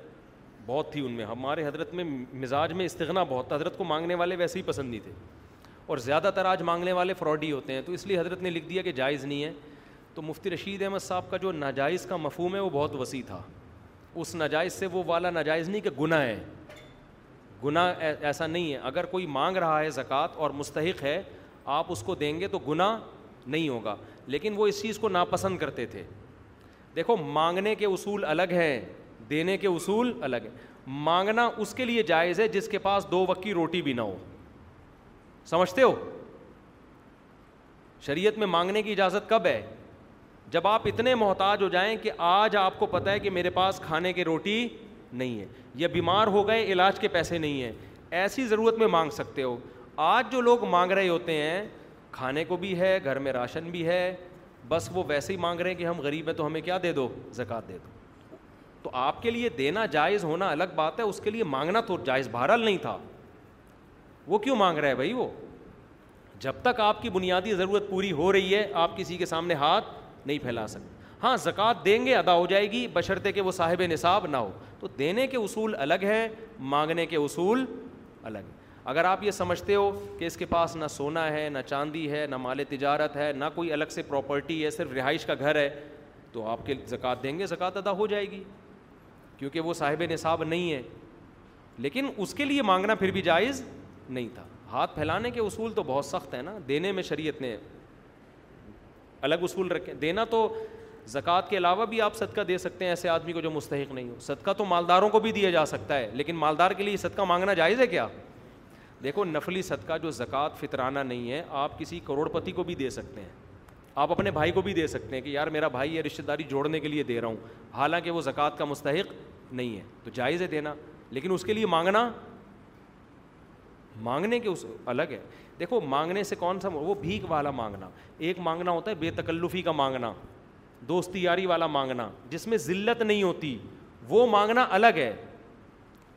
Speaker 2: بہت تھی ان میں ہمارے حضرت میں مزاج میں استغنا بہت حضرت کو مانگنے والے ویسے ہی پسند نہیں تھے اور زیادہ تر آج مانگنے والے فراڈی ہوتے ہیں تو اس لیے حضرت نے لکھ دیا کہ جائز نہیں ہے تو مفتی رشید احمد صاحب کا جو ناجائز کا مفہوم ہے وہ بہت وسیع تھا اس ناجائز سے وہ والا ناجائز نہیں کہ گناہ ہے گناہ ایسا نہیں ہے اگر کوئی مانگ رہا ہے زکوٰۃ اور مستحق ہے آپ اس کو دیں گے تو گناہ نہیں ہوگا لیکن وہ اس چیز کو ناپسند کرتے تھے دیکھو مانگنے کے اصول الگ ہیں دینے کے اصول الگ ہیں مانگنا اس کے لیے جائز ہے جس کے پاس دو وقت کی روٹی بھی نہ ہو سمجھتے ہو شریعت میں مانگنے کی اجازت کب ہے جب آپ اتنے محتاج ہو جائیں کہ آج آپ کو پتہ ہے کہ میرے پاس کھانے کی روٹی نہیں ہے یا بیمار ہو گئے علاج کے پیسے نہیں ہیں ایسی ضرورت میں مانگ سکتے ہو آج جو لوگ مانگ رہے ہوتے ہیں کھانے کو بھی ہے گھر میں راشن بھی ہے بس وہ ویسے ہی مانگ رہے ہیں کہ ہم غریب ہیں تو ہمیں کیا دے دو زکوٰۃ دے دو تو آپ کے لیے دینا جائز ہونا الگ بات ہے اس کے لیے مانگنا تو جائز بہرحال نہیں تھا وہ کیوں مانگ رہا ہے بھائی وہ جب تک آپ کی بنیادی ضرورت پوری ہو رہی ہے آپ کسی کے سامنے ہاتھ نہیں پھیلا سکتے ہاں زکوٰۃ دیں گے ادا ہو جائے گی بشرطے کہ وہ صاحب نصاب نہ ہو تو دینے کے اصول الگ ہیں مانگنے کے اصول الگ اگر آپ یہ سمجھتے ہو کہ اس کے پاس نہ سونا ہے نہ چاندی ہے نہ مال تجارت ہے نہ کوئی الگ سے پراپرٹی ہے صرف رہائش کا گھر ہے تو آپ کے زکوٰۃ دیں گے زکوٰۃ ادا ہو جائے گی کیونکہ وہ صاحب نصاب نہیں ہے لیکن اس کے لیے مانگنا پھر بھی جائز نہیں تھا ہاتھ پھیلانے کے اصول تو بہت سخت ہیں نا دینے میں شریعت نے الگ اصول رکھے دینا تو زکوٰۃ کے علاوہ بھی آپ صدقہ دے سکتے ہیں ایسے آدمی کو جو مستحق نہیں ہو صدقہ تو مالداروں کو بھی دیا جا سکتا ہے لیکن مالدار کے لیے صدقہ مانگنا جائز ہے کیا دیکھو نفلی صدقہ جو زکوٰۃ فطرانہ نہیں ہے آپ کسی کروڑ پتی کو بھی دے سکتے ہیں آپ اپنے بھائی کو بھی دے سکتے ہیں کہ یار میرا بھائی یہ رشتہ داری جوڑنے کے لیے دے رہا ہوں حالانکہ وہ زکوٰۃ کا مستحق نہیں ہے تو جائز ہے دینا لیکن اس کے لیے مانگنا مانگنے کے اس الگ ہے دیکھو مانگنے سے کون سا وہ بھیک والا مانگنا ایک مانگنا ہوتا ہے بے تکلفی کا مانگنا دوستی یاری والا مانگنا جس میں ذلت نہیں ہوتی وہ مانگنا الگ ہے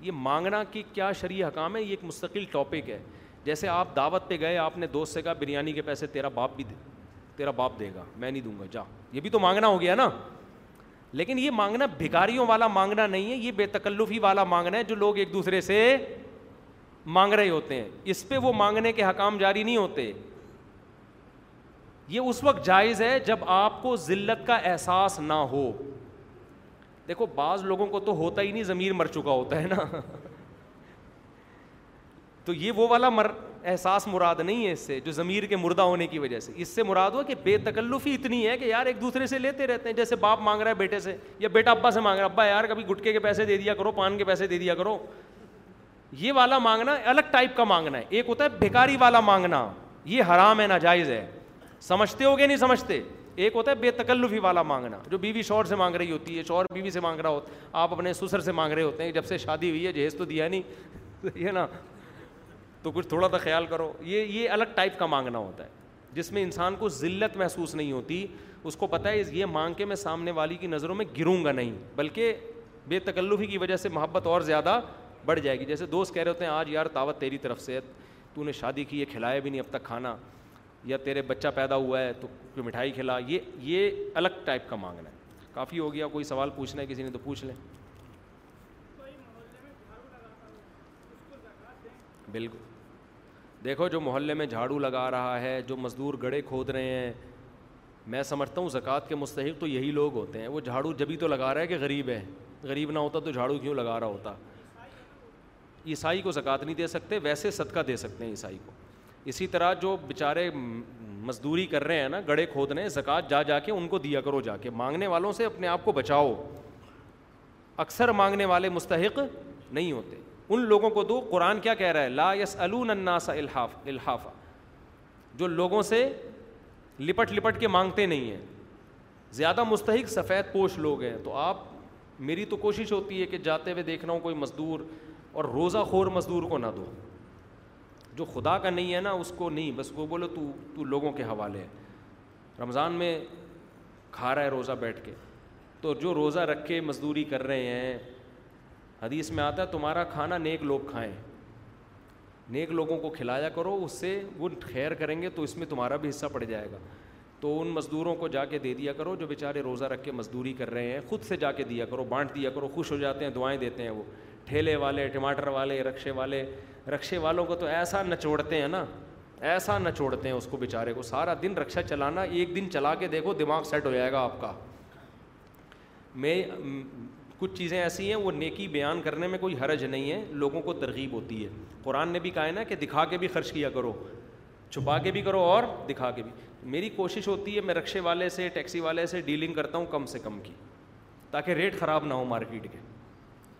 Speaker 2: یہ مانگنا کہ کیا شرعی حکام ہے یہ ایک مستقل ٹاپک ہے جیسے آپ دعوت پہ گئے آپ نے دوست سے کہا بریانی کے پیسے تیرا باپ بھی تیرا باپ دے گا میں نہیں دوں گا جا یہ بھی تو مانگنا ہو گیا نا لیکن یہ مانگنا بھکاریوں والا مانگنا نہیں ہے یہ بے تکلفی والا مانگنا ہے جو لوگ ایک دوسرے سے مانگ رہے ہوتے ہیں اس پہ وہ مانگنے کے حکام جاری نہیں ہوتے یہ اس وقت جائز ہے جب آپ کو ذلت کا احساس نہ ہو دیکھو بعض لوگوں کو تو ہوتا ہی نہیں ضمیر مر چکا ہوتا ہے نا تو یہ وہ والا مر احساس مراد نہیں ہے اس سے جو ضمیر کے مردہ ہونے کی وجہ سے اس سے مراد ہو کہ بے تکلفی اتنی ہے کہ یار ایک دوسرے سے لیتے رہتے ہیں جیسے باپ مانگ رہا ہے بیٹے سے یا بیٹا ابا سے مانگ رہا ہے ابا یار کبھی گٹکے کے پیسے دے دیا کرو پان کے پیسے دے دیا کرو یہ والا مانگنا الگ ٹائپ کا مانگنا ہے ایک ہوتا ہے بھیکاری والا مانگنا یہ حرام ہے ناجائز ہے سمجھتے ہو گیا نہیں سمجھتے ایک ہوتا ہے بے تکلفی والا مانگنا جو بیوی شور سے مانگ رہی ہوتی ہے شور بیوی سے مانگ رہا ہوتا آپ اپنے سسر سے مانگ رہے ہوتے ہیں جب سے شادی ہوئی ہے جہیز تو دیا نہیں یہ نا تو کچھ تھوڑا سا خیال کرو یہ یہ الگ ٹائپ کا مانگنا ہوتا ہے جس میں انسان کو ذلت محسوس نہیں ہوتی اس کو پتہ ہے یہ مانگ کے میں سامنے والی کی نظروں میں گروں گا نہیں بلکہ بے تکلفی کی وجہ سے محبت اور زیادہ بڑھ جائے گی جیسے دوست کہہ رہے ہوتے ہیں آج یار دعوت تیری طرف سے تو نے شادی کی ہے کھلایا بھی نہیں اب تک کھانا یا تیرے بچہ پیدا ہوا ہے تو مٹھائی کھلا یہ یہ الگ ٹائپ کا مانگنا ہے کافی ہو گیا کوئی سوال پوچھنا ہے کسی نے تو پوچھ لیں بالکل دیکھو جو محلے میں جھاڑو لگا رہا ہے جو مزدور گڑے کھود رہے ہیں میں سمجھتا ہوں زکوٰۃ کے مستحق تو یہی لوگ ہوتے ہیں وہ جھاڑو جبھی تو لگا رہا ہے کہ غریب ہے غریب نہ ہوتا تو جھاڑو کیوں لگا رہا ہوتا عیسائی کو زکوٰۃ نہیں دے سکتے ویسے صدقہ دے سکتے ہیں عیسائی کو اسی طرح جو بےچارے مزدوری کر رہے ہیں نا گڑے کھود رہے ہیں زکوٰۃ جا جا کے ان کو دیا کرو جا کے مانگنے والوں سے اپنے آپ کو بچاؤ اکثر مانگنے والے مستحق نہیں ہوتے ان لوگوں کو دو قرآن کیا کہہ رہا ہے لا یس الناس الحاف الحافہ جو لوگوں سے لپٹ لپٹ کے مانگتے نہیں ہیں زیادہ مستحق سفید پوش لوگ ہیں تو آپ میری تو کوشش ہوتی ہے کہ جاتے ہوئے دیکھ رہا ہوں کوئی مزدور اور روزہ خور مزدور کو نہ دو جو خدا کا نہیں ہے نا اس کو نہیں بس وہ بولو تو تو لوگوں کے حوالے ہے رمضان میں کھا رہا ہے روزہ بیٹھ کے تو جو روزہ رکھ کے مزدوری کر رہے ہیں حدیث میں آتا ہے تمہارا کھانا نیک لوگ کھائیں نیک لوگوں کو کھلایا کرو اس سے وہ خیر کریں گے تو اس میں تمہارا بھی حصہ پڑ جائے گا تو ان مزدوروں کو جا کے دے دیا کرو جو بیچارے روزہ رکھ کے مزدوری کر رہے ہیں خود سے جا کے دیا کرو بانٹ دیا کرو خوش ہو جاتے ہیں دعائیں دیتے ہیں وہ ٹھیلے والے ٹماٹر والے رکشے والے رکشے والوں کو تو ایسا نچوڑتے ہیں نا ایسا نچوڑتے ہیں اس کو بیچارے کو سارا دن رکشہ چلانا ایک دن چلا کے دیکھو دماغ سیٹ ہو جائے گا آپ کا میں کچھ چیزیں ایسی ہیں وہ نیکی بیان کرنے میں کوئی حرج نہیں ہے لوگوں کو ترغیب ہوتی ہے قرآن نے بھی کہا ہے نا کہ دکھا کے بھی خرچ کیا کرو چھپا کے بھی کرو اور دکھا کے بھی میری کوشش ہوتی ہے میں رکشے والے سے ٹیکسی والے سے ڈیلنگ کرتا ہوں کم سے کم کی تاکہ ریٹ خراب نہ ہو مارکیٹ کے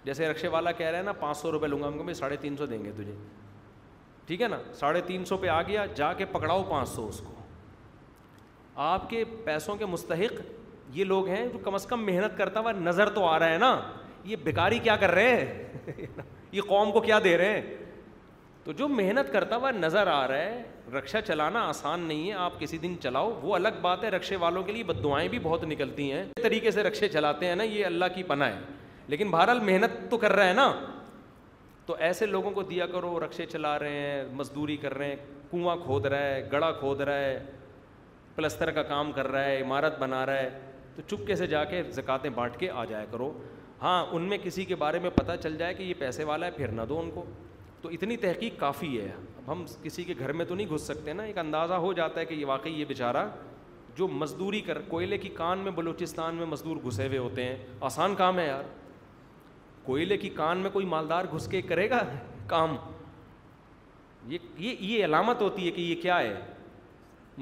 Speaker 2: جیسے رکشے والا کہہ رہے نا پانچ سو روپئے لوں گا ہم کو میں ساڑھے تین سو دیں گے تجھے ٹھیک ہے نا ساڑھے تین سو پہ آ گیا جا کے پکڑاؤ پانچ سو اس کو آپ کے پیسوں کے مستحق یہ لوگ ہیں جو کم از کم محنت کرتا ہوا نظر تو آ رہا ہے نا یہ بیکاری کیا کر رہے ہیں یہ قوم کو کیا دے رہے ہیں تو جو محنت کرتا ہوا نظر آ رہا ہے رکشہ چلانا آسان نہیں ہے آپ کسی دن چلاؤ وہ الگ بات ہے رکشے والوں کے لیے بد دعائیں بھی بہت نکلتی ہیں طریقے سے رکشے چلاتے ہیں نا یہ اللہ کی پناہ ہے لیکن بہرحال محنت تو کر رہا ہے نا تو ایسے لوگوں کو دیا کرو رقشے چلا رہے ہیں مزدوری کر رہے ہیں کنواں کھود رہا ہے گڑا کھود رہا ہے پلستر کا کام کر رہا ہے عمارت بنا رہا ہے تو چپکے سے جا کے زکاتے بانٹ کے آ جایا کرو ہاں ان میں کسی کے بارے میں پتہ چل جائے کہ یہ پیسے والا ہے پھر نہ دو ان کو تو اتنی تحقیق کافی ہے اب ہم کسی کے گھر میں تو نہیں گھس سکتے نا ایک اندازہ ہو جاتا ہے کہ یہ واقعی یہ بیچارہ جو مزدوری کر کوئلے کی کان میں بلوچستان میں مزدور گھسے ہوئے ہوتے ہیں آسان کام ہے یار کوئلے کی کان میں کوئی مالدار گھس کے کرے گا کام یہ یہ یہ علامت ہوتی ہے کہ یہ کیا ہے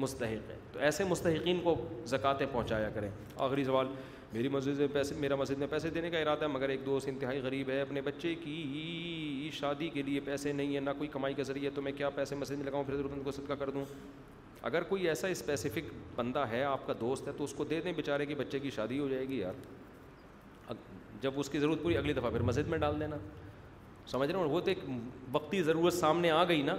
Speaker 2: مستحق ہے تو ایسے مستحقین کو زکاتیں پہنچایا کریں آخری سوال میری مسجد میں پیسے میرا مسجد میں پیسے دینے کا ارادہ ہے مگر ایک دوست انتہائی غریب ہے اپنے بچے کی شادی کے لیے پیسے نہیں ہیں نہ کوئی کمائی کا ذریعہ تو میں کیا پیسے مسجد میں لگاؤں پھر ضرورت کو صدقہ کر دوں اگر کوئی ایسا اسپیسیفک بندہ ہے آپ کا دوست ہے تو اس کو دے دیں بیچارے کہ بچے کی شادی ہو جائے گی یار جب اس کی ضرورت پوری اگلی دفعہ پھر مسجد میں ڈال دینا سمجھ رہے ہیں وہ تو ایک وقتی ضرورت سامنے آ گئی نا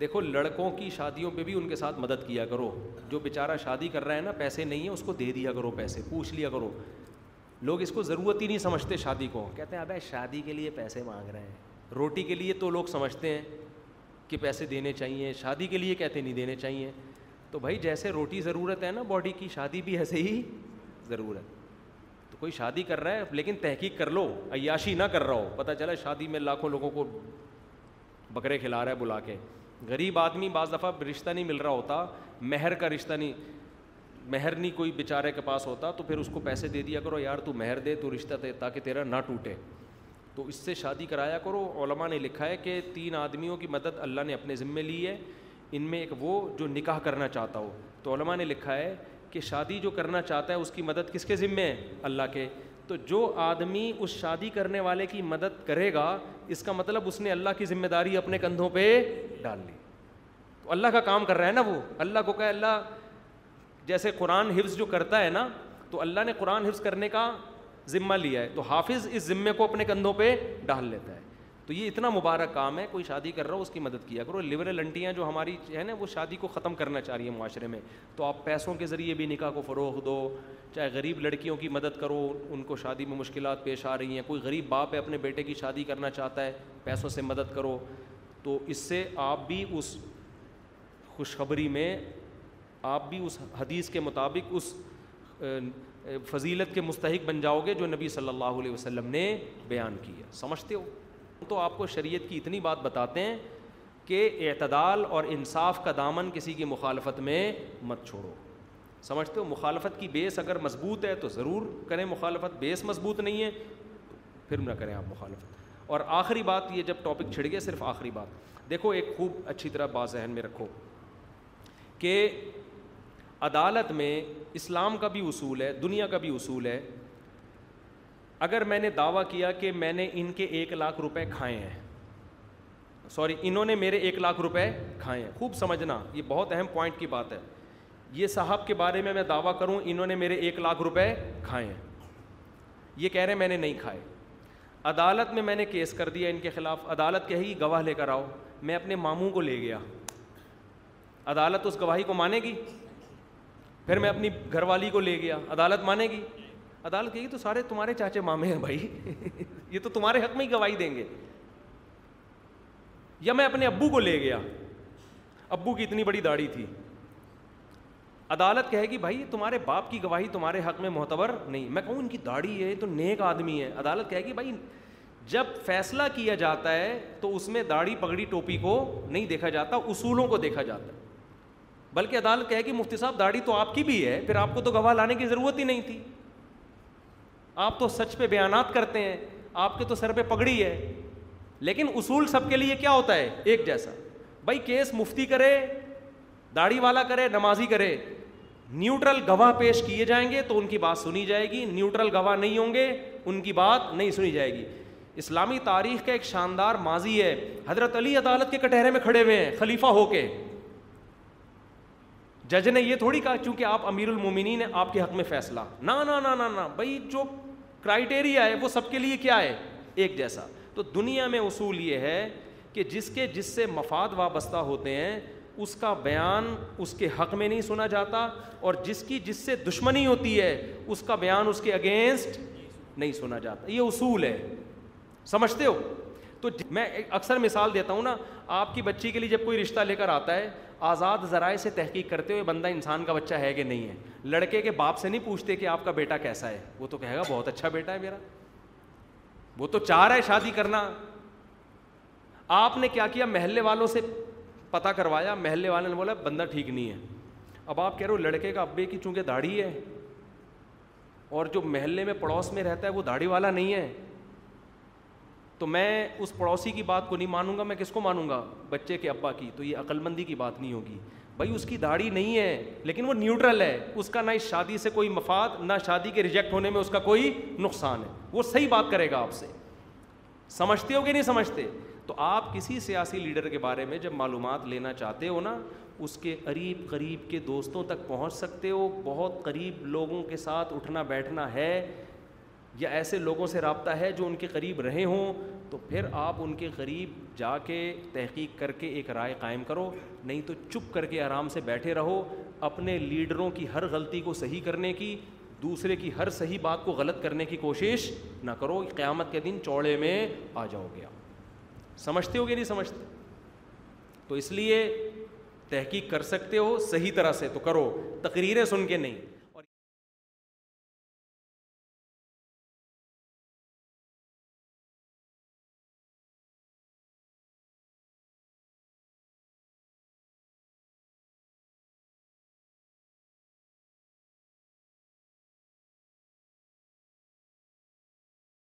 Speaker 2: دیکھو لڑکوں کی شادیوں پہ بھی ان کے ساتھ مدد کیا کرو جو بیچارہ شادی کر رہا ہے نا پیسے نہیں ہیں اس کو دے دیا کرو پیسے پوچھ لیا کرو لوگ اس کو ضرورت ہی نہیں سمجھتے شادی کو کہتے ہیں ابے شادی کے لیے پیسے مانگ رہے ہیں روٹی کے لیے تو لوگ سمجھتے ہیں کہ پیسے دینے چاہیے شادی کے لیے کہتے نہیں دینے چاہیے تو بھائی جیسے روٹی ضرورت ہے نا باڈی کی شادی بھی ایسے ہی ضرورت کوئی شادی کر رہا ہے لیکن تحقیق کر لو عیاشی نہ کر رہا ہو پتہ چلا شادی میں لاکھوں لوگوں کو بکرے کھلا رہا ہے بلا کے غریب آدمی بعض دفعہ رشتہ نہیں مل رہا ہوتا مہر کا رشتہ نہیں مہر نہیں کوئی بیچارے کے پاس ہوتا تو پھر اس کو پیسے دے دیا کرو یار تو مہر دے تو رشتہ دے تاکہ تیرا نہ ٹوٹے تو اس سے شادی کرایا کرو علماء نے لکھا ہے کہ تین آدمیوں کی مدد اللہ نے اپنے ذمے لی ہے ان میں ایک وہ جو نکاح کرنا چاہتا ہو تو علماء نے لکھا ہے کہ شادی جو کرنا چاہتا ہے اس کی مدد کس کے ذمے ہے اللہ کے تو جو آدمی اس شادی کرنے والے کی مدد کرے گا اس کا مطلب اس نے اللہ کی ذمہ داری اپنے کندھوں پہ ڈال لی تو اللہ کا کام کر رہا ہے نا وہ اللہ کو کہ اللہ جیسے قرآن حفظ جو کرتا ہے نا تو اللہ نے قرآن حفظ کرنے کا ذمہ لیا ہے تو حافظ اس ذمے کو اپنے کندھوں پہ ڈال لیتا ہے تو یہ اتنا مبارک کام ہے کوئی شادی کر رہا ہو اس کی مدد کیا کرو لبرل انٹیاں جو ہماری ہے نا وہ شادی کو ختم کرنا چاہ رہی ہیں معاشرے میں تو آپ پیسوں کے ذریعے بھی نکاح کو فروغ دو چاہے غریب لڑکیوں کی مدد کرو ان کو شادی میں مشکلات پیش آ رہی ہیں کوئی غریب باپ ہے اپنے بیٹے کی شادی کرنا چاہتا ہے پیسوں سے مدد کرو تو اس سے آپ بھی اس خوشخبری میں آپ بھی اس حدیث کے مطابق اس فضیلت کے مستحق بن جاؤ گے جو نبی صلی اللہ علیہ وسلم نے بیان کیا سمجھتے ہو تو آپ کو شریعت کی اتنی بات بتاتے ہیں کہ اعتدال اور انصاف کا دامن کسی کی مخالفت میں مت چھوڑو سمجھتے ہو مخالفت کی بیس اگر مضبوط ہے تو ضرور کریں مخالفت بیس مضبوط نہیں ہے پھر نہ کریں آپ مخالفت اور آخری بات یہ جب ٹاپک چھڑ گئے صرف آخری بات دیکھو ایک خوب اچھی طرح بات ذہن میں رکھو کہ عدالت میں اسلام کا بھی اصول ہے دنیا کا بھی اصول ہے اگر میں نے دعویٰ کیا کہ میں نے ان کے ایک لاکھ روپے کھائے ہیں سوری انہوں نے میرے ایک لاکھ روپے کھائے ہیں خوب سمجھنا یہ بہت اہم پوائنٹ کی بات ہے یہ صاحب کے بارے میں میں دعویٰ کروں انہوں نے میرے ایک لاکھ روپے کھائے ہیں یہ کہہ رہے ہیں میں نے نہیں کھائے عدالت میں میں نے کیس کر دیا ان کے خلاف عدالت کہے گی گواہ لے کر آؤ میں اپنے ماموں کو لے گیا عدالت اس گواہی کو مانے گی پھر میں اپنی گھر والی کو لے گیا عدالت مانے گی عدالت کہی تو سارے تمہارے چاچے مامے ہیں بھائی یہ تو تمہارے حق میں ہی گواہی دیں گے یا میں اپنے ابو کو لے گیا ابو کی اتنی بڑی داڑھی تھی عدالت کہے گی بھائی تمہارے باپ کی گواہی تمہارے حق میں معتبر نہیں میں کہوں ان کی داڑھی ہے تو نیک آدمی ہے عدالت کہے گی بھائی جب فیصلہ کیا جاتا ہے تو اس میں داڑھی پگڑی ٹوپی کو نہیں دیکھا جاتا اصولوں کو دیکھا جاتا ہے بلکہ عدالت کہے گی مفتی صاحب داڑھی تو آپ کی بھی ہے پھر آپ کو تو گواہ لانے کی ضرورت ہی نہیں تھی آپ تو سچ پہ بیانات کرتے ہیں آپ کے تو سر پہ پگڑی ہے لیکن اصول سب کے لیے کیا ہوتا ہے ایک جیسا بھائی کیس مفتی کرے داڑھی والا کرے نمازی کرے نیوٹرل گواہ پیش کیے جائیں گے تو ان کی بات سنی جائے گی نیوٹرل گواہ نہیں ہوں گے ان کی بات نہیں سنی جائے گی اسلامی تاریخ کا ایک شاندار ماضی ہے حضرت علی عدالت کے کٹہرے میں کھڑے ہوئے ہیں خلیفہ ہو کے جج نے یہ تھوڑی کہا چونکہ آپ امیر المومنین ہیں آپ کے حق میں فیصلہ نہ نہ نہ بھائی جو کرائٹیریا ہے وہ سب کے لیے کیا ہے ایک جیسا تو دنیا میں اصول یہ ہے کہ جس کے جس سے مفاد وابستہ ہوتے ہیں اس کا بیان اس کے حق میں نہیں سنا جاتا اور جس کی جس سے دشمنی ہوتی ہے اس کا بیان اس کے اگینسٹ نہیں سنا جاتا یہ اصول ہے سمجھتے ہو تو میں اکثر مثال دیتا ہوں نا آپ کی بچی کے لیے جب کوئی رشتہ لے کر آتا ہے آزاد ذرائع سے تحقیق کرتے ہوئے بندہ انسان کا بچہ ہے کہ نہیں ہے لڑکے کے باپ سے نہیں پوچھتے کہ آپ کا بیٹا کیسا ہے وہ تو کہے گا بہت اچھا بیٹا ہے میرا وہ تو چاہ رہا ہے شادی کرنا آپ نے کیا کیا محلے والوں سے پتہ کروایا محلے والے نے بولا بندہ ٹھیک نہیں ہے اب آپ کہہ رہے ہو لڑکے کا ابے کی چونکہ داڑھی ہے اور جو محلے میں پڑوس میں رہتا ہے وہ داڑھی والا نہیں ہے تو میں اس پڑوسی کی بات کو نہیں مانوں گا میں کس کو مانوں گا بچے کے ابا کی تو یہ عقل مندی کی بات نہیں ہوگی بھائی اس کی داڑھی نہیں ہے لیکن وہ نیوٹرل ہے اس کا نہ اس شادی سے کوئی مفاد نہ شادی کے ریجیکٹ ہونے میں اس کا کوئی نقصان ہے وہ صحیح بات کرے گا آپ سے سمجھتے ہو کہ نہیں سمجھتے تو آپ کسی سیاسی لیڈر کے بارے میں جب معلومات لینا چاہتے ہو نا اس کے قریب قریب کے دوستوں تک پہنچ سکتے ہو بہت قریب لوگوں کے ساتھ اٹھنا بیٹھنا ہے یا ایسے لوگوں سے رابطہ ہے جو ان کے قریب رہے ہوں تو پھر آپ ان کے قریب جا کے تحقیق کر کے ایک رائے قائم کرو نہیں تو چپ کر کے آرام سے بیٹھے رہو اپنے لیڈروں کی ہر غلطی کو صحیح کرنے کی دوسرے کی ہر صحیح بات کو غلط کرنے کی کوشش نہ کرو قیامت کے دن چوڑے میں آ جاؤ گے آپ سمجھتے ہو گے نہیں سمجھتے تو اس لیے تحقیق کر سکتے ہو صحیح طرح سے تو کرو تقریریں سن کے نہیں